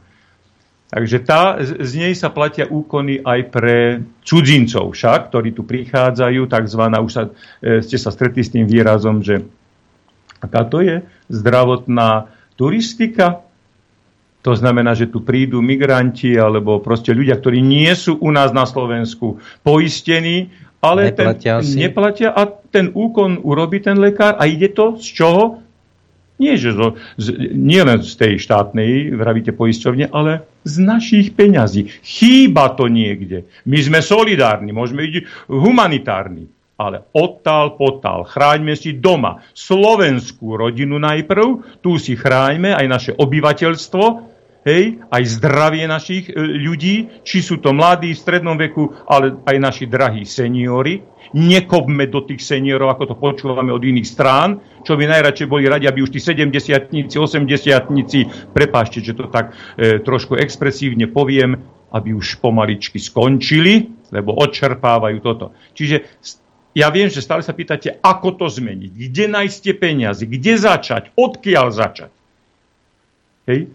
Speaker 16: Takže tá, z z nej sa platia úkony aj pre cudzincov však, ktorí tu prichádzajú, takzvaná, už sa, e, ste sa stretli s tým výrazom, že aká to je zdravotná turistika. To znamená, že tu prídu migranti alebo proste ľudia, ktorí nie sú u nás na Slovensku poistení, ale
Speaker 15: Neplatia
Speaker 16: ten,
Speaker 15: si.
Speaker 16: neplatia a ten úkon urobí ten lekár a ide to z čoho? Nie, že zo, z, nie len z tej štátnej, vravíte poisťovne, ale z našich peňazí. Chýba to niekde. My sme solidárni, môžeme byť humanitárni. Ale odtál potál, chráňme si doma slovenskú rodinu najprv, tu si chráňme aj naše obyvateľstvo, hej, aj zdravie našich e, ľudí, či sú to mladí v strednom veku, ale aj naši drahí seniori. Nekopme do tých seniorov, ako to počúvame od iných strán, čo by najradšej boli radi, aby už tí 70 80 prepášte, že to tak e, trošku expresívne poviem, aby už pomaličky skončili, lebo odčerpávajú toto. Čiže ja viem, že stále sa pýtate, ako to zmeniť, kde nájsť tie peniaze, kde začať, odkiaľ začať. Hej.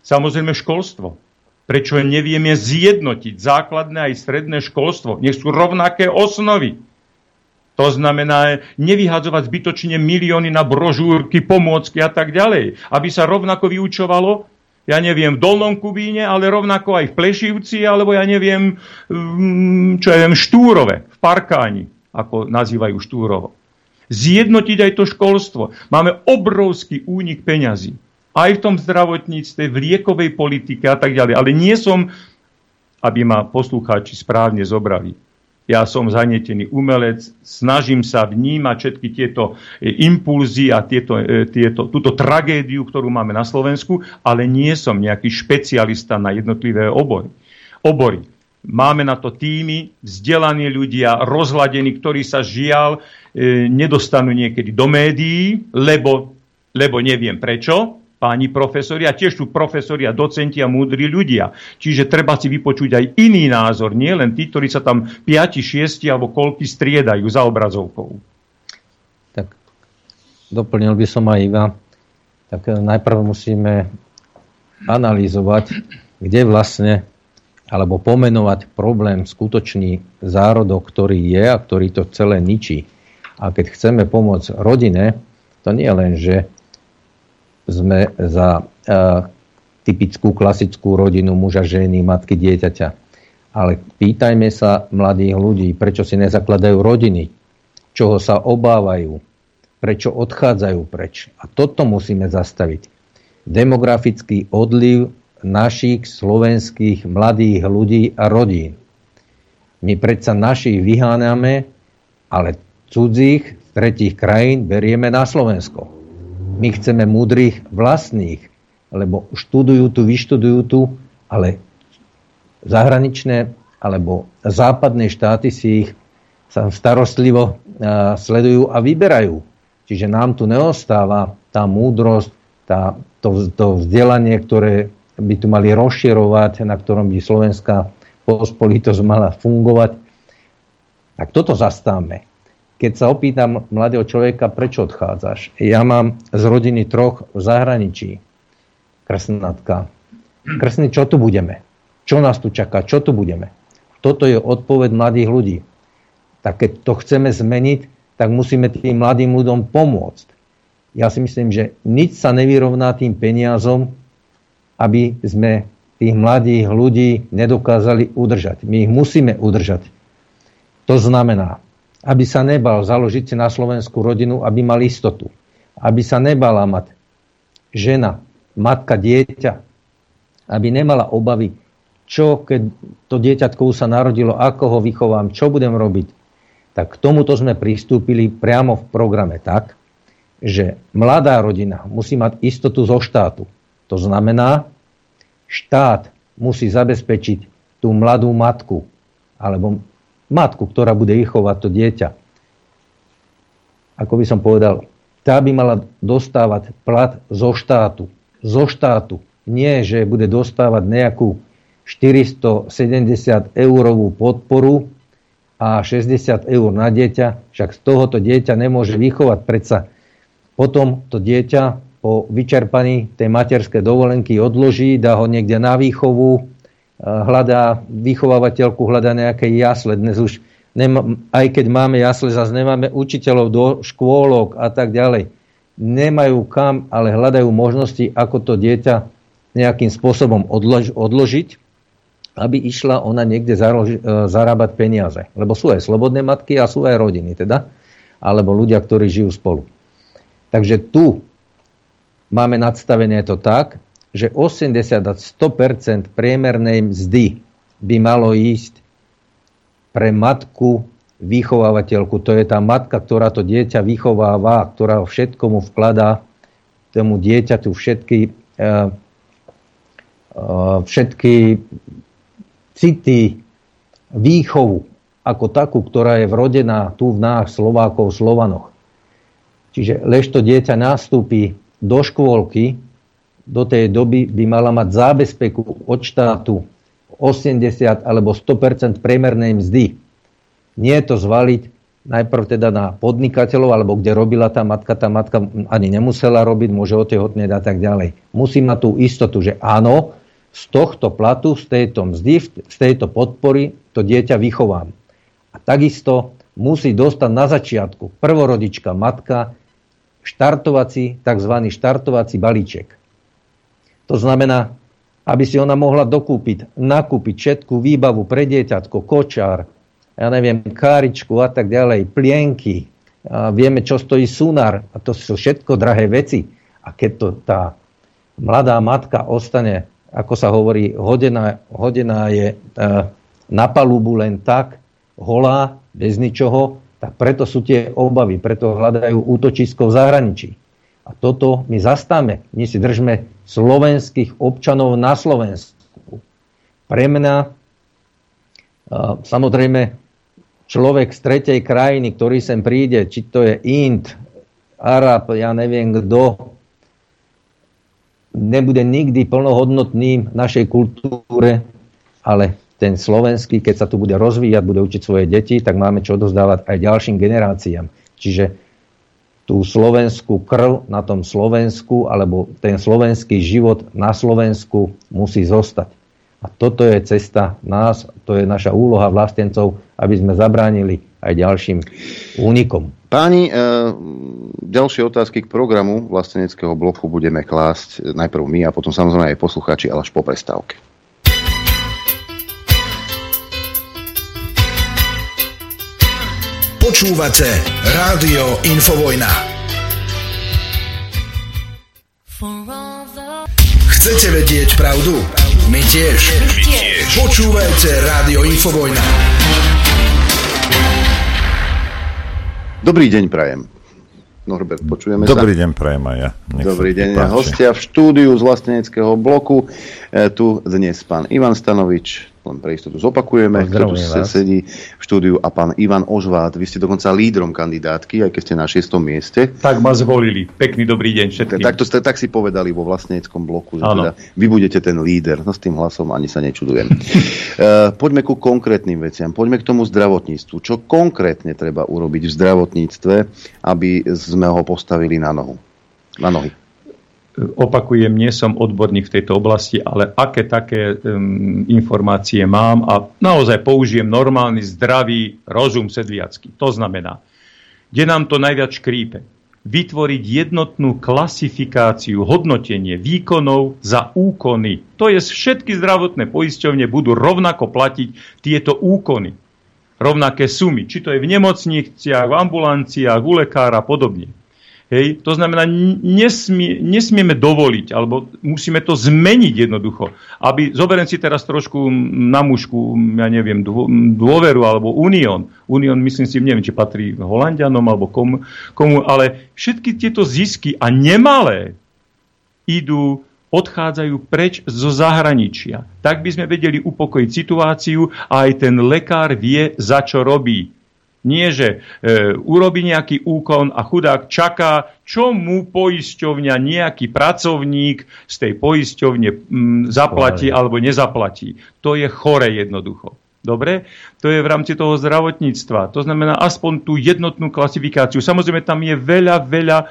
Speaker 16: Samozrejme školstvo. Prečo nevieme zjednotiť základné aj stredné školstvo? Nech sú rovnaké osnovy. To znamená nevyhadzovať zbytočne milióny na brožúrky, pomôcky a tak ďalej. Aby sa rovnako vyučovalo, ja neviem, v Dolnom Kubíne, ale rovnako aj v Plešivci, alebo ja neviem, mm, čo ja viem, Štúrove, v Parkáni, ako nazývajú Štúrovo. Zjednotiť aj to školstvo. Máme obrovský únik peňazí. Aj v tom zdravotníctve, v liekovej politike a tak ďalej. Ale nie som, aby ma poslucháči správne zobrali. Ja som zanietený umelec, snažím sa vnímať všetky tieto e, impulzy a tieto, e, tieto, túto tragédiu, ktorú máme na Slovensku, ale nie som nejaký špecialista na jednotlivé obory. obory. Máme na to týmy, vzdelaní ľudia, rozhladení, ktorí sa žiaľ e, nedostanú niekedy do médií, lebo, lebo neviem prečo, páni profesori, a tiež sú profesori a docenti a múdri ľudia. Čiže treba si vypočuť aj iný názor, nie len tí, ktorí sa tam 5, 6 alebo koľky striedajú za obrazovkou.
Speaker 15: Doplnil by som aj Iva. Tak najprv musíme analyzovať, kde vlastne, alebo pomenovať problém, skutočný zárodok, ktorý je a ktorý to celé ničí. A keď chceme pomôcť rodine, to nie je len, že sme za e, typickú klasickú rodinu muža, ženy, matky, dieťaťa. Ale pýtajme sa mladých ľudí, prečo si nezakladajú rodiny, čoho sa obávajú, prečo odchádzajú preč. A toto musíme zastaviť. Demografický odliv našich slovenských mladých ľudí a rodín. My predsa našich vyháňame, ale cudzích z tretích krajín berieme na Slovensko. My chceme múdrych vlastných, lebo študujú tu, vyštudujú tu, ale zahraničné alebo západné štáty si ich sa starostlivo a, sledujú a vyberajú. Čiže nám tu neostáva tá múdrosť, tá, to, to vzdelanie, ktoré by tu mali rozširovať, na ktorom by slovenská pospolitosť mala fungovať. Tak toto zastáme. Keď sa opýtam mladého človeka, prečo odchádzaš? Ja mám z rodiny troch v zahraničí. Krsnatka. Krsný, čo tu budeme? Čo nás tu čaká? Čo tu budeme? Toto je odpoveď mladých ľudí. Tak keď to chceme zmeniť, tak musíme tým mladým ľuďom pomôcť. Ja si myslím, že nič sa nevyrovná tým peniazom, aby sme tých mladých ľudí nedokázali udržať. My ich musíme udržať. To znamená, aby sa nebal založiť si na Slovensku rodinu, aby mal istotu. Aby sa nebala mať žena, matka, dieťa, aby nemala obavy, čo keď to dieťatko sa narodilo, ako ho vychovám, čo budem robiť. Tak k tomuto sme pristúpili priamo v programe tak, že mladá rodina musí mať istotu zo štátu. To znamená, štát musí zabezpečiť tú mladú matku, alebo matku, ktorá bude vychovať to dieťa. Ako by som povedal, tá by mala dostávať plat zo štátu. Zo štátu. Nie, že bude dostávať nejakú 470 eurovú podporu a 60 eur na dieťa, však z tohoto dieťa nemôže vychovať. Predsa potom to dieťa po vyčerpaní tej materskej dovolenky odloží, dá ho niekde na výchovu, hľadá vychovávateľku, hľadá nejaké jasle. Dnes už, nema, aj keď máme jasle, zase nemáme učiteľov do škôlok a tak ďalej. Nemajú kam, ale hľadajú možnosti, ako to dieťa nejakým spôsobom odlož, odložiť, aby išla ona niekde zarož, e, zarábať peniaze. Lebo sú aj slobodné matky a sú aj rodiny, teda, alebo ľudia, ktorí žijú spolu. Takže tu máme nadstavené to tak, že 80 a 100% priemernej mzdy by malo ísť pre matku vychovávateľku. To je tá matka, ktorá to dieťa vychováva, ktorá všetko mu vkladá tomu dieťaťu všetky, uh, uh, všetky city, výchovu ako takú, ktorá je vrodená tu v nás, Slovákov, Slovanoch. Čiže lež to dieťa nastúpi do škôlky, do tej doby by mala mať zábezpeku od štátu 80 alebo 100% priemernej mzdy. Nie je to zvaliť najprv teda na podnikateľov, alebo kde robila tá matka, tá matka ani nemusela robiť, môže otehotnieť a tak ďalej. Musí mať tú istotu, že áno, z tohto platu, z tejto mzdy, z tejto podpory to dieťa vychovám. A takisto musí dostať na začiatku prvorodička matka štartovací, tzv. štartovací balíček. To znamená, aby si ona mohla dokúpiť, nakúpiť všetku výbavu pre dieťatko, kočár, ja neviem, káričku a tak ďalej, plienky, a vieme, čo stojí sunár, a to sú všetko drahé veci. A keď to tá mladá matka ostane, ako sa hovorí, hodená, hodená je e, na palubu len tak, holá, bez ničoho, tak preto sú tie obavy, preto hľadajú útočisko v zahraničí. A toto my zastáme. My si držme slovenských občanov na Slovensku. Pre mňa samozrejme človek z tretej krajiny, ktorý sem príde, či to je Ind, Arab, ja neviem kto, nebude nikdy plnohodnotným našej kultúre, ale ten slovenský, keď sa tu bude rozvíjať, bude učiť svoje deti, tak máme čo dozdávať aj ďalším generáciám. Čiže tú slovenskú krv na tom Slovensku, alebo ten slovenský život na Slovensku musí zostať. A toto je cesta nás, to je naša úloha vlastencov, aby sme zabránili aj ďalším únikom.
Speaker 2: Páni, e, ďalšie otázky k programu vlasteneckého bloku budeme klásť najprv my a potom samozrejme aj poslucháči, ale až po prestávke.
Speaker 6: Počúvate Rádio Infovojna. Chcete vedieť pravdu? My tiež. My tiež. Počúvajte Rádio Infovojna.
Speaker 2: Dobrý deň, Prajem. Norbert, počujeme
Speaker 5: Dobrý
Speaker 2: sa?
Speaker 5: deň, prajem aj ja.
Speaker 2: Nech Dobrý deň, hostia v štúdiu z vlasteneckého bloku. E, tu dnes pán Ivan Stanovič, len pre istotu zopakujeme, kto tu sedí v štúdiu a pán Ivan Ožvát. Vy ste dokonca lídrom kandidátky, aj keď ste na šiestom mieste.
Speaker 16: Tak ma zvolili. Pekný dobrý deň všetkým.
Speaker 2: Tak, to, tak si povedali vo vlastneckom bloku, že teda vy budete ten líder. No s tým hlasom ani sa nečudujem. uh, (laughs) poďme ku konkrétnym veciam. Poďme k tomu zdravotníctvu. Čo konkrétne treba urobiť v zdravotníctve, aby sme ho postavili na nohu? Na nohy
Speaker 16: opakujem, nie som odborník v tejto oblasti, ale aké také um, informácie mám a naozaj použijem normálny, zdravý rozum sedliacký. To znamená, kde nám to najviac škrípe, vytvoriť jednotnú klasifikáciu, hodnotenie výkonov za úkony. To je všetky zdravotné poisťovne budú rovnako platiť tieto úkony. Rovnaké sumy, či to je v nemocniciach, v ambulanciách, u lekára a podobne. Hej, to znamená, nesmie, nesmieme dovoliť, alebo musíme to zmeniť jednoducho. Aby, zoberiem si teraz trošku na mužku, ja neviem, dôveru alebo Unión. Unión, myslím si, neviem, či patrí Holandianom alebo komu, komu, ale všetky tieto zisky a nemalé idú odchádzajú preč zo zahraničia. Tak by sme vedeli upokojiť situáciu a aj ten lekár vie, za čo robí. Nie, že e, urobí nejaký úkon a chudák čaká, čo mu poisťovňa, nejaký pracovník z tej poisťovne m, zaplatí chore. alebo nezaplatí. To je chore jednoducho. Dobre? To je v rámci toho zdravotníctva. To znamená aspoň tú jednotnú klasifikáciu. Samozrejme, tam je veľa, veľa e,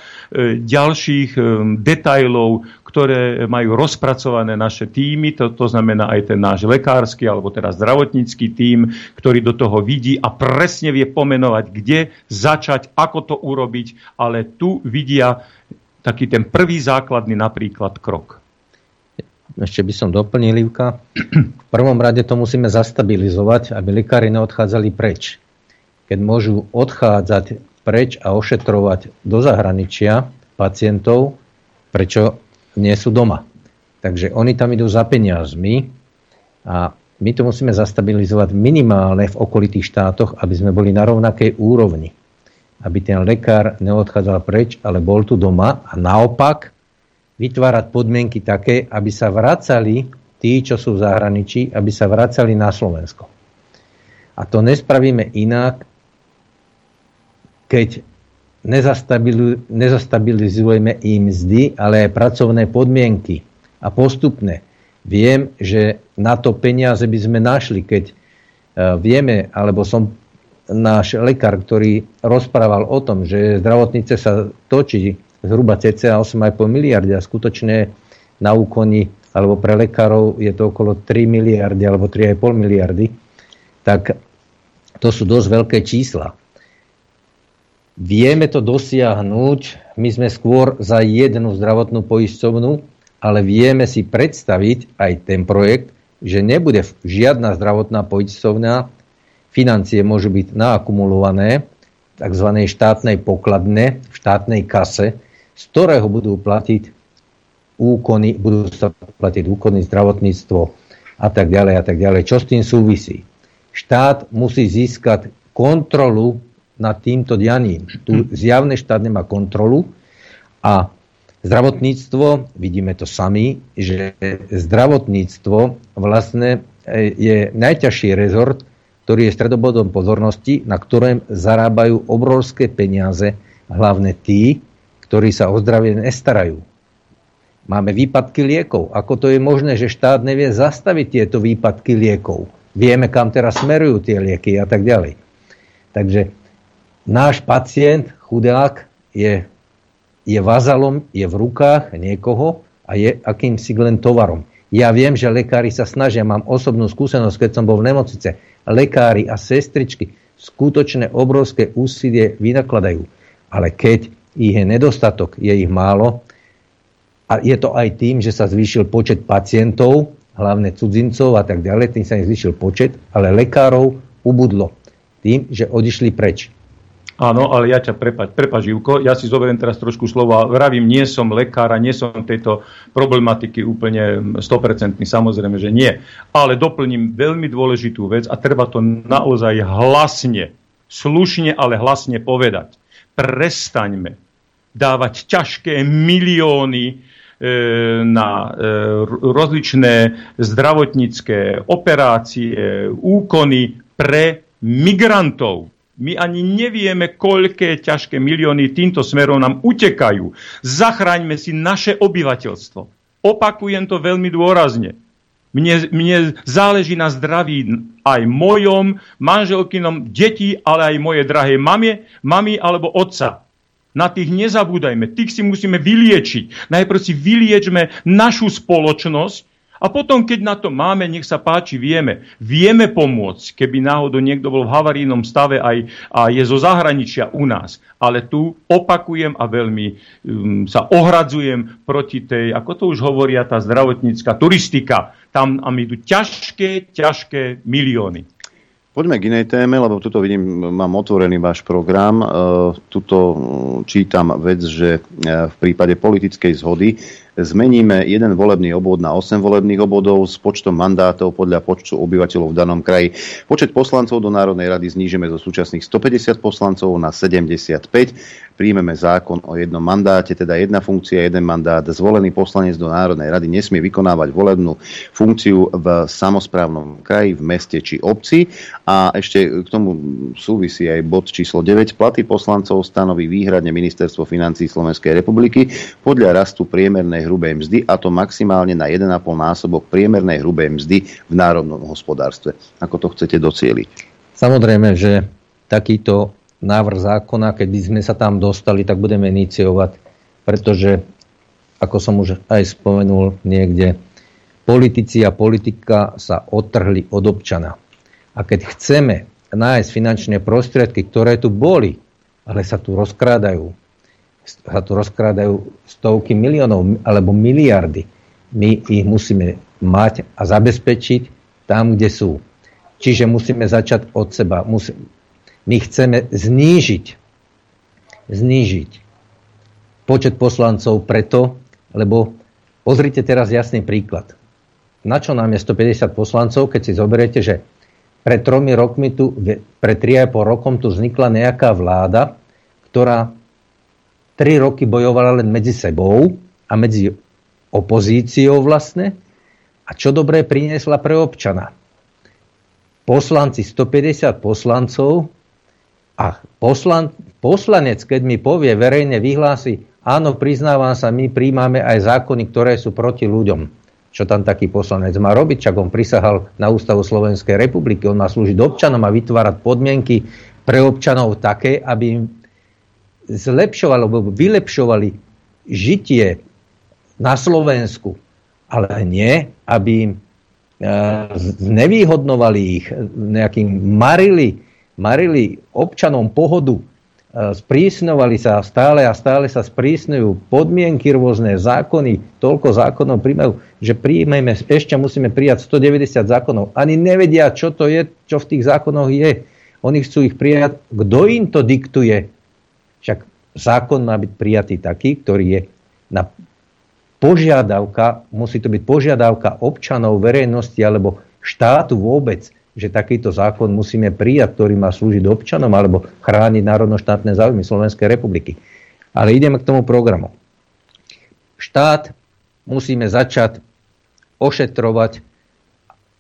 Speaker 16: ďalších e, detajlov, ktoré majú rozpracované naše týmy, to, to znamená aj ten náš lekársky alebo teda zdravotnícky tím, ktorý do toho vidí a presne vie pomenovať, kde začať, ako to urobiť, ale tu vidia taký ten prvý základný napríklad krok.
Speaker 15: Ešte by som doplnil, Livka. V prvom rade to musíme zastabilizovať, aby lekári neodchádzali preč. Keď môžu odchádzať preč a ošetrovať do zahraničia pacientov, prečo nie sú doma. Takže oni tam idú za peniazmi a my to musíme zastabilizovať minimálne v okolitých štátoch, aby sme boli na rovnakej úrovni. Aby ten lekár neodchádzal preč, ale bol tu doma a naopak vytvárať podmienky také, aby sa vracali tí, čo sú v zahraničí, aby sa vracali na Slovensko. A to nespravíme inak, keď nezastabilizujeme im mzdy, ale aj pracovné podmienky. A postupne. Viem, že na to peniaze by sme našli, keď e, vieme, alebo som náš lekár, ktorý rozprával o tom, že zdravotnice sa točí zhruba cca 8,5 miliardy a skutočne na úkoni alebo pre lekárov je to okolo 3 miliardy alebo 3,5 miliardy, tak to sú dosť veľké čísla. Vieme to dosiahnuť, my sme skôr za jednu zdravotnú poisťovnu, ale vieme si predstaviť aj ten projekt, že nebude žiadna zdravotná poisťovňa, financie môžu byť naakumulované v tzv. štátnej pokladne, v štátnej kase, z ktorého budú platiť úkony, budú sa platiť úkony, zdravotníctvo a tak ďalej a tak ďalej. Čo s tým súvisí? Štát musí získať kontrolu nad týmto dianím. Tu zjavne štát nemá kontrolu a zdravotníctvo, vidíme to sami, že zdravotníctvo vlastne e, je najťažší rezort, ktorý je stredobodom pozornosti, na ktorém zarábajú obrovské peniaze, hlavne tí, ktorí sa o zdravie nestarajú. Máme výpadky liekov. Ako to je možné, že štát nevie zastaviť tieto výpadky liekov? Vieme, kam teraz smerujú tie lieky a tak ďalej. Takže náš pacient, chudák, je, je vazalom, je v rukách niekoho a je akýmsi len tovarom. Ja viem, že lekári sa snažia, mám osobnú skúsenosť, keď som bol v nemocnice. Lekári a sestričky skutočné obrovské úsilie vynakladajú. Ale keď ich je nedostatok, je ich málo, a je to aj tým, že sa zvýšil počet pacientov, hlavne cudzincov a tak ďalej, tým sa zvýšil počet, ale lekárov ubudlo tým, že odišli preč.
Speaker 16: Áno, ale ja ťa prepač, prepač Ivko, ja si zoberiem teraz trošku slova. Vravím, nie som lekár a nie som tejto problematiky úplne 100%, samozrejme, že nie. Ale doplním veľmi dôležitú vec a treba to naozaj hlasne, slušne, ale hlasne povedať. Prestaňme dávať ťažké milióny e, na e, rozličné zdravotnícke operácie, úkony pre migrantov my ani nevieme, koľké ťažké milióny týmto smerom nám utekajú. Zachraňme si naše obyvateľstvo. Opakujem to veľmi dôrazne. Mne, mne záleží na zdraví aj mojom, manželkynom, detí, ale aj moje drahé mamie, mami alebo otca. Na tých nezabúdajme, tých si musíme vyliečiť. Najprv si vyliečme našu spoločnosť, a potom, keď na to máme, nech sa páči, vieme. Vieme pomôcť, keby náhodou niekto bol v havarínom stave aj, a je zo zahraničia u nás. Ale tu opakujem a veľmi um, sa ohradzujem proti tej, ako to už hovoria, tá zdravotnícka turistika. Tam nám idú ťažké, ťažké milióny.
Speaker 2: Poďme k inej téme, lebo tuto vidím, mám otvorený váš program. Tuto čítam vec, že v prípade politickej zhody zmeníme jeden volebný obvod na 8 volebných obvodov s počtom mandátov podľa počtu obyvateľov v danom kraji. Počet poslancov do Národnej rady znížime zo súčasných 150 poslancov na 75 príjmeme zákon o jednom mandáte, teda jedna funkcia, jeden mandát. Zvolený poslanec do Národnej rady nesmie vykonávať volebnú funkciu v samozprávnom kraji, v meste či obci. A ešte k tomu súvisí aj bod číslo 9. Platy poslancov stanoví výhradne Ministerstvo financí Slovenskej republiky podľa rastu priemernej hrubej mzdy a to maximálne na 1,5 násobok priemernej hrubej mzdy v národnom hospodárstve. Ako to chcete docieliť?
Speaker 15: Samozrejme, že takýto návrh zákona, keď by sme sa tam dostali, tak budeme iniciovať, pretože, ako som už aj spomenul niekde, politici a politika sa odtrhli od občana. A keď chceme nájsť finančné prostriedky, ktoré tu boli, ale sa tu rozkrádajú, sa tu rozkrádajú stovky miliónov alebo miliardy, my ich musíme mať a zabezpečiť tam, kde sú. Čiže musíme začať od seba. My chceme znížiť, znížiť počet poslancov preto, lebo pozrite teraz jasný príklad. Na čo nám je 150 poslancov, keď si zoberiete, že pred tromi rokmi tu, pred 3,5 rokom tu vznikla nejaká vláda, ktorá 3 roky bojovala len medzi sebou a medzi opozíciou vlastne. A čo dobré priniesla pre občana? Poslanci, 150 poslancov a poslan, poslanec, keď mi povie, verejne vyhlási, áno, priznávam sa, my príjmame aj zákony, ktoré sú proti ľuďom. Čo tam taký poslanec má robiť? Čak on prisahal na Ústavu Slovenskej republiky, on má slúžiť občanom a vytvárať podmienky pre občanov také, aby im zlepšovali alebo vylepšovali žitie na Slovensku, ale nie, aby im e, znevýhodnovali ich, nejakým marili marili občanom pohodu, e, sprísňovali sa stále a stále sa sprísňujú podmienky, rôzne zákony, toľko zákonov príjmajú, že príjmeme, ešte musíme prijať 190 zákonov. Ani nevedia, čo to je, čo v tých zákonoch je. Oni chcú ich prijať. Kto im to diktuje? Však zákon má byť prijatý taký, ktorý je na požiadavka, musí to byť požiadavka občanov, verejnosti alebo štátu vôbec že takýto zákon musíme prijať, ktorý má slúžiť občanom alebo chrániť národno-štátne záujmy Slovenskej republiky. Ale ideme k tomu programu. Štát musíme začať ošetrovať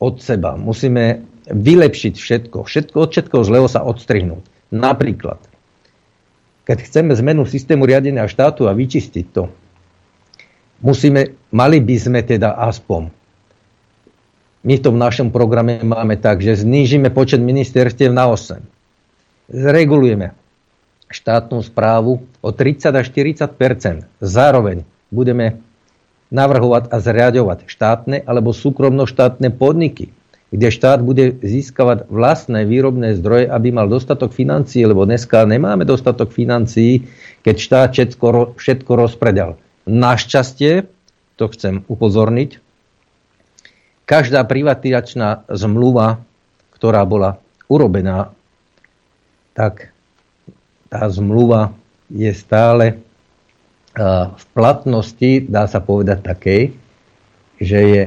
Speaker 15: od seba. Musíme vylepšiť všetko. všetko od všetkoho zlého sa odstrihnúť. Napríklad, keď chceme zmenu systému riadenia štátu a vyčistiť to, musíme, mali by sme teda aspoň. My to v našom programe máme tak, že znížime počet ministerstiev na 8. Zregulujeme štátnu správu o 30 až 40% Zároveň budeme navrhovať a zriadovať štátne alebo súkromno-štátne podniky, kde štát bude získavať vlastné výrobné zdroje, aby mal dostatok financií, lebo dneska nemáme dostatok financií, keď štát všetko, všetko rozpredal. Našťastie, to chcem upozorniť, každá privatizačná zmluva, ktorá bola urobená, tak tá zmluva je stále v platnosti, dá sa povedať takej, že je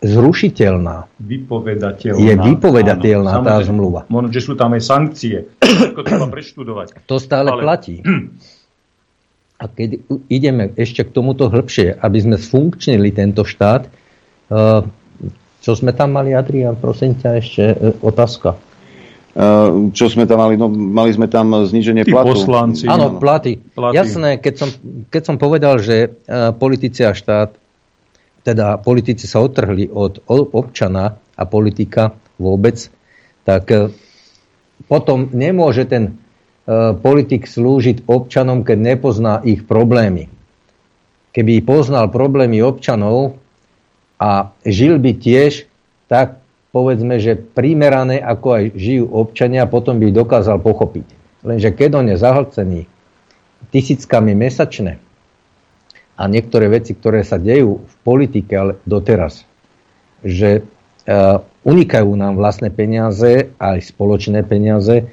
Speaker 15: zrušiteľná.
Speaker 16: Vypovedateľná.
Speaker 15: Je vypovedateľná áno, tá zmluva.
Speaker 16: Možno, že sú tam aj sankcie. Všetko treba (clears throat) preštudovať.
Speaker 15: To stále Ale... platí. A keď ideme ešte k tomuto hĺbšie, aby sme sfunkčnili tento štát, Eh, čo sme tam mali, Adrian, prosím ťa, ešte eh, otázka.
Speaker 2: Uh, čo sme tam mali? No, mali sme tam zníženie Tí platu.
Speaker 15: poslanci. Áno, platy. platy. Jasné, keď som, keď som povedal, že politici a štát, teda politici sa otrhli od občana a politika vôbec, tak uh, potom nemôže ten uh, politik slúžiť občanom, keď nepozná ich problémy. Keby poznal problémy občanov, a žil by tiež tak, povedzme, že primerané, ako aj žijú občania, potom by dokázal pochopiť. Lenže keď on je zahlcený tisíckami mesačne a niektoré veci, ktoré sa dejú v politike, ale doteraz, že unikajú nám vlastné peniaze, aj spoločné peniaze,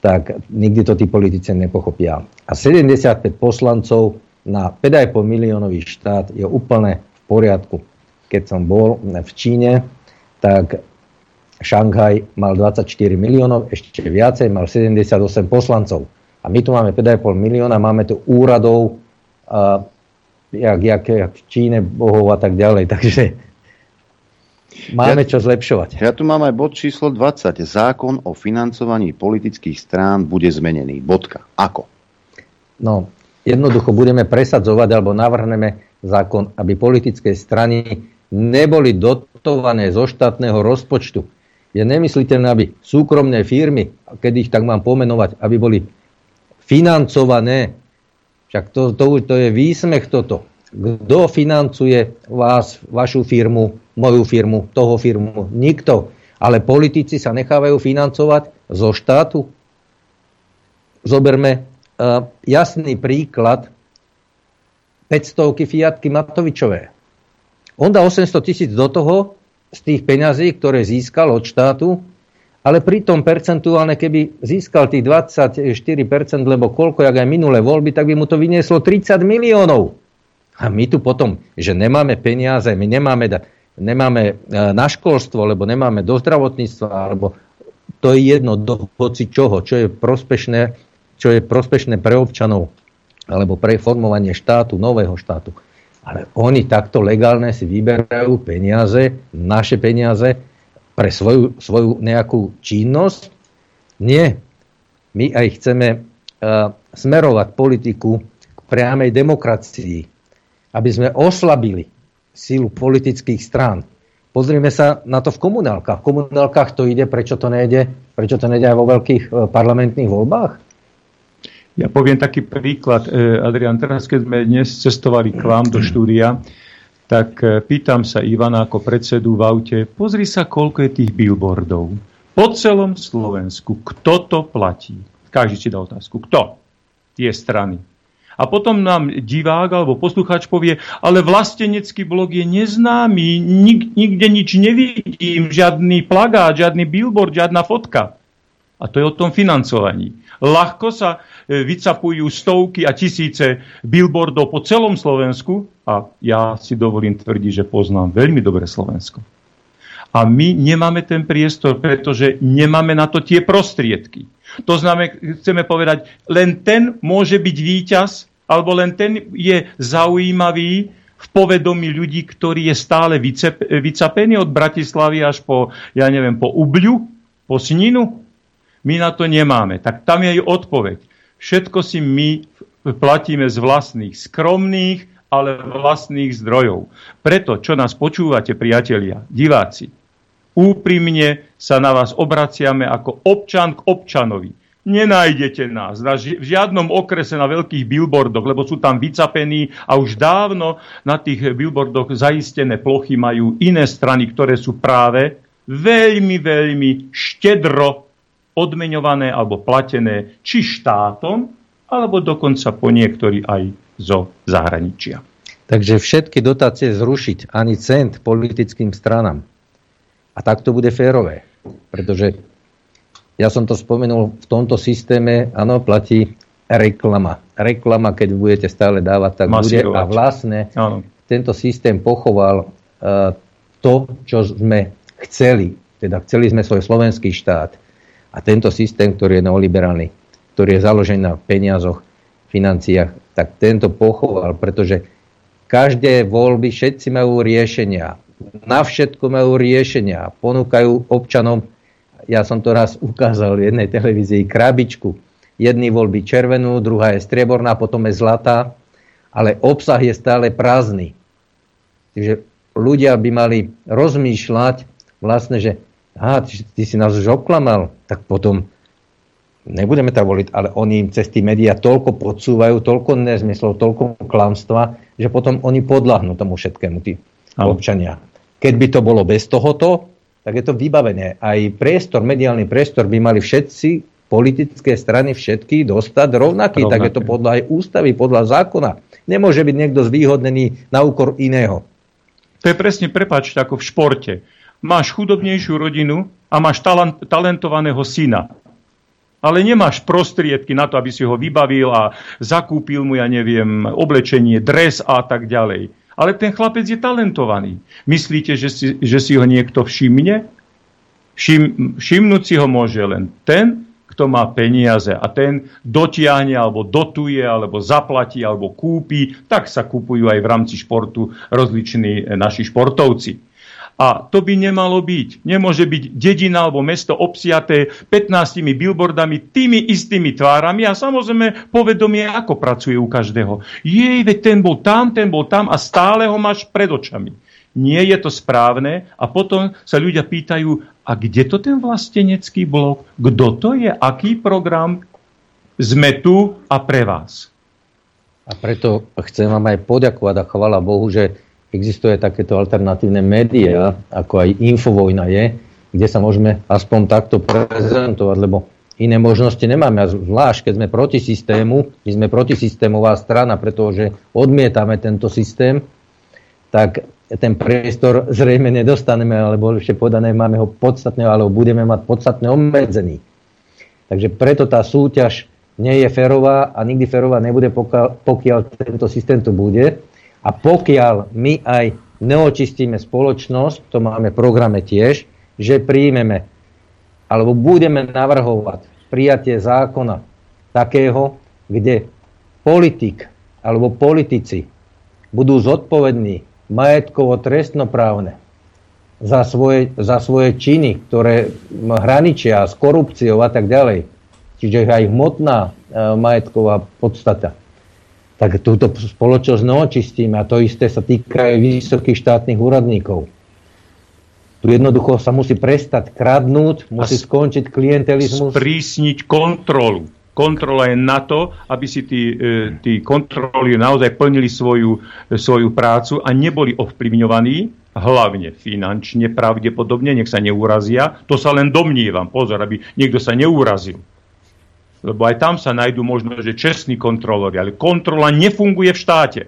Speaker 15: tak nikdy to tí politici nepochopia. A 75 poslancov na 5,5 miliónový štát je úplne v poriadku. Keď som bol v Číne, tak Šanghaj mal 24 miliónov, ešte viacej, mal 78 poslancov. A my tu máme 5,5 milióna, máme tu úradov, uh, jak, jak, jak v Číne, bohov a tak ďalej. (laughs) Takže Máme ja, čo zlepšovať.
Speaker 2: Ja tu mám aj bod číslo 20. Zákon o financovaní politických strán bude zmenený. Bodka. Ako?
Speaker 15: No, jednoducho budeme presadzovať alebo navrhneme zákon, aby politické strany neboli dotované zo štátneho rozpočtu. Je nemysliteľné, aby súkromné firmy, keď ich tak mám pomenovať, aby boli financované. Však to, to, to je výsmech toto. Kto financuje vás, vašu firmu, moju firmu, toho firmu? Nikto. Ale politici sa nechávajú financovať zo štátu. Zoberme uh, jasný príklad 500 Fiatky Matovičové. On dá 800 tisíc do toho z tých peňazí, ktoré získal od štátu, ale pritom percentuálne, keby získal tých 24%, lebo koľko, jak aj minulé voľby, tak by mu to vynieslo 30 miliónov. A my tu potom, že nemáme peniaze, my nemáme, nemáme e, na školstvo, lebo nemáme do zdravotníctva, alebo to je jedno do hoci čoho, čo je prospešné, čo je prospešné pre občanov, alebo pre formovanie štátu, nového štátu. Ale oni takto legálne si vyberajú peniaze, naše peniaze, pre svoju, svoju nejakú činnosť. Nie. My aj chceme uh, smerovať politiku k priamej demokracii aby sme oslabili sílu politických strán. Pozrime sa na to v komunálkach. V komunálkach to ide, prečo to nejde, prečo to nejde aj vo veľkých e, parlamentných voľbách?
Speaker 16: Ja poviem taký príklad. E, Adrian, teraz keď sme dnes cestovali k vám do štúdia, tak e, pýtam sa Ivana ako predsedu v aute, pozri sa, koľko je tých billboardov. Po celom Slovensku. Kto to platí? Každý si dá otázku. Kto? Tie strany. A potom nám divák alebo poslucháč povie, ale vlastenecký blog je neznámy, nik, nikde nič nevidím, žiadny plagát, žiadny billboard, žiadna fotka. A to je o tom financovaní. Ľahko sa vycapujú stovky a tisíce billboardov po celom Slovensku a ja si dovolím tvrdiť, že poznám veľmi dobre Slovensko. A my nemáme ten priestor, pretože nemáme na to tie prostriedky. To znamená, chceme povedať, len ten môže byť víťaz, alebo len ten je zaujímavý v povedomí ľudí, ktorý je stále vycapený od Bratislavy až po, ja neviem, po Ubľu, po Sninu. My na to nemáme. Tak tam je aj odpoveď. Všetko si my platíme z vlastných skromných, ale vlastných zdrojov. Preto, čo nás počúvate, priatelia, diváci, úprimne sa na vás obraciame ako občan k občanovi. Nenájdete nás na ži- v žiadnom okrese na veľkých billboardoch, lebo sú tam vycapení a už dávno na tých billboardoch zaistené plochy majú iné strany, ktoré sú práve veľmi, veľmi štedro odmeňované alebo platené či štátom, alebo dokonca po niektorí aj zo zahraničia.
Speaker 15: Takže všetky dotácie zrušiť, ani cent politickým stranám. A tak to bude férové. Pretože ja som to spomenul, v tomto systéme, áno, platí reklama. Reklama, keď budete stále dávať, tak Masírovať. bude. A vlastne áno. tento systém pochoval uh, to, čo sme chceli. Teda chceli sme svoj slovenský štát. A tento systém, ktorý je neoliberálny, ktorý je založený na peniazoch, financiách, tak tento pochoval, pretože každé voľby všetci majú riešenia na všetko majú riešenia. Ponúkajú občanom, ja som to raz ukázal v jednej televízii, krabičku. Jedný voľby červenú, druhá je strieborná, potom je zlatá, ale obsah je stále prázdny. Takže ľudia by mali rozmýšľať vlastne, že aha, ty, ty si nás už oklamal, tak potom nebudeme tam voliť, ale oni im cez tí médiá toľko podsúvajú, toľko nezmyslov, toľko klamstva, že potom oni podľahnú tomu všetkému, tí občania. Keď by to bolo bez tohoto, tak je to vybavené. Aj priestor, mediálny priestor by mali všetci politické strany všetky dostať rovnaký, rovnaký. tak je to podľa aj ústavy, podľa zákona. Nemôže byť niekto zvýhodnený na úkor iného.
Speaker 16: To je presne, prepáčte, ako v športe. máš chudobnejšiu rodinu a máš talent, talentovaného syna. Ale nemáš prostriedky na to, aby si ho vybavil a zakúpil mu, ja neviem, oblečenie, dres a tak ďalej. Ale ten chlapec je talentovaný. Myslíte, že si, že si ho niekto všimne? Všim, všimnúť si ho môže len ten, kto má peniaze a ten dotiahne alebo dotuje, alebo zaplatí, alebo kúpi, tak sa kupujú aj v rámci športu rozliční naši športovci. A to by nemalo byť. Nemôže byť dedina alebo mesto obsiaté 15 billboardami, tými istými tvárami a samozrejme povedomie, ako pracuje u každého. Jej, veď ten bol tam, ten bol tam a stále ho máš pred očami. Nie je to správne a potom sa ľudia pýtajú, a kde to ten vlastenecký blok? Kto to je? Aký program? Sme tu a pre vás.
Speaker 15: A preto chcem vám aj poďakovať a chvala Bohu, že existuje takéto alternatívne médiá, ako aj Infovojna je, kde sa môžeme aspoň takto prezentovať, lebo iné možnosti nemáme. A zvlášť, keď sme proti systému, my sme protisystémová strana, pretože odmietame tento systém, tak ten priestor zrejme nedostaneme, alebo ešte podané máme ho podstatne, alebo budeme mať podstatne obmedzený. Takže preto tá súťaž nie je férová a nikdy férová nebude, pokiaľ, pokiaľ tento systém tu bude. A pokiaľ my aj neočistíme spoločnosť, to máme v programe tiež, že príjmeme alebo budeme navrhovať prijatie zákona takého, kde politik alebo politici budú zodpovední majetkovo trestnoprávne za svoje, za svoje činy, ktoré hraničia s korupciou a tak ďalej, čiže aj hmotná e, majetková podstata, tak túto spoločnosť neočistíme a to isté sa týka aj vysokých štátnych úradníkov. Tu jednoducho sa musí prestať kradnúť, musí skončiť klientelizmus.
Speaker 16: Sprísniť kontrolu kontrola je na to, aby si tí, e, tí kontroly naozaj plnili svoju, svoju prácu a neboli ovplyvňovaní, hlavne finančne pravdepodobne, nech sa neurazia. To sa len domnievam, pozor, aby niekto sa neurazil. Lebo aj tam sa nájdú možno, že čestní kontrolóri, ale kontrola nefunguje v štáte.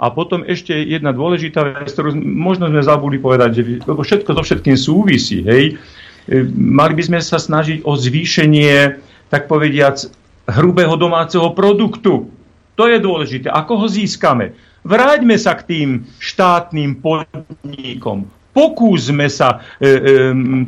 Speaker 16: A potom ešte jedna dôležitá vec, ktorú možno sme zabudli povedať, že, lebo všetko so všetkým súvisí, hej. E, mali by sme sa snažiť o zvýšenie, tak povediac, hrubého domáceho produktu. To je dôležité. Ako ho získame? Vráťme sa k tým štátnym podnikom. Pokúsme sa e, e,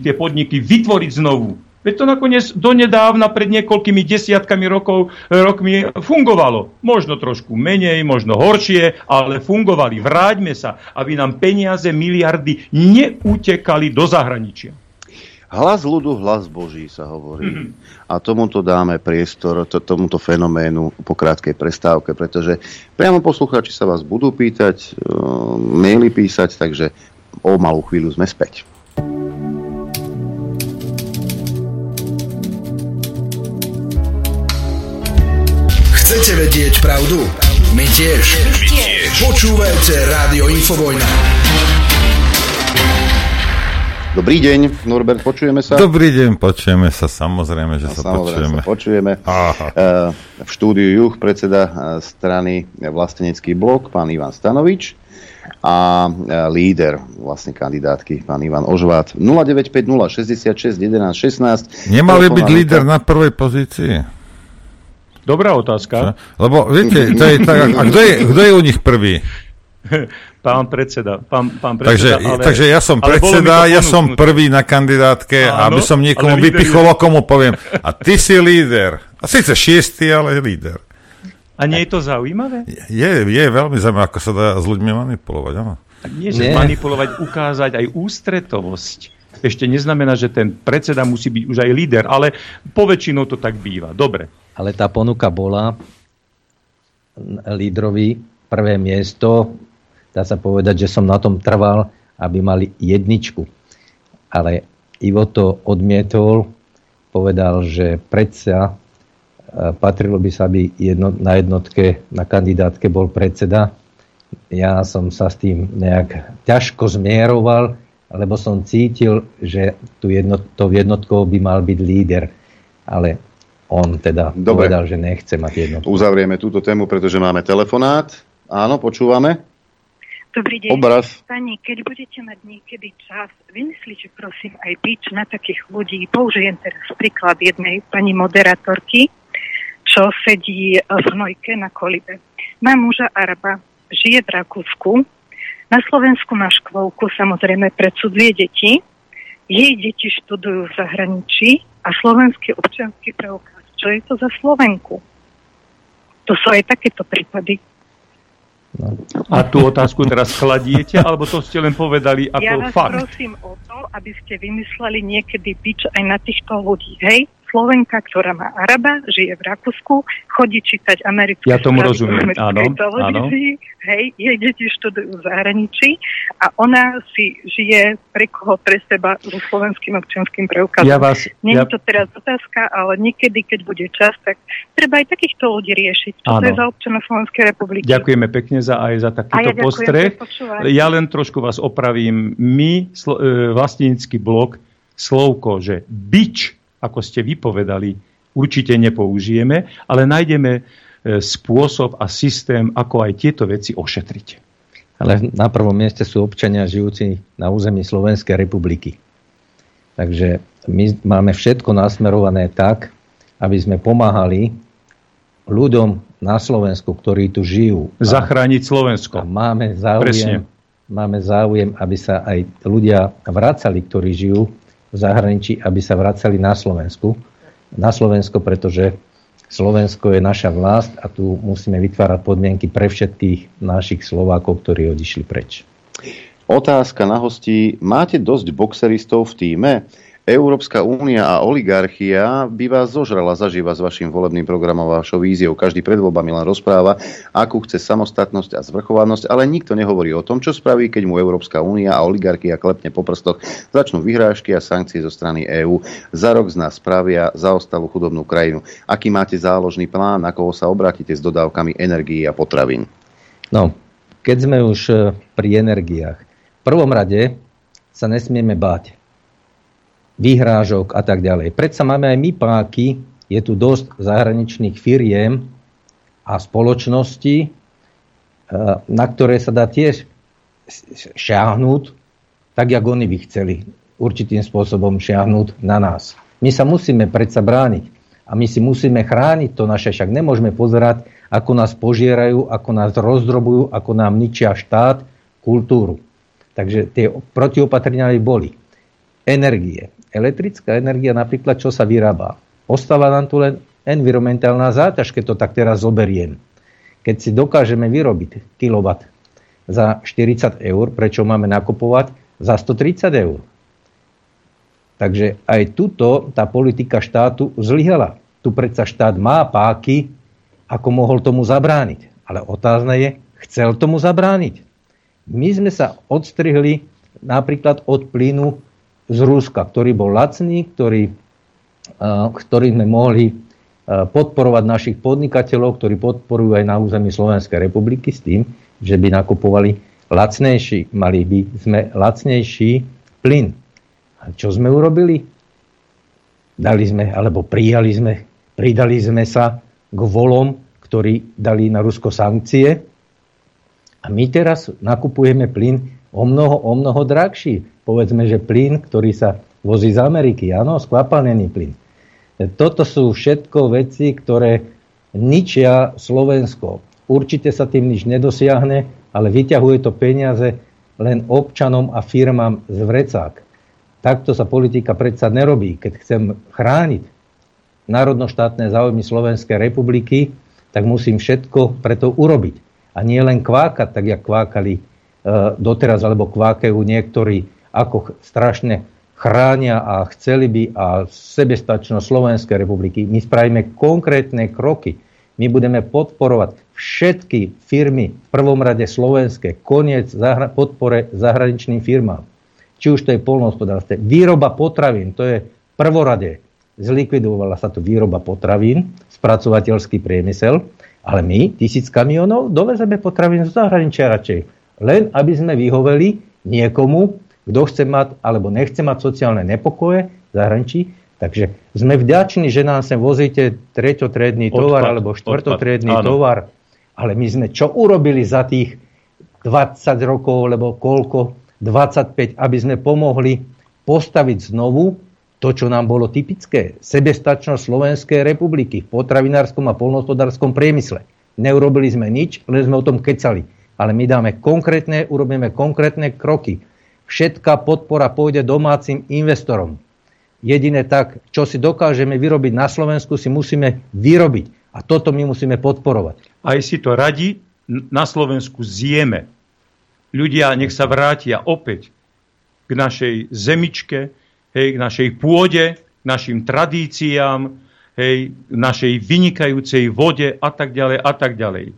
Speaker 16: tie podniky vytvoriť znovu. Veď to nakoniec donedávna pred niekoľkými desiatkami rokov, rokmi fungovalo. Možno trošku menej, možno horšie, ale fungovali. Vráťme sa, aby nám peniaze, miliardy neutekali do zahraničia.
Speaker 2: Hlas ľudu, hlas Boží sa hovorí. Mm-hmm. A tomuto dáme priestor, to, tomuto fenoménu po krátkej prestávke, pretože priamo poslucháči sa vás budú pýtať, uh, maily písať, takže o malú chvíľu sme späť.
Speaker 6: Chcete vedieť pravdu? My tiež. My tiež. Počúvajte Rádio Infovojna.
Speaker 2: Dobrý deň, Norbert, počujeme sa?
Speaker 5: Dobrý deň, počujeme sa, samozrejme, že no, sa samozrejme počujeme.
Speaker 2: Sa počujeme. Aha. Eh, v štúdiu Juch predseda eh, strany Vlastenecký blok, pán Ivan Stanovič a eh, líder vlastne kandidátky, pán Ivan Ožvát. 0950 66 11 16.
Speaker 5: Nemal by byť líder na prvej pozícii?
Speaker 16: Dobrá otázka.
Speaker 5: Lebo viete, to je tak, a kto je, kto je u nich prvý? (laughs)
Speaker 16: Pán predseda. Pán, pán predseda
Speaker 5: takže, ale, takže ja som predseda, ja som prvý na kandidátke a aby som niekomu vypichol, je... komu poviem, a ty si líder. A síce šiestý, ale líder.
Speaker 16: A nie je to zaujímavé?
Speaker 5: Je, je veľmi zaujímavé, ako sa dá s ľuďmi manipulovať. Áno.
Speaker 16: Nie, že nie. manipulovať, ukázať aj ústretovosť. Ešte neznamená, že ten predseda musí byť už aj líder, ale poväčšinou to tak býva. Dobre.
Speaker 15: Ale tá ponuka bola lídrovi prvé miesto dá sa povedať, že som na tom trval, aby mali jedničku. Ale Ivo to odmietol, povedal, že predsa e, patrilo by sa, aby jedno, na jednotke, na kandidátke bol predseda. Ja som sa s tým nejak ťažko zmieroval, lebo som cítil, že tu jednot, to jednotkou by mal byť líder. Ale on teda Dobre. povedal, že nechce mať jednotku.
Speaker 2: Uzavrieme túto tému, pretože máme telefonát. Áno, počúvame.
Speaker 17: Dobrý deň.
Speaker 2: Obraz.
Speaker 17: Pani, keď budete mať niekedy čas, vymyslíte prosím aj bič na takých ľudí. Použijem teraz príklad jednej pani moderátorky, čo sedí v hnojke na kolibe. Má muža Araba, žije v Rakúsku, na Slovensku má škôlku, samozrejme pre cudzie deti. Jej deti študujú v zahraničí a slovenský občianský preukaz. Čo je to za Slovenku? To sú aj takéto prípady.
Speaker 16: A tú otázku teraz kladiete, alebo to ste len povedali ako
Speaker 17: ja vás
Speaker 16: fakt?
Speaker 17: prosím o to, aby ste vymysleli niekedy bič aj na týchto ľudí. Hej, Slovenka, ktorá má Araba, žije v Rakúsku, chodí čítať americké
Speaker 16: Ja tomu rozumiem, áno,
Speaker 17: televízii, hej, jej deti študujú v zahraničí a ona si žije pre koho, pre seba so slovenským občianským preukazom.
Speaker 16: Ja vás-
Speaker 17: Nie
Speaker 16: ja-
Speaker 17: je to teraz otázka, ale niekedy, keď bude čas, tak treba aj takýchto ľudí riešiť. Čo to
Speaker 16: Áno.
Speaker 17: je za občana Slovenskej republiky?
Speaker 16: Ďakujeme pekne za, aj za
Speaker 17: A
Speaker 16: takýto
Speaker 17: ja ďakujem,
Speaker 16: postreh. Ja len trošku vás opravím. My, slo, e, vlastnícky blok, slovko, že bič, ako ste vypovedali, určite nepoužijeme, ale nájdeme e, spôsob a systém, ako aj tieto veci ošetriť.
Speaker 15: Ale na prvom mieste sú občania žijúci na území Slovenskej republiky. Takže my máme všetko nasmerované tak, aby sme pomáhali ľuďom na Slovensku, ktorí tu žijú.
Speaker 16: Zachrániť Slovensko.
Speaker 15: A máme záujem,
Speaker 16: Presne.
Speaker 15: máme záujem, aby sa aj ľudia vracali, ktorí žijú v zahraničí, aby sa vracali na Slovensku. Na Slovensko, pretože Slovensko je naša vlast a tu musíme vytvárať podmienky pre všetkých našich Slovákov, ktorí odišli preč.
Speaker 2: Otázka na hostí. Máte dosť boxeristov v týme? Európska únia a oligarchia by vás zožrala zaživa s vašim volebným programom a vašou víziou. Každý pred voľbami len rozpráva, akú chce samostatnosť a zvrchovanosť, ale nikto nehovorí o tom, čo spraví, keď mu Európska únia a oligarchia klepne po prstoch, začnú vyhrážky a sankcie zo strany EÚ. Za rok z nás spravia zaostalú chudobnú krajinu. Aký máte záložný plán, na koho sa obrátite s dodávkami energií a potravín?
Speaker 15: No, keď sme už e, pri energiách. V prvom rade sa nesmieme báť výhrážok a tak ďalej. Predsa máme aj my páky, je tu dosť zahraničných firiem a spoločností, e, na ktoré sa dá tiež šiahnuť, tak jak oni by chceli určitým spôsobom šiahnuť na nás. My sa musíme predsa brániť a my si musíme chrániť to naše, však nemôžeme pozerať, ako nás požierajú, ako nás rozdrobujú, ako nám ničia štát, kultúru. Takže tie protiopatrenia by boli. Energie. Elektrická energia napríklad, čo sa vyrába. Ostáva nám tu len environmentálna záťaž, keď to tak teraz zoberiem. Keď si dokážeme vyrobiť kilowatt za 40 eur, prečo máme nakupovať za 130 eur? Takže aj tuto tá politika štátu zlyhala. Tu predsa štát má páky, ako mohol tomu zabrániť. Ale otázne je, chcel tomu zabrániť. My sme sa odstrihli napríklad od plynu z Ruska, ktorý bol lacný, ktorý, ktorý sme mohli podporovať našich podnikateľov, ktorí podporujú aj na území Slovenskej republiky s tým, že by nakupovali lacnejší, mali by sme lacnejší plyn. A čo sme urobili? Dali sme, alebo prijali sme, pridali sme sa k volom, ktorí dali na Rusko sankcie. A my teraz nakupujeme plyn o mnoho, o mnoho drahší. Povedzme, že plyn, ktorý sa vozí z Ameriky, áno, skvapalnený plyn. Toto sú všetko veci, ktoré ničia Slovensko. Určite sa tým nič nedosiahne, ale vyťahuje to peniaze len občanom a firmám z vrecák. Takto sa politika predsa nerobí. Keď chcem chrániť národnoštátne záujmy Slovenskej republiky, tak musím všetko preto urobiť. A nie len kvákať, tak jak kvákali doteraz, alebo kvákajú niektorí, ako strašne chránia a chceli by a sebestačnosť Slovenskej republiky. My spravíme konkrétne kroky. My budeme podporovať všetky firmy, v prvom rade slovenské, koniec zahra- podpore zahraničným firmám. Či už to je polnohospodárstvo. Výroba potravín, to je prvorade. Zlikvidovala sa tu výroba potravín, spracovateľský priemysel, ale my tisíc kamionov dovezeme potravín z zahraničia radšej. Len aby sme vyhoveli niekomu, kto chce mať alebo nechce mať sociálne nepokoje v zahraničí. Takže sme vďační, že nám sem vozíte treťotredný tovar alebo štvrtotredný
Speaker 16: odpad,
Speaker 15: tovar. Ale my sme čo urobili za tých 20 rokov, lebo koľko, 25, aby sme pomohli postaviť znovu to, čo nám bolo typické. Sebestačnosť Slovenskej republiky v potravinárskom a polnohospodárskom priemysle. Neurobili sme nič, len sme o tom kecali. Ale my dáme konkrétne, urobíme konkrétne kroky. Všetká podpora pôjde domácim investorom. Jediné tak, čo si dokážeme vyrobiť na Slovensku, si musíme vyrobiť. A toto my musíme podporovať.
Speaker 16: Aj si to radi na Slovensku zjeme ľudia nech sa vrátia opäť k našej zemičke, hej, k našej pôde, k našim tradíciám, hej, k našej vynikajúcej vode a tak ďalej a tak ďalej.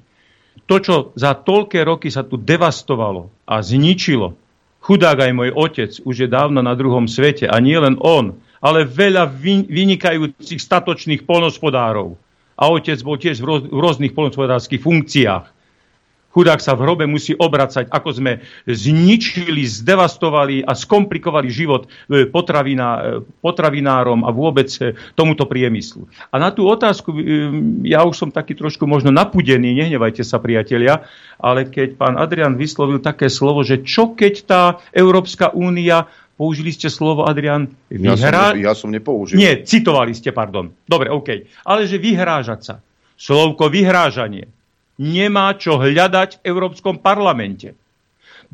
Speaker 16: To, čo za toľké roky sa tu devastovalo a zničilo, chudák aj môj otec už je dávno na druhom svete a nie len on, ale veľa vynikajúcich statočných polnospodárov. A otec bol tiež v rôznych polnospodárských funkciách chudák sa v hrobe musí obracať, ako sme zničili, zdevastovali a skomplikovali život e, potraviná, e, potravinárom a vôbec e, tomuto priemyslu. A na tú otázku, ja už som taký trošku možno napudený, nehnevajte sa priatelia, ale keď pán Adrian vyslovil také slovo, že čo keď tá Európska únia Použili ste slovo, Adrian,
Speaker 2: vyhrá... Ja som, ja som nepoužil.
Speaker 16: Nie, citovali ste, pardon. Dobre, OK. Ale že vyhrážať sa. Slovko vyhrážanie nemá čo hľadať v Európskom parlamente.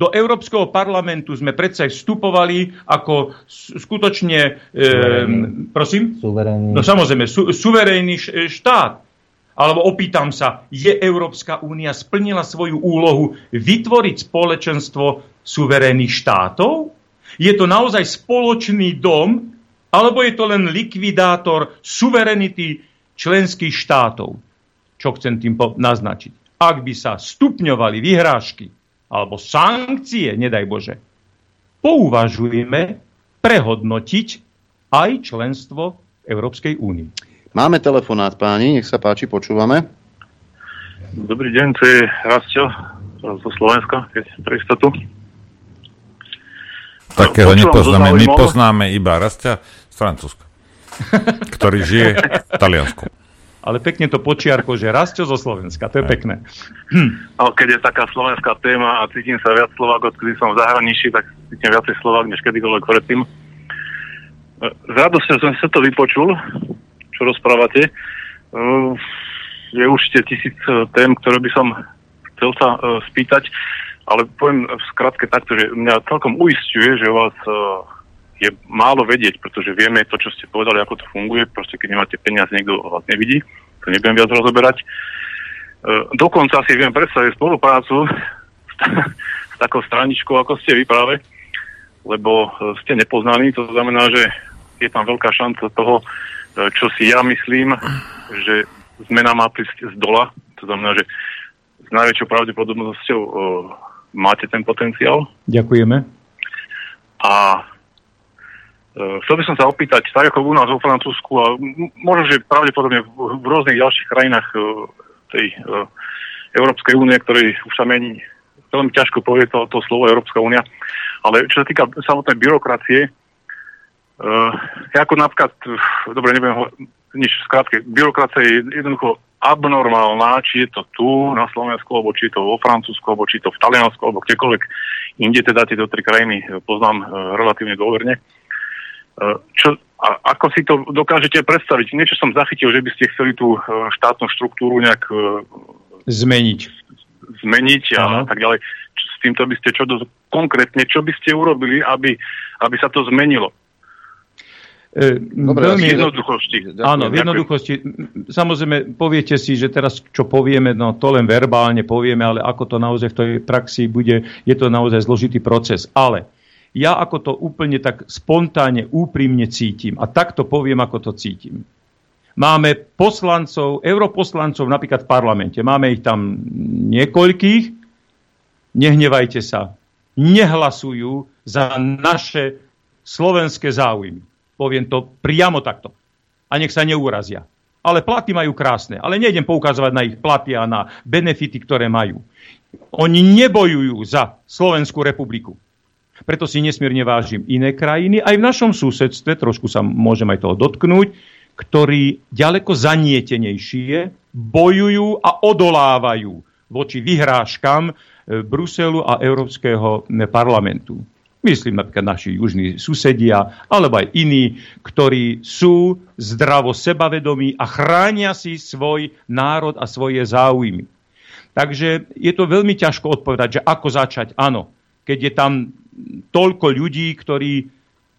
Speaker 16: Do Európskeho parlamentu sme predsa vstupovali ako skutočne... E, prosím?
Speaker 15: Suverénny.
Speaker 16: No samozrejme, su, suverénny štát. Alebo opýtam sa, je Európska únia splnila svoju úlohu vytvoriť spoločenstvo suverénnych štátov? Je to naozaj spoločný dom, alebo je to len likvidátor suverenity členských štátov? Čo chcem tým naznačiť. Ak by sa stupňovali vyhrážky alebo sankcie, nedaj Bože, pouvažujeme prehodnotiť aj členstvo Európskej únii.
Speaker 2: Máme telefonát, páni, nech sa páči, počúvame.
Speaker 18: Dobrý deň, to je Rastio zo Slovenska, keď pre istotu.
Speaker 5: Takého nepoznáme, my poznáme iba Rastia z Francúzska, ktorý žije v Taliansku
Speaker 16: ale pekne to počiarko, že Rastio zo Slovenska, to je pekné.
Speaker 18: No, keď je taká slovenská téma a cítim sa viac Slovák, odkedy som v zahraničí, tak cítim viacej Slovák, než kedykoľvek predtým. S radosťou som sa to vypočul, čo rozprávate. Je určite tisíc tém, ktoré by som chcel sa e, spýtať, ale poviem v skratke takto, že mňa celkom uistuje, že vás e, je málo vedieť, pretože vieme to, čo ste povedali, ako to funguje. Proste keď nemáte peniaze, niekto vás nevidí. To nebudem viac rozoberať. E, dokonca si viem predstaviť spoluprácu s, s takou straničkou, ako ste vy práve, lebo e, ste nepoznaní. To znamená, že je tam veľká šanca toho, e, čo si ja myslím, že zmena má prísť z dola. To znamená, že s najväčšou pravdepodobnosťou e, máte ten potenciál.
Speaker 16: Ďakujeme.
Speaker 18: A chcel by som sa opýtať, tak ako u nás vo Francúzsku a možno, že pravdepodobne v rôznych ďalších krajinách eh, tej eh, Európskej únie, ktorý už sa mení, veľmi ťažko povie to, to slovo Európska únia, ale čo sa týka samotnej byrokracie, ja ako napríklad, dobre, neviem nič skrátke, byrokracia je jednoducho abnormálna, či je to tu na Slovensku, alebo či je to vo Francúzsku, alebo či je to v Taliansku, alebo kdekoľvek inde, teda tieto tri krajiny poznám relatívne dôverne. Čo, a ako si to dokážete predstaviť? Niečo som zachytil, že by ste chceli tú e, štátnu štruktúru nejak e,
Speaker 16: zmeniť.
Speaker 18: Zmeniť a Aha. tak ďalej. S týmto by ste čo do, konkrétne, čo by ste urobili, aby, aby sa to zmenilo?
Speaker 16: E, Dobre, veľmi v jednoduchosti. Áno, v jednoduchosti. Samozrejme, poviete si, že teraz čo povieme, no to len verbálne povieme, ale ako to naozaj v tej praxi bude, je to naozaj zložitý proces. Ale ja ako to úplne tak spontánne, úprimne cítim. A takto poviem, ako to cítim. Máme poslancov, europoslancov napríklad v parlamente. Máme ich tam niekoľkých. Nehnevajte sa. Nehlasujú za naše slovenské záujmy. Poviem to priamo takto. A nech sa neurazia. Ale platy majú krásne. Ale nejdem poukazovať na ich platy a na benefity, ktoré majú. Oni nebojujú za Slovenskú republiku. Preto si nesmierne vážim iné krajiny, aj v našom susedstve, trošku sa môžem aj toho dotknúť, ktorí ďaleko zanietenejšie bojujú a odolávajú voči vyhrážkam e, Bruselu a Európskeho parlamentu. Myslím napríklad naši južní susedia, alebo aj iní, ktorí sú zdravo sebavedomí a chránia si svoj národ a svoje záujmy. Takže je to veľmi ťažko odpovedať, že ako začať. Áno, keď je tam toľko ľudí, ktorí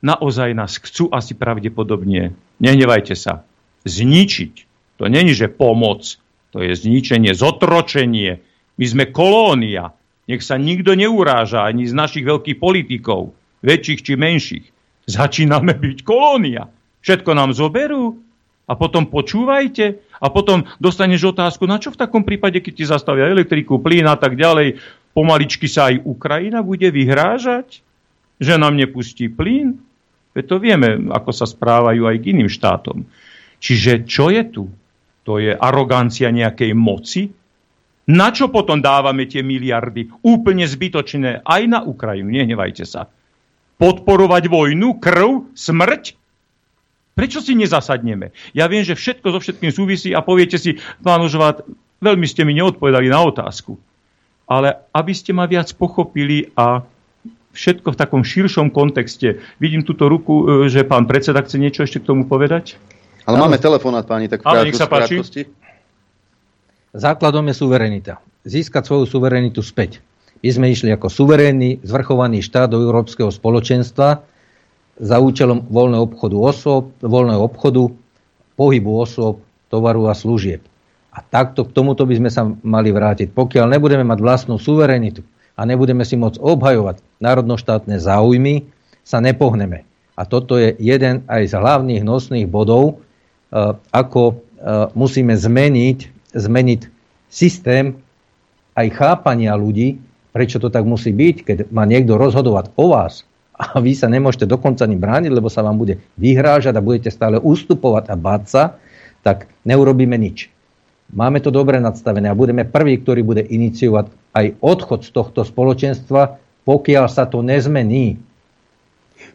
Speaker 16: naozaj nás chcú asi pravdepodobne, nehnevajte sa, zničiť. To není, že pomoc, to je zničenie, zotročenie. My sme kolónia. Nech sa nikto neuráža, ani z našich veľkých politikov, väčších či menších. Začíname byť kolónia. Všetko nám zoberú a potom počúvajte a potom dostaneš otázku, na čo v takom prípade, keď ti zastavia elektriku, plyn a tak ďalej, pomaličky sa aj Ukrajina bude vyhrážať, že nám nepustí plyn? Veď to vieme, ako sa správajú aj k iným štátom. Čiže čo je tu? To je arogancia nejakej moci, na čo potom dávame tie miliardy? Úplne zbytočné aj na Ukrajinu, nehnevajte sa. Podporovať vojnu, krv, smrť? Prečo si nezasadneme? Ja viem, že všetko so všetkým súvisí a poviete si, pán Užvát, veľmi ste mi neodpovedali na otázku. Ale aby ste ma viac pochopili a všetko v takom širšom kontexte. Vidím túto ruku, e, že pán predseda chce niečo ešte k tomu povedať.
Speaker 2: Ale máme telefonát, páni, tak
Speaker 16: Ale nech sa páči.
Speaker 15: Základom je suverenita. Získať svoju suverenitu späť. My sme išli ako suverénny, zvrchovaný štát do Európskeho spoločenstva za účelom voľného obchodu osôb, voľného obchodu, pohybu osôb, tovaru a služieb. A takto k tomuto by sme sa mali vrátiť. Pokiaľ nebudeme mať vlastnú suverenitu a nebudeme si môcť obhajovať národnoštátne záujmy, sa nepohneme. A toto je jeden aj z hlavných nosných bodov, eh, ako eh, musíme zmeniť zmeniť systém aj chápania ľudí, prečo to tak musí byť, keď má niekto rozhodovať o vás a vy sa nemôžete dokonca ani brániť, lebo sa vám bude vyhrážať a budete stále ustupovať a báť sa, tak neurobíme nič. Máme to dobre nadstavené a budeme prví, ktorý bude iniciovať aj odchod z tohto spoločenstva, pokiaľ sa to nezmení.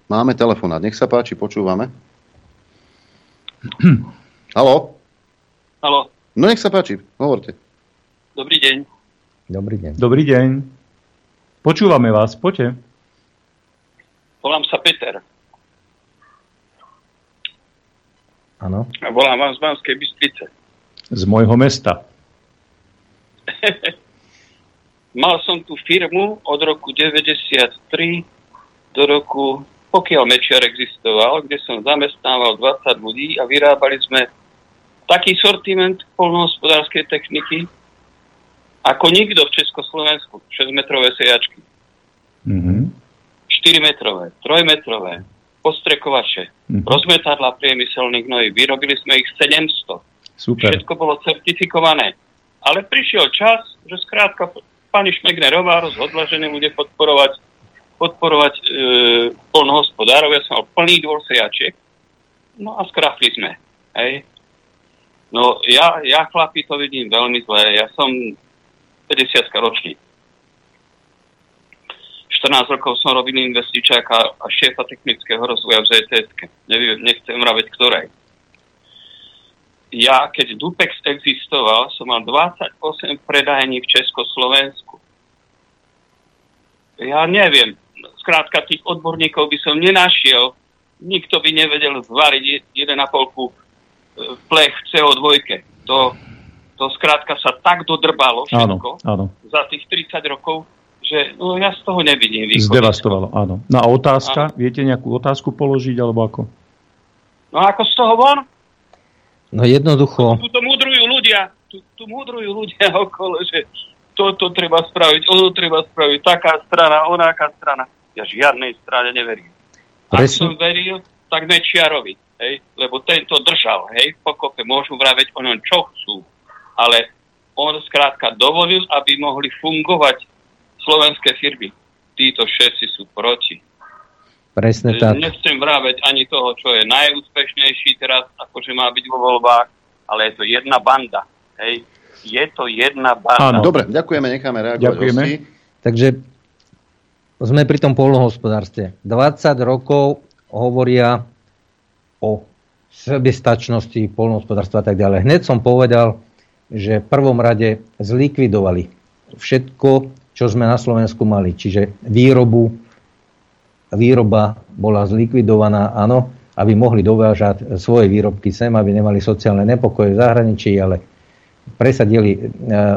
Speaker 2: Máme telefonát, nech sa páči, počúvame. Halo?
Speaker 9: Halo.
Speaker 2: No nech sa páči, hovorte.
Speaker 9: Dobrý deň.
Speaker 15: Dobrý deň.
Speaker 16: Dobrý deň. Počúvame vás, poďte.
Speaker 9: Volám sa Peter.
Speaker 15: Áno.
Speaker 9: A volám vám z Banskej Bystrice.
Speaker 16: Z môjho mesta. (laughs)
Speaker 9: Mal som tú firmu od roku 93 do roku, pokiaľ Mečiar existoval, kde som zamestnával 20 ľudí a vyrábali sme taký sortiment polnohospodárskej techniky, ako nikto v Československu. 6-metrové sejačky. Mm-hmm. 4-metrové, 3-metrové, postrekovače, mm-hmm. rozmetadla priemyselných gnojí. Vyrobili sme ich 700.
Speaker 16: Super.
Speaker 9: Všetko bolo certifikované. Ale prišiel čas, že skrátka pani Šmegnerová rozhodla, že nebude podporovať, podporovať e, polnohospodárov. Ja som mal plný dvor sejačiek. No a skrafli sme. Hej. No ja, ja chlapi to vidím veľmi zle. Ja som 50 ročný. 14 rokov som robil investičáka a šéfa technického rozvoja v ZTS. Neviem, nechcem vraveť ktorej. Ja, keď Dupex existoval, som mal 28 predajní v Československu. Ja neviem, skrátka tých odborníkov by som nenašiel. Nikto by nevedel zvariť 1,5 plech CO2. To, to skrátka sa tak dodrbalo všetko
Speaker 16: áno, áno.
Speaker 9: za tých 30 rokov, že no, ja z toho nevidím východisko.
Speaker 16: Zdevastovalo, áno. No a otázka, áno. viete nejakú otázku položiť, alebo ako?
Speaker 9: No ako z toho von?
Speaker 15: No jednoducho...
Speaker 9: Tu to mudrujú ľudia, tu, tu mudrujú ľudia (laughs) okolo, že toto treba spraviť, ono treba spraviť, taká strana, onáka strana. Ja žiadnej strane neverím. Presne. Ak som veril, tak Mečiarovi hej, lebo tento držal, hej, pokope môžu vraveť o ňom čo chcú, ale on skrátka dovolil, aby mohli fungovať slovenské firmy. Títo všetci sú proti.
Speaker 15: Presne tak.
Speaker 9: Nechcem vraveť ani toho, čo je najúspešnejší teraz, akože má byť vo voľbách, ale je to jedna banda. Hej. Je to jedna banda.
Speaker 2: Áno. Dobre, ďakujeme, necháme reagovať.
Speaker 16: Ďakujeme.
Speaker 2: Hosti.
Speaker 15: Takže sme pri tom polnohospodárstve. 20 rokov hovoria o sebestačnosti polnohospodárstva a tak ďalej. Hneď som povedal, že v prvom rade zlikvidovali všetko, čo sme na Slovensku mali. Čiže výrobu, výroba bola zlikvidovaná, áno, aby mohli dovážať svoje výrobky sem, aby nemali sociálne nepokoje v zahraničí, ale presadili e,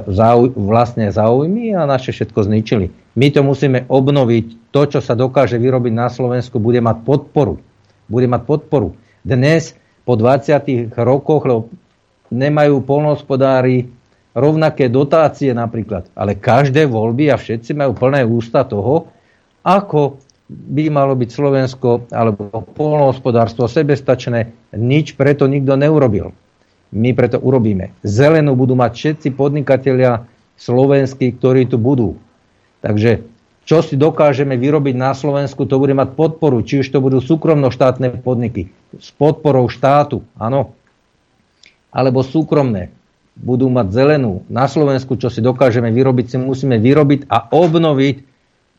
Speaker 15: záuj, vlastné záujmy a naše všetko zničili. My to musíme obnoviť. To, čo sa dokáže vyrobiť na Slovensku, bude mať podporu. Bude mať podporu. Dnes, po 20 rokoch, lebo nemajú polnohospodári rovnaké dotácie napríklad. Ale každé voľby a všetci majú plné ústa toho, ako by malo byť Slovensko alebo polnohospodárstvo sebestačné. Nič preto nikto neurobil. My preto urobíme. Zelenú budú mať všetci podnikatelia slovenskí, ktorí tu budú. Takže čo si dokážeme vyrobiť na Slovensku, to bude mať podporu. Či už to budú súkromno-štátne podniky s podporou štátu, áno, alebo súkromné budú mať zelenú na Slovensku, čo si dokážeme vyrobiť, si musíme vyrobiť a obnoviť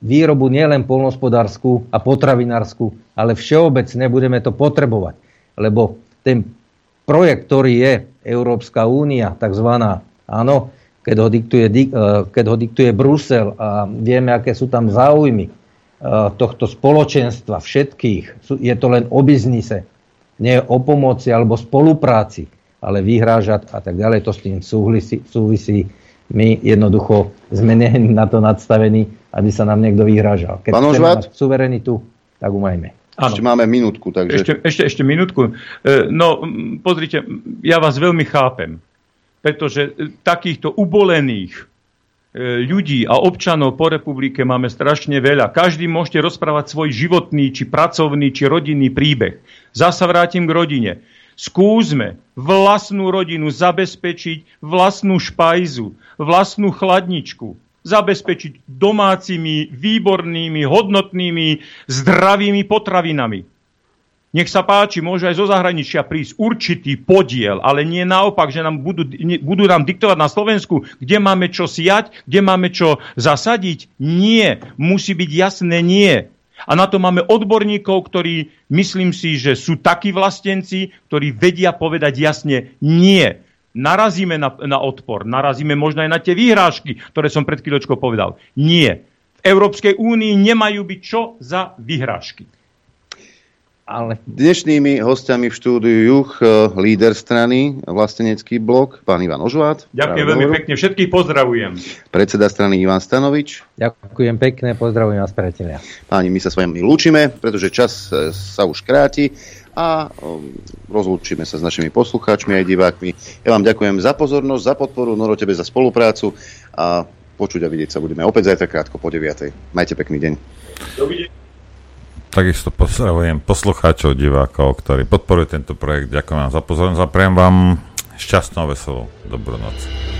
Speaker 15: výrobu nielen polnospodárskú a potravinárskú, ale všeobecne budeme to potrebovať. Lebo ten projekt, ktorý je Európska únia, takzvaná, áno, keď ho, diktuje, eh, keď ho diktuje Brusel a vieme, aké sú tam záujmy eh, tohto spoločenstva všetkých, je to len o biznise, nie o pomoci alebo spolupráci ale vyhrážať a tak ďalej, to s tým súvisí. súvisí. My jednoducho sme na to nadstavení, aby sa nám niekto vyhrážal. Keď chceme mať suverenitu, tak umajme.
Speaker 2: Ešte máme minútku. Takže...
Speaker 16: Ešte, ešte, ešte minútku. E, no, pozrite, ja vás veľmi chápem, pretože e, takýchto ubolených e, ľudí a občanov po republike máme strašne veľa. Každý môžete rozprávať svoj životný, či pracovný, či rodinný príbeh. Zasa vrátim k rodine. Skúsme vlastnú rodinu zabezpečiť, vlastnú špajzu, vlastnú chladničku, zabezpečiť domácimi, výbornými, hodnotnými, zdravými potravinami. Nech sa páči, môže aj zo zahraničia prísť určitý podiel, ale nie naopak, že nám budú, budú nám diktovať na Slovensku, kde máme čo siať, kde máme čo zasadiť. Nie, musí byť jasné nie. A na to máme odborníkov, ktorí, myslím si, že sú takí vlastenci, ktorí vedia povedať jasne nie. Narazíme na, na odpor, narazíme možno aj na tie výhrážky, ktoré som pred chvíľočkou povedal. Nie. V Európskej únii nemajú byť čo za vyhrážky
Speaker 2: ale... Dnešnými hostiami v štúdiu Juch, e, líder strany, vlastenecký blok, pán Ivan Ožvát.
Speaker 16: Ďakujem veľmi pekne, všetkých pozdravujem.
Speaker 2: Predseda strany Ivan Stanovič.
Speaker 15: Ďakujem pekne, pozdravujem vás, priatelia.
Speaker 2: Páni, my sa s vami lúčime, pretože čas e, sa už kráti a rozlúčime sa s našimi poslucháčmi aj divákmi. Ja vám ďakujem za pozornosť, za podporu, Noro tebe za spoluprácu a počuť a vidieť sa budeme opäť zajtra krátko po 9. Majte pekný deň.
Speaker 5: Takisto pozdravujem poslucháčov, divákov, ktorí podporujú tento projekt. Ďakujem vám za pozornosť a prejem vám šťastnú, veselú, dobrú noc.